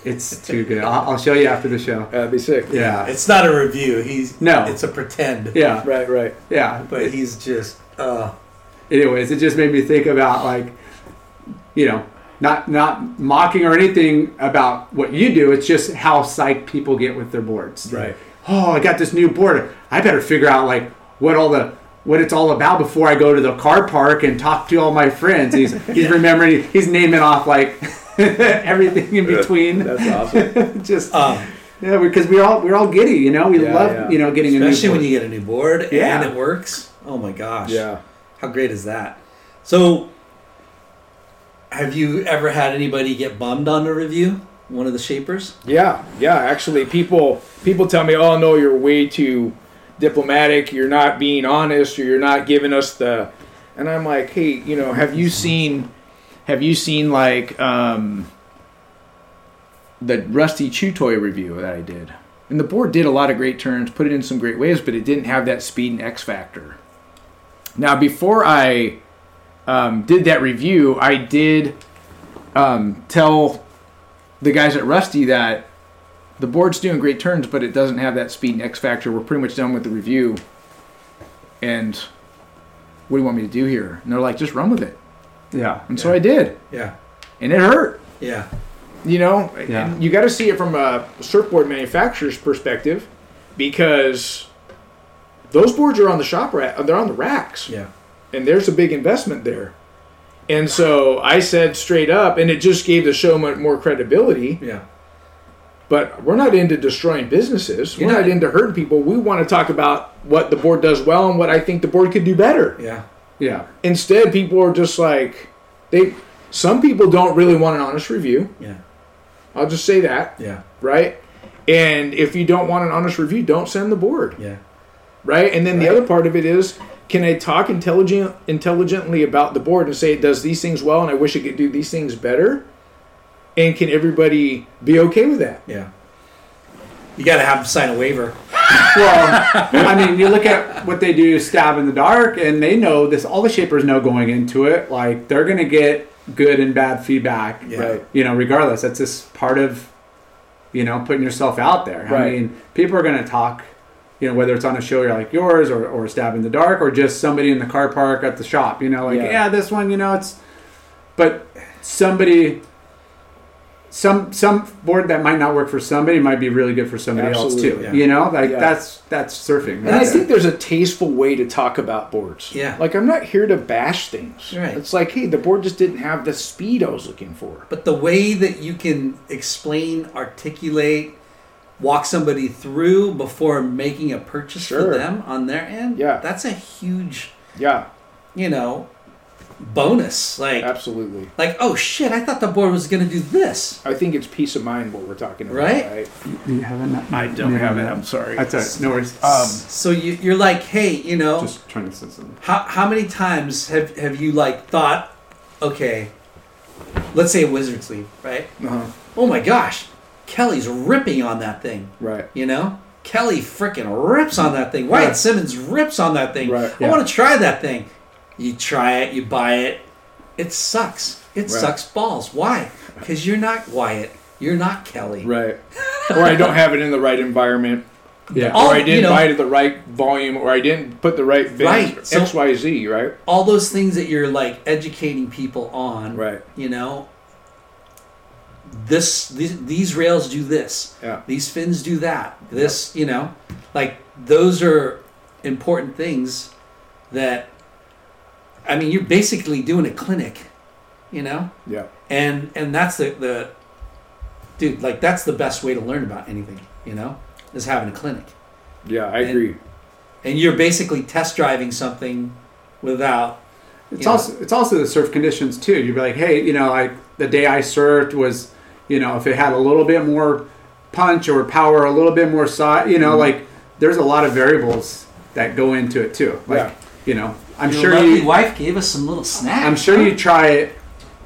It's too good. I'll, I'll show you after the show. That'd be sick. Yeah, it's not a review he's No. it's a pretend yeah, Right, right. yeah. but he's just uh anyways, it just made me think about like, you know, not not mocking or anything about what you do. It's just how psyched people get with their boards. Right. Oh, I got this new board. I better figure out like what all the what it's all about before I go to the car park and talk to all my friends. He's he's remembering. He's naming off like everything in between. That's awesome. just um yeah, because we're all we're all giddy. You know, we Yeah, love yeah. you know getting especially a new when board. you get a new board Yeah. and it works oh my gosh yeah. How great is that? So, have you ever had anybody get bummed on a review? One of the shapers? Yeah, yeah. Actually, people people tell me, "Oh no, you're way too diplomatic. You're not being honest, or you're not giving us the." And I'm like, "Hey, you know, have you seen, have you seen like um, the Rusty Chew Toy review that I did? And the board did a lot of great turns, put it in some great ways, but it didn't have that speed and X factor. Now, before I um, did that review, I did um, tell the guys at Rusty that the board's doing great turns, but it doesn't have that speed and X factor. We're pretty much done with the review. And what do you want me to do here? And they're like, just run with it. Yeah, And so I did. Yeah. And it hurt. Yeah. You know, Yeah. and you got to see it from a surfboard manufacturer's perspective because those boards are on the shop rack, they're on the racks. Yeah. and there's a big investment there. And so I said straight up, and it just gave the show mo- more credibility. Yeah. But we're not into destroying businesses. You're we're not, not- into hurting people. We want to talk about what the board does well and what I think the board could do better. Yeah. Yeah, Instead, people are just like they. Some people don't really want an honest review. Yeah. I'll just say that, Yeah. right? And if you don't want an honest review, don't send the board. Yeah. right? And then the other part of it is, can I talk intelligent intelligently about the board and say it does these things well, and I wish it could do these things better? And can everybody be okay with that? Yeah. You got to have them sign a waiver. Well, I mean, you look at what they do, stab in the dark, and they know this. All the shapers know going into it, like they're gonna get good and bad feedback. Yeah. Right. You know, regardless, that's just part of, you know, putting yourself out there. Right. I mean, people are gonna talk. You know, whether it's on a show like yours or, or stab in the dark or just somebody in the car park at the shop. You know, like Yeah. yeah, this one. You know, it's. But somebody some some board that might not work for somebody might be really good for somebody else too. Absolutely. You know, like Yeah. that's that's surfing. And I think there's a tasteful way to talk about boards. Yeah. Like I'm not here to bash things. Right. It's like, hey, the board just didn't have the speed I was looking for. But the way that you can explain, articulate, walk somebody through before making a purchase for them on their end, Yeah. that's a huge, Yeah, you know, bonus. Like, absolutely. like oh shit, I thought the board was going to do this. I think it's peace of mind what we're talking about. Right? Right. you haven't. I don't have it. I'm sorry. That's all right. No worries. Um, So you, you're like, hey, you know, just trying to say something. how, how many times have, have you like thought, okay, let's say a wizard's sleeve, right? uh-huh. Oh my gosh, Kelly's ripping on that thing. Right. You know, Kelly freaking rips on that thing. Wyatt Yeah. Simmons rips on that thing. Right, I want to try that thing. You try it, you buy it. It sucks. It Right. sucks balls. Why? Because you're not Wyatt. You're not Kelly. Right. or I don't have it in the right environment. Yeah. All- or I didn't you know- buy it at the right volume, or I didn't put the right bins, Right, so- X, Y, Z, right? All those things that you're like educating people on. Right. You know. This these, these rails do this. Yeah. These fins do that. This you know, like those are important things that. I mean, you're basically doing a clinic. You know. Yeah. and and that's the the dude like that's the best way to learn about anything you know is having a clinic Yeah, I And- agree. and you're basically test driving something without It's know, also it's also the surf conditions too. You'd be like, hey, you know, like the day I surfed was, you know, if it had a little bit more punch or power, a little bit more size, you know, Mm-hmm. like there's a lot of variables that go into it too. Like, Yeah. you know, I'm your sure lovely you, wife gave us some little snacks I'm sure you try it.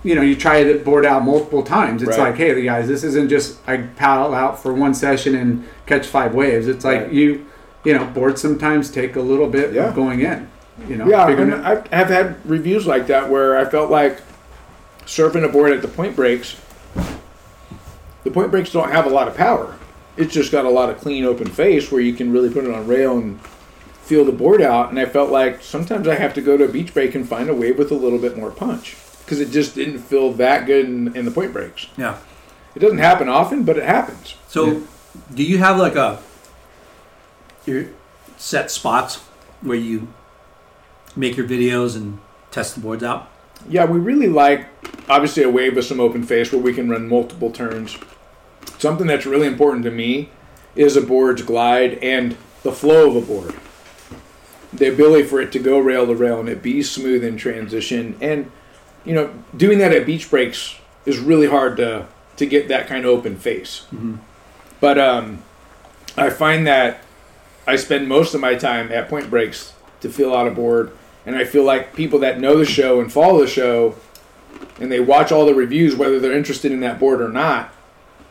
You know, you try the board out multiple times. It's Right. like, hey, guys, this isn't just I paddle out for one session and catch five waves. It's like Right. you, you know, boards sometimes take a little bit Yeah. of going in. You know, Yeah, and it- I have had reviews like that where I felt like surfing a board at the point breaks. The point breaks don't have a lot of power. It's just got a lot of clean open face where you can really put it on rail and feel the board out. And I felt like sometimes I have to go to a beach break and find a wave with a little bit more punch because it just didn't feel that good in, in the point breaks. yeah It doesn't happen often, but it happens. so do you have like a your set spots where you make your videos and test the boards out Yeah, we really like obviously a wave with some open face where we can run multiple turns. Something that's really important to me is a board's glide and the flow of a board. The ability for it to go rail to rail and it be smooth in transition. And you know, doing that at beach breaks is really hard to to get that kind of open face. But um, I find that I spend most of my time at point breaks to feel out a board, and I feel like people that know the show and follow the show, and they watch all the reviews, whether they're interested in that board or not,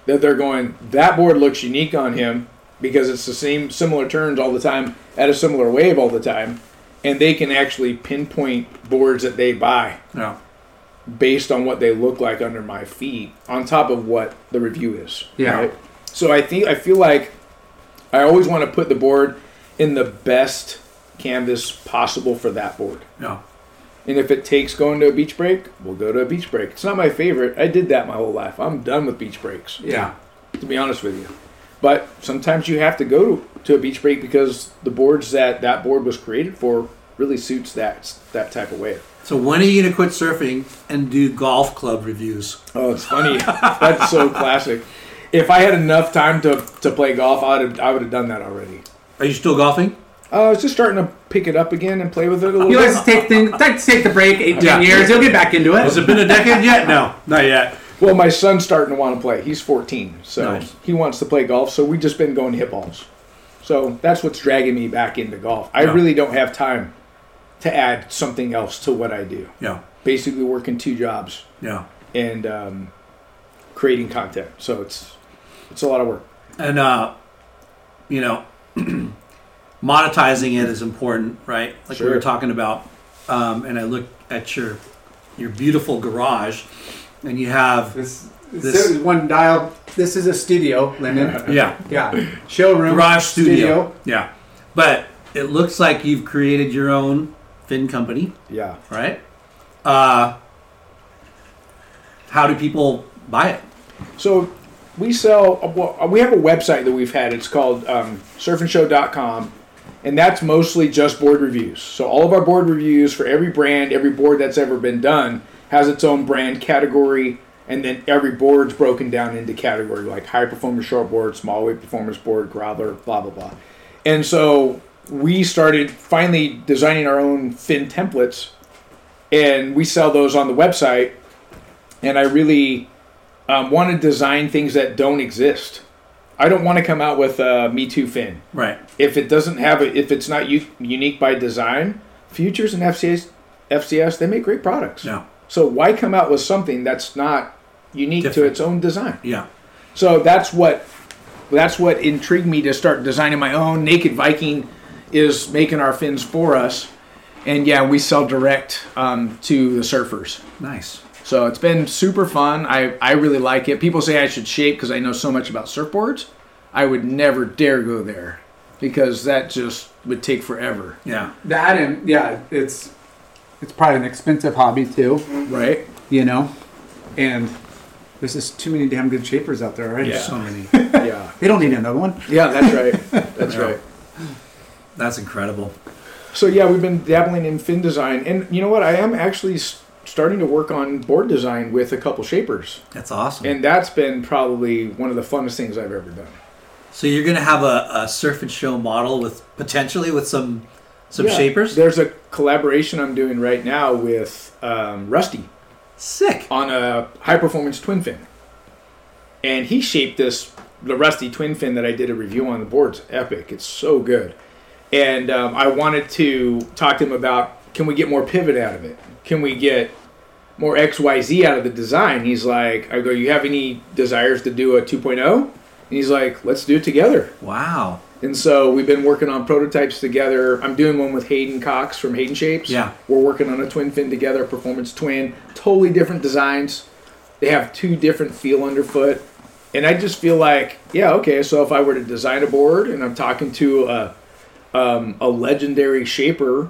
that they're going, that board looks unique on him because it's the same similar turns all the time at a similar wave all the time, and they can actually pinpoint boards that they buy yeah based on what they look like under my feet, on top of what the review is. Yeah. So I think I feel like I always want to put the board in the best canvas possible for that board. yeah And if it takes going to a beach break, we'll go to a beach break. It's not my favorite. I did that my whole life. I'm done with beach breaks. yeah. To be honest with you. But sometimes you have to go to, to a beach break because the boards that that board was created for really suits that that type of wave. so when are you gonna quit surfing and do golf club reviews Oh, it's funny. That's so classic. If I had enough time to, to play golf, I would have I would have done that already. are you still golfing Uh, I was just starting to pick it up again and play with it a little He bit. likes to take things, likes to take the break, eight, ten Yeah. years. He'll get back into it. has it been a decade yet no not yet Well, my son's starting to want to play. He's 14, so Nice. he wants to play golf. So we've just been going hit balls. So that's what's dragging me back into golf. I Yeah. really don't have time to add something else to what I do. yeah Basically, working two jobs yeah and um, creating content. So it's it's a lot of work. and uh you know monetizing it is important right like we were talking about um and i look at your your beautiful garage and you have This, This- this is one dial. This is a studio, Lyndon. yeah Yeah, showroom, garage studio. yeah but it looks like you've created your own fin company Yeah. right uh how do people buy it So we sell. Well, we have a website that we've had. It's called um, surfandshow.com, and that's mostly just board reviews. So all of our board reviews for every brand, every board that's ever been done has its own brand category, and then every board's broken down into category like high performance short board, small weight performance board, growler, blah blah blah. And so we started finally designing our own fin templates, and we sell those on the website. And I really um, want to design things that don't exist. I don't want to come out with a Me Too fin. Right. If it doesn't have it, if it's not u- unique by design, Futures and FCS, FCS, they make great products. Yeah. So why come out with something that's not unique to its own design? Yeah. So that's what that's what intrigued me to start designing my own. Naked Viking is making our fins for us, and yeah, we sell direct um, to the surfers. Nice. So it's been super fun. I, I really like it. People say I should shape because I know so much about surfboards. I would never dare go there because that just would take forever. Yeah. That and yeah, it's it's probably an expensive hobby too, mm-hmm. Right? you know. And there's just too many damn good shapers out there already. Yeah. So many. Yeah. They don't need another one. Yeah, that's right. That's right. That's incredible. So yeah, we've been dabbling in fin design, and you know what? I am actually starting to work on board design with a couple shapers, That's awesome. and that's been probably one of the funnest things I've ever done. so you're gonna have a, a surf and show model with potentially with some some Yeah, shapers. There's a collaboration I'm doing right now with um, Rusty Sick. on a high performance twin fin, and he shaped this the Rusty twin fin that I did a review on. The board's epic. It's so good, and um, I wanted to talk to him about can we get more pivot out of it? Can we get more XYZ out of the design? He's like, I go, you have any desires to do a 2.0? And he's like, let's do it together. Wow. And so we've been working on prototypes together. I'm doing one with Hayden Cox from Hayden Shapes. Yeah. We're working on a twin fin together, performance twin, totally different designs. They have two different feel underfoot. And I just feel like, yeah, okay, so if I were to design a board and I'm talking to a, um, a legendary shaper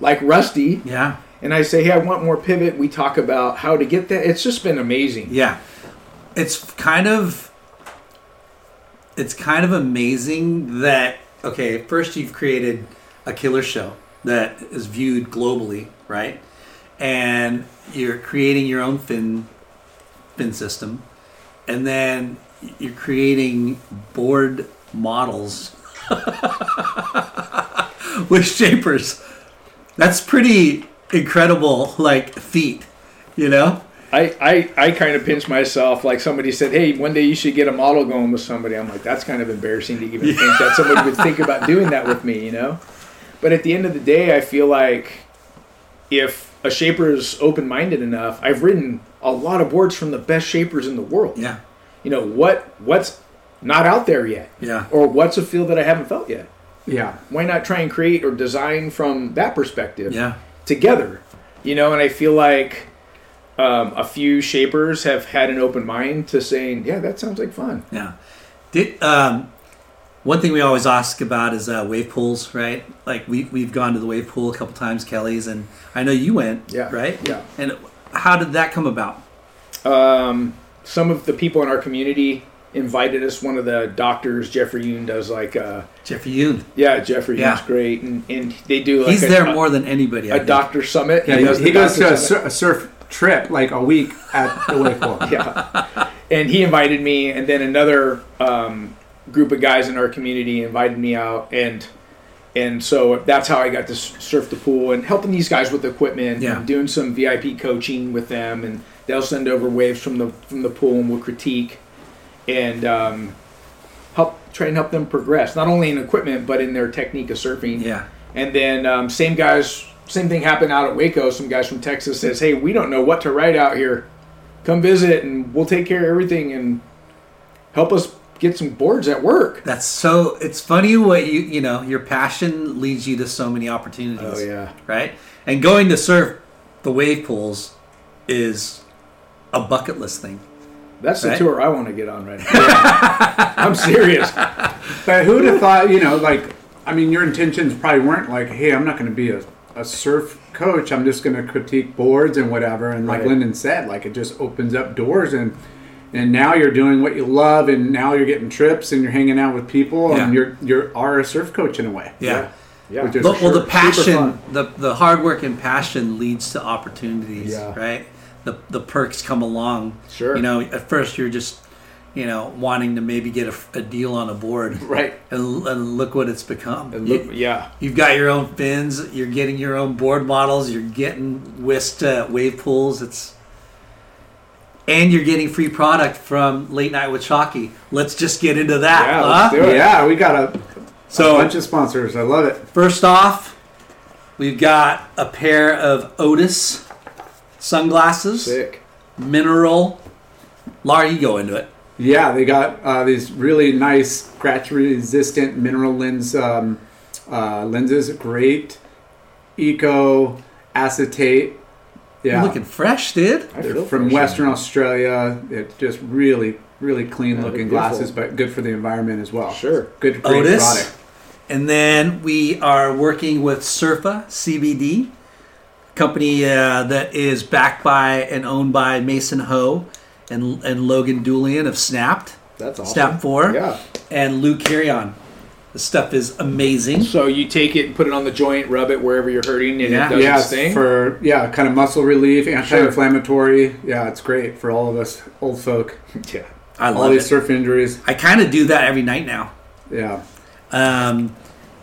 like Rusty, Yeah. and I say, hey, I want more pivot, we talk about how to get that. It's just been amazing. Yeah. It's kind of it's kind of amazing that okay, first you've created a killer show that is viewed globally, right? And you're creating your own fin fin system. And then you're creating board models with shapers. That's pretty incredible like feat, you know? I, I, I kind of pinch myself like somebody said, hey, one day you should get a model going with somebody. I'm like, that's kind of embarrassing to even think that somebody would think about doing that with me, you know? But at the end of the day, I feel like if a shaper is open minded enough, I've written a lot of boards from the best shapers in the world. Yeah. You know, what what's not out there yet? Yeah. Or what's a feel that I haven't felt yet? Yeah. Why not try and create or design from that perspective? Yeah. together, you know. And I feel like um, a few shapers have had an open mind to saying, "Yeah, that sounds like fun." Yeah. Did um, one thing we always ask about is uh, wave pools, right? Like we we've gone to the wave pool a couple times, Kelly's, and I know you went, Yeah. right? Yeah. And how did that come about? Um, some of the people in our community invited us. One of the doctors, Jeffrey Yoon, does like, uh, Jeffrey Yoon. yeah, Jeffrey Yeah. Yoon's great, and, and they do like He's a, there a, more than anybody. I a think. doctor summit. Yeah, does he, the he goes to a, sur- a surf trip like a week at the wave pool. yeah. And he invited me, and then another um, group of guys in our community invited me out, and and so that's how I got to surf the pool and helping these guys with equipment, Yeah. and doing some VIP coaching with them, and they'll send over waves from the from the pool, and we'll critique and um, help try and help them progress, not only in equipment but in their technique of surfing. Yeah. And then um, same guys, same thing happened out at Waco. Some guys from Texas says, "Hey, we don't know what to write out here. Come visit, and we'll take care of everything and help us get some boards at work." That's so. It's funny what you you know your passion leads you to so many opportunities. Oh yeah, Right. And going to surf the wave pools is a bucket list thing. that's the Right. tour I want to get on right now. I'm serious. But who'd have thought, you know, like, I mean, your intentions probably weren't like, hey, I'm not going to be a, a surf coach. I'm just going to critique boards and whatever. And like Right. Lyndon said, like, it just opens up doors. And and now you're doing what you love, and now you're getting trips, and you're hanging out with people, and you're you're are a surf coach in a way. Yeah. Yeah. Which is But, well, the passion, the the hard work and passion leads to opportunities, Yeah. right? The the perks come along. Sure. You know, at first you're just, you know, wanting to maybe get a, a deal on a board, Right. And, and look what it's become. Look, You- yeah. You've got your own fins. You're getting your own board models. You're getting whisked uh, wave pools. It's and you're getting free product from Late Night with Chalky. Let's just get into that. Yeah, huh? let's do it. Yeah, we got a, So- a bunch of sponsors. I love it. First off, we've got a pair of Otis sunglasses, Sick. mineral. Laura, you go into it. Yeah, they got uh, these really nice scratch-resistant mineral lens um, uh, lenses. Great, eco acetate. Yeah, You're looking fresh, dude. I They're feel from fresh. Western Australia. It's just really, really clean-looking they're glasses, but good for the environment as well. Sure. Good, great Otis. product. And then we are working with Surfa CBD, company uh, that is backed by and owned by Mason Ho and, and Logan Doolian of Snapped, That's awesome. Snap 4, Yeah. and Lou Carrion. The stuff is amazing. So you take it and put it on the joint, rub it wherever you're hurting, and Yeah. it does Yeah, its thing. for yeah, kind of muscle relief, anti-inflammatory. Yeah, it's great for all of us old folk. yeah. I love all these it. surf injuries. I kind of do that every night now. Yeah, Um,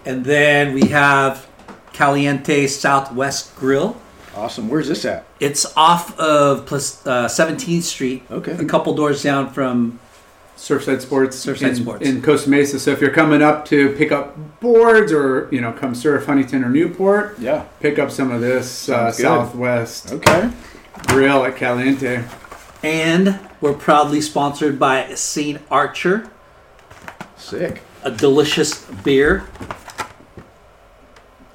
and then we have Caliente Southwest Grill. Awesome. Where's this at? It's off of plus, uh, 17th Street. Okay. A couple doors down from. Surfside Sports. Surfside in, Sports. in Costa Mesa. So if you're coming up to pick up boards or you know come surf Huntington or Newport, Yeah. pick up some of this uh, Southwest Okay. Grill at Caliente. And we're proudly sponsored by St. Archer, Sick. a delicious beer.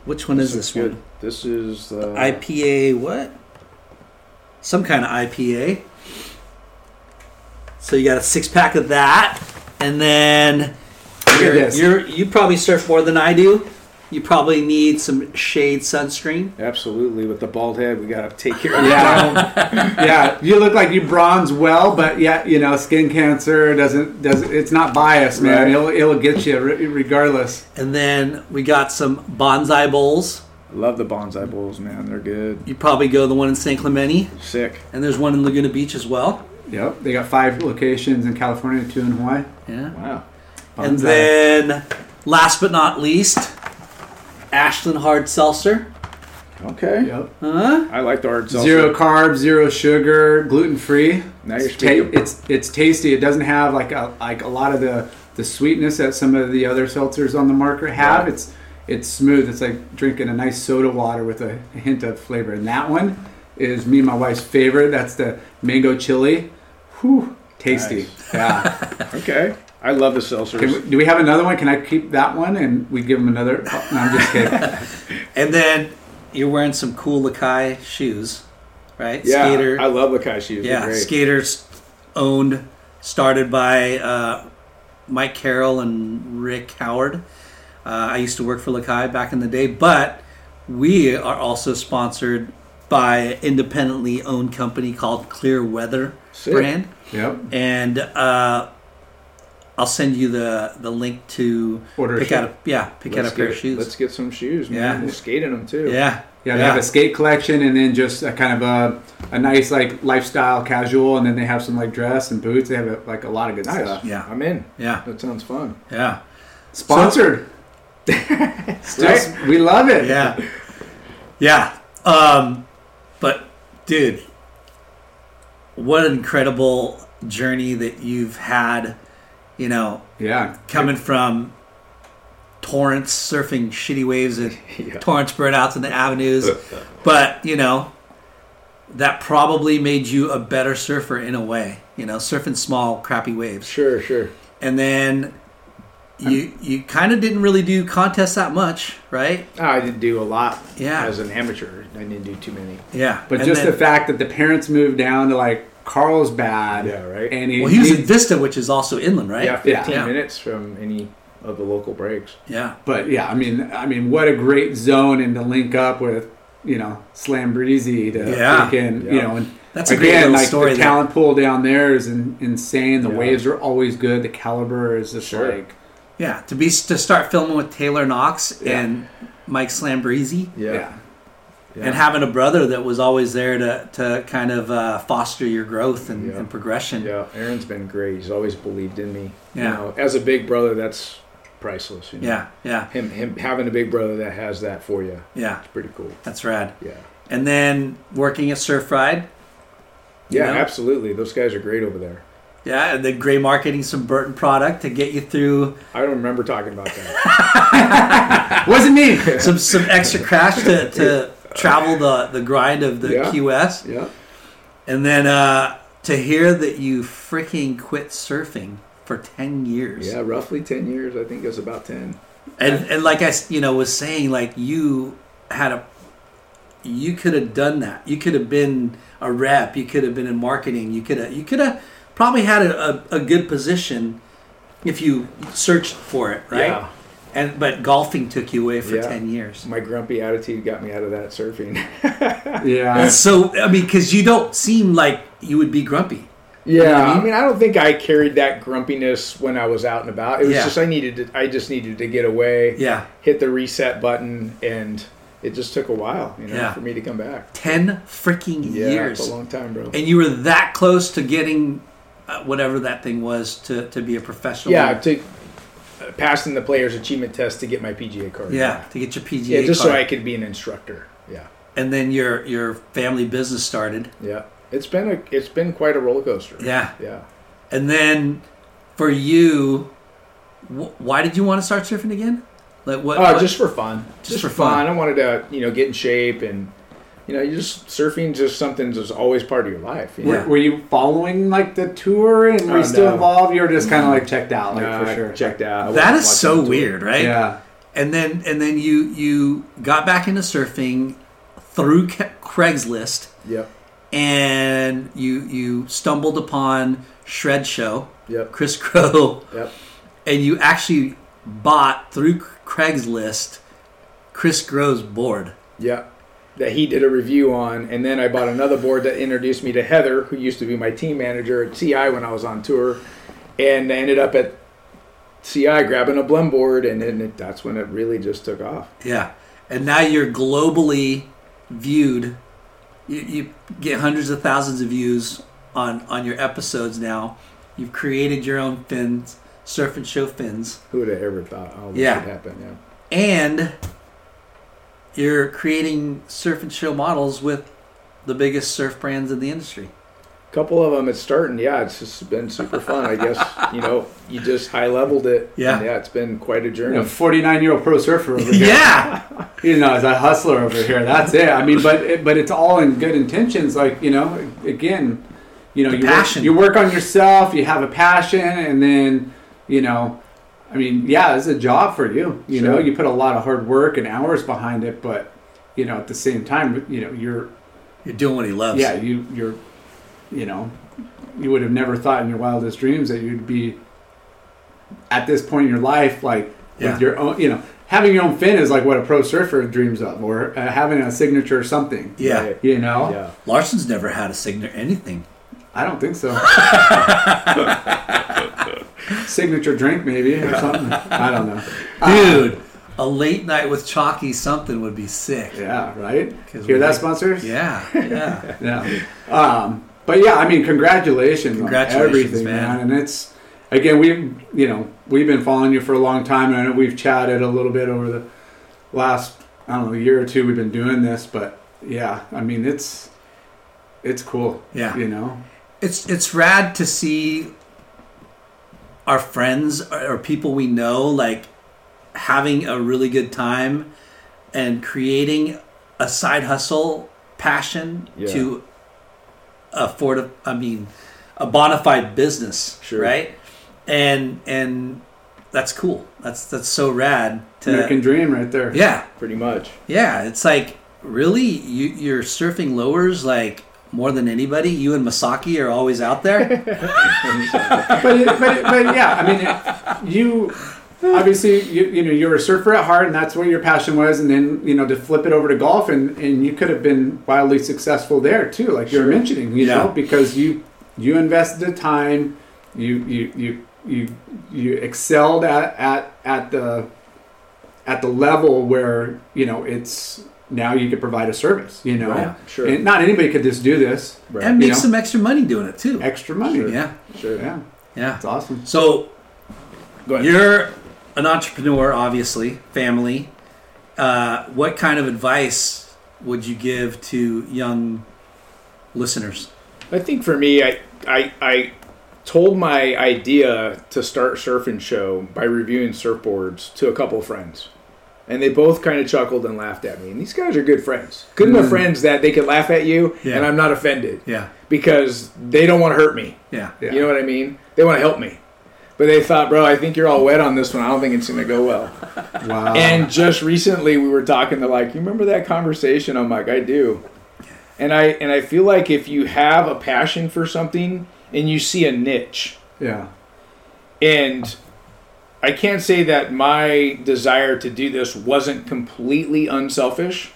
Which one is this good. one? This is uh, IPA, what? Some kind of IPA. So you got a six pack of that. And then you're, you're, you probably surf more than I do. You probably need some shade sunscreen. absolutely with the bald head. We gotta take care of Yeah, yeah. You look like you bronze well, but yeah, you know, skin cancer doesn't doesn't. It's not biased, man. Right. It'll it'll get you regardless. And then we got some bonsai bowls. I love the bonsai bowls, man. They're good. You probably go the one in San Clemente. Sick. And there's one in Laguna Beach as well. Yep, they got five locations in California, two in Hawaii. Yeah. Wow. And then, last but not least, Ashland Hard Seltzer. Okay. Yep. Huh? I like the hard seltzer. Zero carbs, zero sugar, gluten free. Now you're It's, speaking. it's it's tasty. It doesn't have like a like a lot of the the sweetness that some of the other seltzers on the market have. Right. It's it's smooth. It's like drinking a nice soda water with a hint of flavor. And that one is me and my wife's favorite. That's the mango chili. Whew, tasty. Nice. Yeah. Okay. I love the seltzers. Can we, do we have another one? Can I keep that one and we give them another? Oh, no, I'm just kidding. And then you're wearing some cool Lakai shoes, right? yeah, Skater. I love Lakai shoes. Yeah, great. skaters owned, started by uh, Mike Carroll and Rick Howard. Uh, I used to work for Lakai back in the day, but we are also sponsored by an independently owned company called Clear Weather Sick. brand. Yep. and uh, I'll send you the the link to Order pick shoe. out a yeah pick Let's out a pair get, of shoes. Let's get some shoes, man. Yeah. We'll skate in them too. yeah, Yeah, they have a skate collection and then just a kind of a, a nice like lifestyle casual and then they have some like dress and boots. They have a, like a lot of good Nice. stuff. Yeah. I'm in. yeah, That sounds fun. yeah, Sponsored. Still, we love it. yeah, yeah. Um, but dude, what an incredible journey that you've had. You know, Yeah. coming from Torrance, surfing shitty waves and Yeah. Torrance burnouts in the avenues. but, you know, that probably made you a better surfer in a way, you know, surfing small, crappy waves. Sure, sure. And then you you kind of didn't really do contests that much, right? Ah, I didn't do a lot Yeah. as an amateur. I didn't do too many. Yeah. But And just then- the fact that the parents moved down to like Carlsbad. Yeah, right. And he, well, he was he- in Vista, which is also inland, right? Yeah, 15 Yeah. minutes from any of the local breaks. Yeah. but yeah, I mean, I mean, what a great zone and to link up with, you know, Slam Breezy to Yeah. freaking, you know, and That's again, like the there. talent pool down there is in, insane. The Yeah. waves are always good. The caliber is just Sure. like Yeah, to be to start filming with Taylor Knox Yeah. and Mike Lambresi, Yeah. yeah. and having a brother that was always there to to kind of uh, foster your growth and, Yeah. and progression. Yeah, Aaron's been great. He's always believed in me. Yeah. You know, as a big brother, that's priceless. You know? yeah, yeah, Him, him having a big brother that has that for you, yeah. it's pretty cool. That's rad. Yeah. And then working at Surf Ride, You Yeah, know? absolutely. Those guys are great over there. Yeah, and then gray marketing some Burton product to get you through I don't remember talking about that. wasn't me. some some extra cash to, to travel the the grind of the Yeah. QS, yeah. and then uh, to hear that you freaking quit surfing for ten years. Yeah, roughly 10 years. I think it was about 10. and and like I you know was saying, like you had a, you could have done that. You could have been a rep. You could have been in marketing. You could have you could have probably had a, a, a good position if you searched for it, right? Yeah. And but golfing took you away for Yeah. ten years. My grumpy attitude got me out of that surfing. Yeah. So I mean, because you don't seem like you would be grumpy. Yeah, what I I mean? mean, I don't think I carried that grumpiness when I was out and about. It was Yeah. just I needed to. I just needed to get away. Yeah. Hit the reset button, and it just took a while, you know, Yeah. for me to come back. Ten freaking Yeah, years. it's a long time, bro. and you were that close to getting uh, whatever that thing was to, to be a professional. yeah, to uh, passing the players' achievement test to get my PGA card. yeah, to get your PGA yeah, just card. so I could be an instructor. Yeah, and then your your family business started. yeah. It's been a it's been quite a roller coaster. Yeah, yeah. and then for you, wh- why did you want to start surfing again? Like what? Oh, just for fun. Just for fun. I wanted to, you know, get in shape and, you know, you just surfing just something that's always part of your life. You know? Yeah. Were, were you following like the tour and were Oh, you still no. involved? You were just kind of like checked out, like Nah, for sure. checked out. I that so watching the tour. weird, right? Yeah. And then and then you you got back into surfing through Ca- Craigslist, Yep. and you you stumbled upon Shred Show, Yep. Chris Crow. Yep. and you actually bought through Craigslist Chris Crow's board. Yep. That he did a review on, and then I bought another board that introduced me to Heather, who used to be my team manager at CI when I was on tour, and I ended up at CI grabbing a blend board, and then it, that's when it really just took off. Yeah, and now you're globally viewed. You, you get hundreds of thousands of views on on your episodes now. You've created your own fins, surf and show fins, Who would have ever thought all this Yeah. would happen? Yeah. and you're creating surf and show models with the biggest surf brands in the industry. A couple of them it's starting yeah it's just been super fun i guess you know you just high leveled it Yeah. And yeah it's been quite a You journey know, 49 year old pro surfer over here. Yeah, you know, as a hustler over here. That's it. I mean, but it, but it's all in good intentions. Like you know, again, you know, The you passion. Work, you work on yourself. You have a passion, and then you know, I mean, yeah, it's a job for you. You know, you put a lot of hard work and hours behind it, but you know, at the same time, you know, you're you're doing what he loves. yeah, you you're you know, you would have never thought in your wildest dreams that you'd be at this point in your life, like Yeah. with your own, you know, having your own fin is like what a pro surfer dreams of, or uh, having a signature or something. yeah. Right. You know, yeah Larson's never had a signature anything. I don't think so. signature drink maybe or something. I don't know. Dude, a late night with Chalky something would be sick. Yeah, right. 'Cause Hear that, like- sponsors? Yeah, yeah. yeah. Um, but yeah, I mean, congratulations, Congratulations, on everything, man. man. And it's again, we've, you know we've been following you for a long time, and I know we've chatted a little bit over the last I don't know year or two. We've been doing this, but yeah, I mean, it's it's cool. Yeah. you know. It's it's rad to see our friends or, or people we know like having a really good time and creating a side hustle passion Yeah. to afford a I mean a bona fide business, Sure. right? And and that's cool. That's that's so rad to American dream, right there. Yeah. pretty much Yeah, it's like really you you're surfing lowers like more than anybody. You and Masaki are always out there. but, it, but, it, but yeah, I mean, it, you obviously you, you know you're a surfer at heart and that's what your passion was and then you know to flip it over to golf and and you could have been wildly successful there too like you were mentioning you Yeah. know because you you invested the time you you you you you excelled at at at the at the level where you know it's now you could provide a service you know Right, sure. and not anybody could just do this Right. and You make know? some extra money doing it too. extra money Yeah, Sure. yeah yeah. it's awesome So Go ahead. you're an entrepreneur, obviously, family. Uh, what kind of advice would you give to young listeners? I think for me, I, I, I told my idea to start surfing show by reviewing surfboards to a couple of friends. And they both kind of chuckled and laughed at me. And these guys are good friends. Good enough mm. friends that they could laugh at you Yeah. and I'm not offended. Yeah, Because they don't want to hurt me. yeah, Yeah. You know what I mean? They want to help me. But they thought, bro, I think you're all wet on this one. I don't think it's going to go well. wow And just recently, we were talking to like, you remember that conversation? I'm like, I do. And I and I feel like if you have a passion for something and you see a niche, yeah and I can't say that my desire to do this wasn't completely unselfish.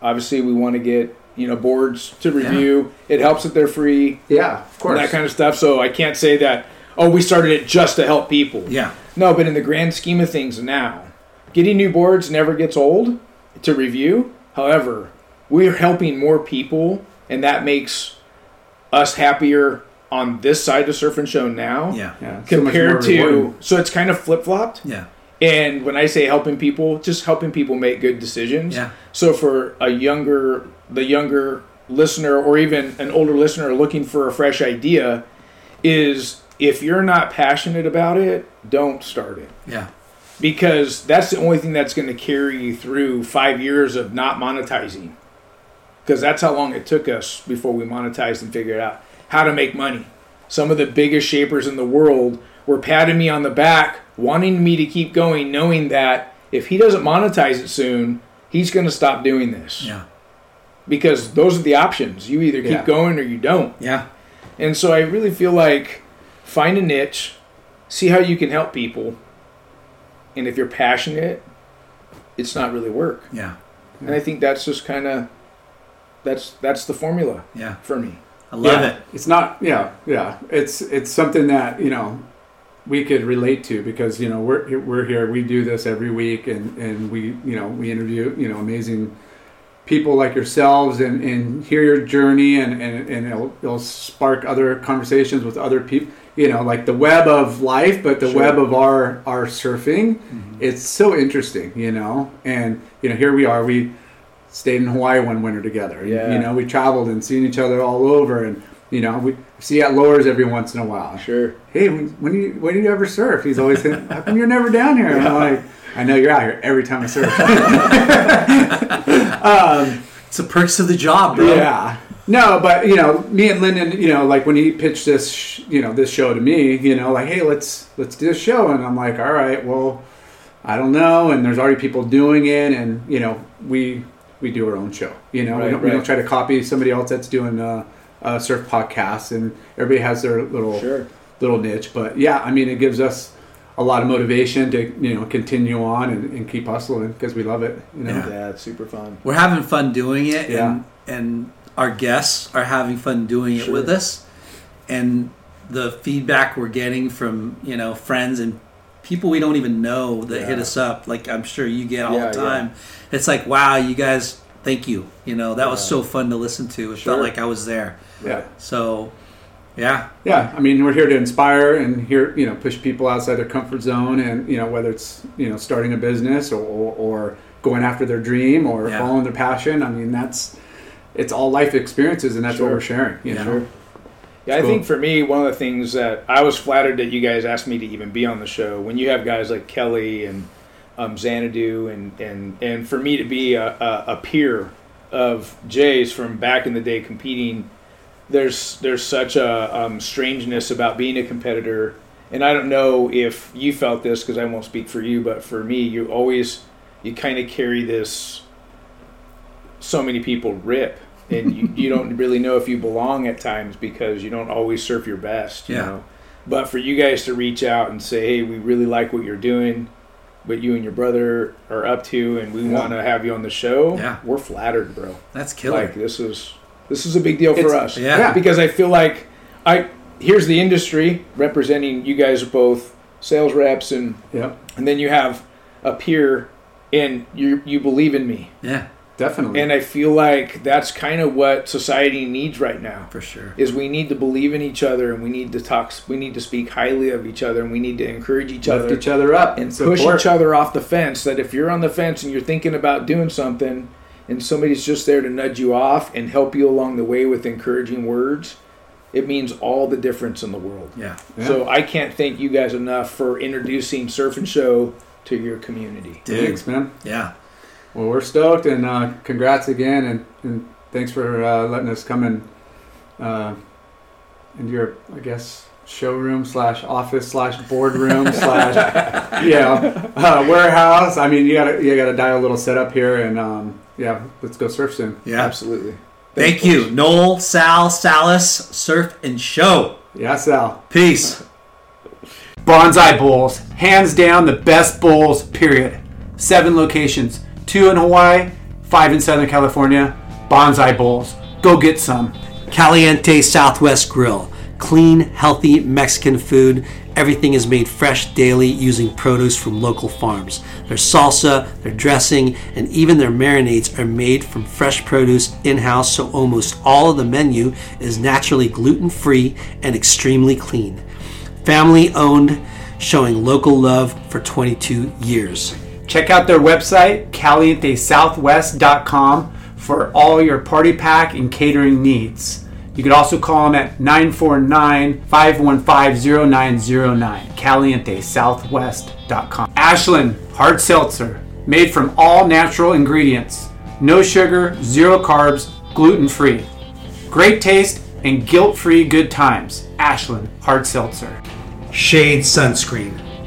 Obviously, we want to get you know boards to review. It helps that they're free, yeah of course that kind of stuff. So I can't say that. Oh, we started it just to help people. yeah, No, but in the grand scheme of things now, getting new boards never gets old to review. However, we're helping more people, and that makes us happier on this side of Surf and Show now yeah, yeah so compared more to. rewarding. So it's kind of flip flopped. yeah, And when I say helping people, just helping people make good decisions. Yeah. So for a younger, the younger listener, or even an older listener looking for a fresh idea, is if you're not passionate about it, don't start it yeah, because that's the only thing that's going to carry you through five years of not monetizing. Because that's how long it took us before we monetized and figured out how to make money. Some of the biggest shapers in the world were patting me on the back, wanting me to keep going, knowing that if he doesn't monetize it soon, he's going to stop doing this. yeah, Because those are the options. You either keep Yeah. going or you don't. yeah, And so I really feel like find a niche, see how you can help people, and if you're passionate, it's not really work. yeah, And I think that's just kind of that's that's the formula yeah. for me. I love Yeah. it. It's not, yeah, yeah. It's it's something that you know we could relate to because you know we're we're here. We do this every week, and and we you know we interview you know amazing people like yourselves and and hear your journey, and and, and it'll, it'll spark other conversations with other people. You know, like the web of life, but the Sure. web of our our surfing. Mm-hmm. It's so interesting, you know. And you know, here we are. We stayed in Hawaii one winter together. and, Yeah. You know, we traveled and seen each other all over, and you know, we see at lowers every once in a while. Sure. Hey, when, when do you when do you ever surf? He's always saying, "How come you're never down here?" And I'm like, "I know you're out here every time I surf." Um, it's the perks of the job, bro. yeah. No, but you know, me and Lyndon, you know, like when he pitched this, sh- you know, this show to me, you know, like, hey, let's let's do this show, and I'm like, all right, well, I don't know, and there's already people doing it, and you know, we we do our own show, you know, we, Right, don't, we don't try to copy somebody else that's doing uh, uh, surf podcasts, and everybody has their little Sure. little niche, but yeah, I mean, it gives us a lot of motivation to you know continue on and, and keep hustling because we love it, you know. Yeah. Yeah, it's super fun. We're having fun doing it, Yeah. and and our guests are having fun doing it with us, and the feedback we're getting from you know friends and people we don't even know that hit us up, like I'm sure you get all Yeah, the time. It's like, wow, you guys, thank you. You know, that was so fun to listen to. It Sure. felt like I was there. yeah. So, yeah, Yeah, I mean, we're here to inspire and here, you know, push people outside their comfort zone, and you know, whether it's you know starting a business or or going after their dream or Yeah. following their passion. I mean, that's it's all life experiences, and that's what we're sharing. You Yeah. know, Sure. Yeah, I Cool. think for me, one of the things that I was flattered that you guys asked me to even be on the show when you have guys like Kelly and um, Xanadu, and, and, and for me to be a, a, a peer of Jay's from back in the day competing, there's there's such a um, strangeness about being a competitor. And I don't know if you felt this because I won't speak for you, but for me, you always you kind of carry this. So many people rip, and you, you don't really know if you belong at times because you don't always surf your best. You Yeah. know, But for you guys to reach out and say, "Hey, we really like what you're doing, what you and your brother are up to, and we Yeah. want to have you on the show," Yeah. we're flattered, bro. That's killer. Like this is this is a big deal for It's- us. yeah. because I feel like I here's the industry representing you guys are both sales reps and yeah. and then you have a peer and you you believe in me yeah, Definitely. and I feel like that's kind of what society needs right now for sure. is we need to believe in each other and we need to talk we need to speak highly of each other and we need to encourage each lift other each other up and support. push each other off the fence that if you're on the fence and you're thinking about doing something and somebody's just there to nudge you off and help you along the way with encouraging words it means all the difference in the world Yeah. Yeah. so i can't thank you guys enough for introducing surf and show to your community Dude. Thanks, man. Yeah. Well, we're stoked, and uh, congrats again, and, and thanks for uh, letting us come in uh, into your, I guess, showroom slash office slash boardroom slash, yeah, uh, warehouse. I mean, you gotta you gotta dial a little setup here, and um, yeah, let's go surf soon. Yeah. absolutely Thank you. Noel, Sal, Salis, Surf and Show. Yeah, Sal. Peace. Bonsai Bowls, hands down the best bowls. Period. Seven locations, two in Hawaii, five in Southern California. Bonsai Bowls, go get some. Caliente Southwest Grill. Clean, healthy Mexican food. Everything is made fresh daily using produce from local farms. Their salsa, their dressing, and even their marinades are made from fresh produce in house, so almost all of the menu is naturally gluten free and extremely clean. Family owned, showing local love for 22 years. Check out their website, calientesouthwest.com, for all your party pack and catering needs. You could also call them at 949 515 0909, calientesouthwest.com. Ashland Hard Seltzer, made from all natural ingredients, no sugar, zero carbs, gluten free. Great taste and guilt free good times. Ashland Hard Seltzer, Shade Sunscreen.